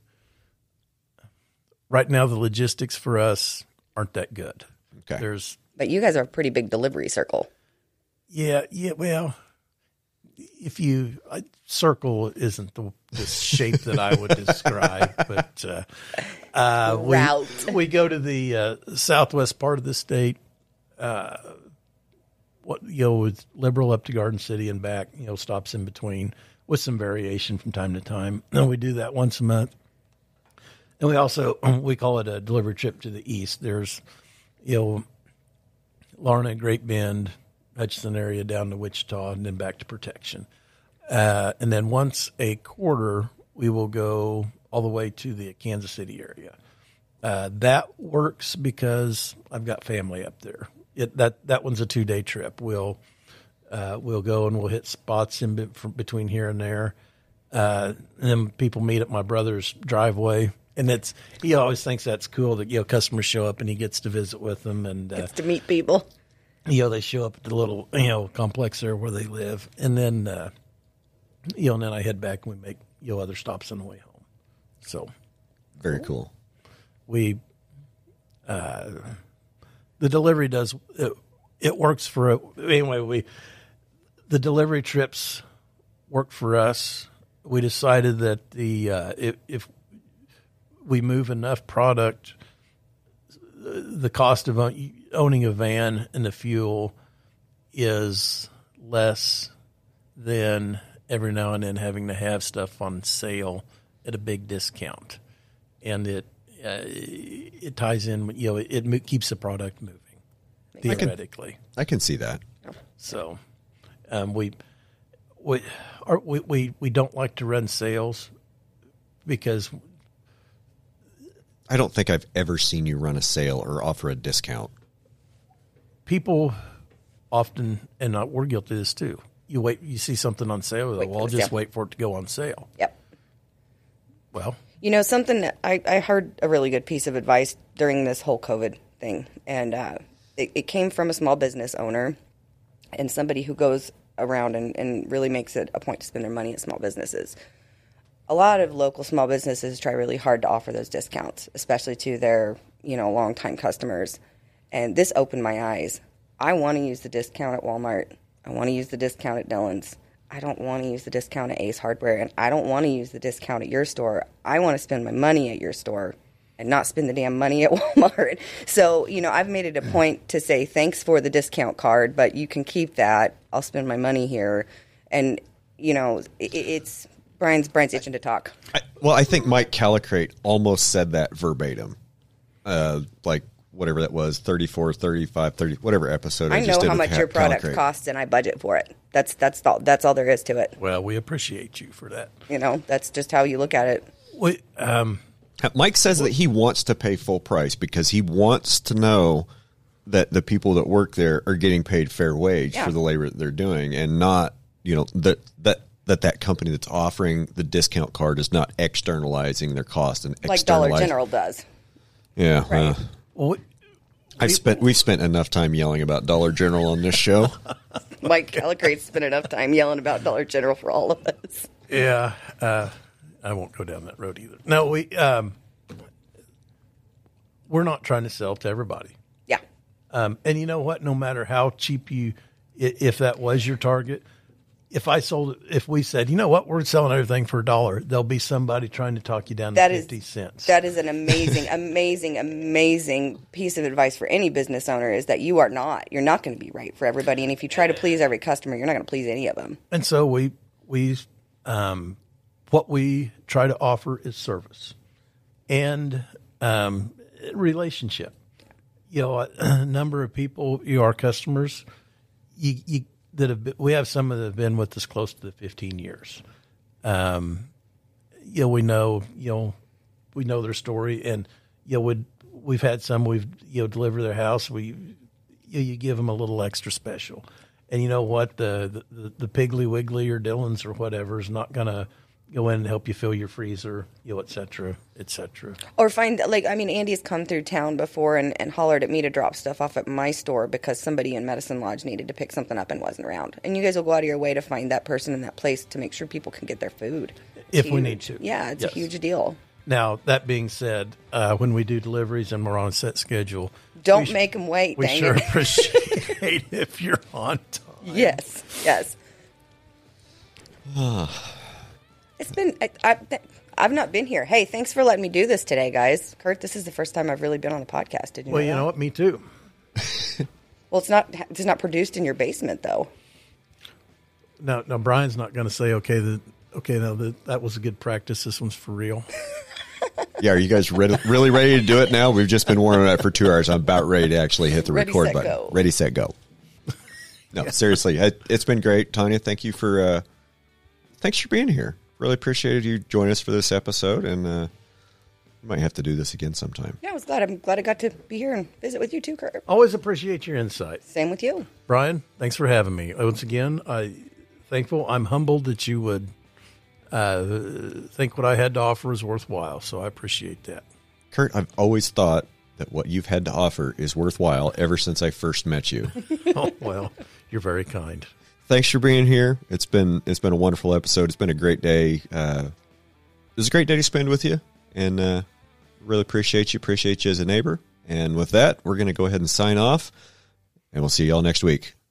Right now, the logistics for us aren't that good. Okay. There's, But you guys are a pretty big delivery circle. Yeah, yeah. Well, if you I, circle isn't the, the shape that I would describe, but uh, uh, we, Route. we go to the uh, southwest part of the state. Uh, what you know, with liberal up to Garden City and back, you know, stops in between with some variation from time to time. And we do that once a month. And we also we call it a delivery trip to the east. There's, you know, Larned, Great Bend, Hutchinson area down to Wichita, and then back to Protection. Uh, and then once a quarter, we will go all the way to the Kansas City area. Uh, that works because I've got family up there. It, that that one's a two day trip. We'll uh, we'll go and we'll hit spots in be, between here and there. Uh, and then people meet at my brother's driveway, and it's he always thinks that's cool that you know customers show up and he gets to visit with them, and uh, to meet people. You know they show up at the little you know complex there where they live, and then uh, you know and then I head back and we make you know other stops on the way home. So Very cool. we uh, the delivery does it, it works for anyway we the delivery trips work for us we decided that the uh, if, if we move enough product the cost of own- owning a van and the fuel is less than every now and then having to have stuff on sale at a big discount and it uh, it ties in. You know, it, it keeps the product moving theoretically. I can see that. So um, we we, are, we we we don't like to run sales because I don't think I've ever seen you run a sale or offer a discount. People often and uh, we're guilty of this too. You wait, you see something on sale, Wait well, I'll just sale. wait for it to go on sale. Yep. Well, You know, something that I, I heard a really good piece of advice during this whole COVID thing, and uh, it, it came from a small business owner and somebody who goes around and, and really makes it a point to spend their money at small businesses. A lot of local small businesses try really hard to offer those discounts, especially to their you know longtime customers. And this opened my eyes. I want to use the discount at Walmart. I want to use the discount at Dillon's. I don't want to use the discount at Ace Hardware, and I don't want to use the discount at your store. I want to spend my money at your store and not spend the damn money at Walmart. So, you know, I've made it a point to say thanks for the discount card, but you can keep that. I'll spend my money here. And, you know, it, it's Brian's Brian's itching to talk. I, well, I think Mike Callicrate almost said that verbatim. Uh, like whatever that was, 34, 35, 30, whatever episode I, I just know did how much Ca- your product Callicrate. costs and I budget for it. That's that's all, that's all there is to it. well, we appreciate you for that. You know, that's just how you look at it. We, um, Mike says that he wants to pay full price because he wants to know that the people that work there are getting paid fair wage Yeah. for the labor that they're doing and not, you know, that that that that company that's offering the discount card is not externalizing their cost and Like Dollar General does. Yeah. Right. uh, Well, we, I've spent we've spent enough time yelling about Dollar General on this show. Mike Callicrate's spent enough time yelling about Dollar General for all of us. Yeah, uh, I won't go down that road either. No, we um, we're not trying to sell to everybody. Yeah. Um, and you know what? No matter how cheap you, if that was your target, if I sold if we said, you know what, we're selling everything for a dollar, there'll be somebody trying to talk you down That to is fifty cents. That is an amazing, amazing, amazing piece of advice for any business owner is that you are not. You're not going to be right for everybody. And if you try to please every customer, you're not going to please any of them. And so we we um, what we try to offer is service and um, relationship. You know, a number of people, you know, our customers, you, you that have been, we have some that have been with us close to the fifteen years. Um, you know, we know, you know, we know their story, and you know, we we've had some we've you know deliver their house. We you, you give them a little extra special, and you know what the the, the Piggly Wiggly or Dillon's or whatever is not gonna go in and help you fill your freezer, you know, et cetera, et cetera. Or find, like, I mean, Andy's come through town before and, and hollered at me to drop stuff off at my store because somebody in Medicine Lodge needed to pick something up and wasn't around. And you guys will go out of your way to find that person in that place to make sure people can get their food. If It's we need to. Yeah, it's Yes. a huge deal. Now that being said, uh, when we do deliveries and we're on a set schedule, Don't sh- make them wait. we dang sure it. appreciate if you're on time. Yes, yes. it's been. I, I, I've not been here. Hey, thanks for letting me do this today, guys. Kurt, this is the first time I've really been on a podcast. Did you? Well, know you know what? Me too. Well, it's not. It's not produced in your basement, though. Now, now Brian's not going to say, okay, the okay, now that that was a good practice. This one's for real. Yeah, are you guys ready, really ready to do it now? We've just been warming up for two hours. I'm about ready to actually hit the Ready, record set, button. go. Ready, set, go. No, seriously, it, it's been great, Tanya. Thank you for uh, thanks for being here. Really appreciated you joining us for this episode, and uh, we might have to do this again sometime. Yeah, I was glad. I'm glad I got to be here and visit with you too, Kurt. Always appreciate your insight, Same with you. Brian. Thanks for having me once again. I thankful. I'm humbled that you would uh, think what I had to offer is worthwhile. So I appreciate that. Kurt, I've always thought that what you've had to offer is worthwhile ever since I first met you. oh well, you're very kind. Thanks for being here. It's been it's been a wonderful episode. It's been a great day. Uh, it was a great day to spend with you, and uh, really appreciate you. Appreciate you as a neighbor. And with that, we're going to go ahead and sign off, and we'll see y'all next week.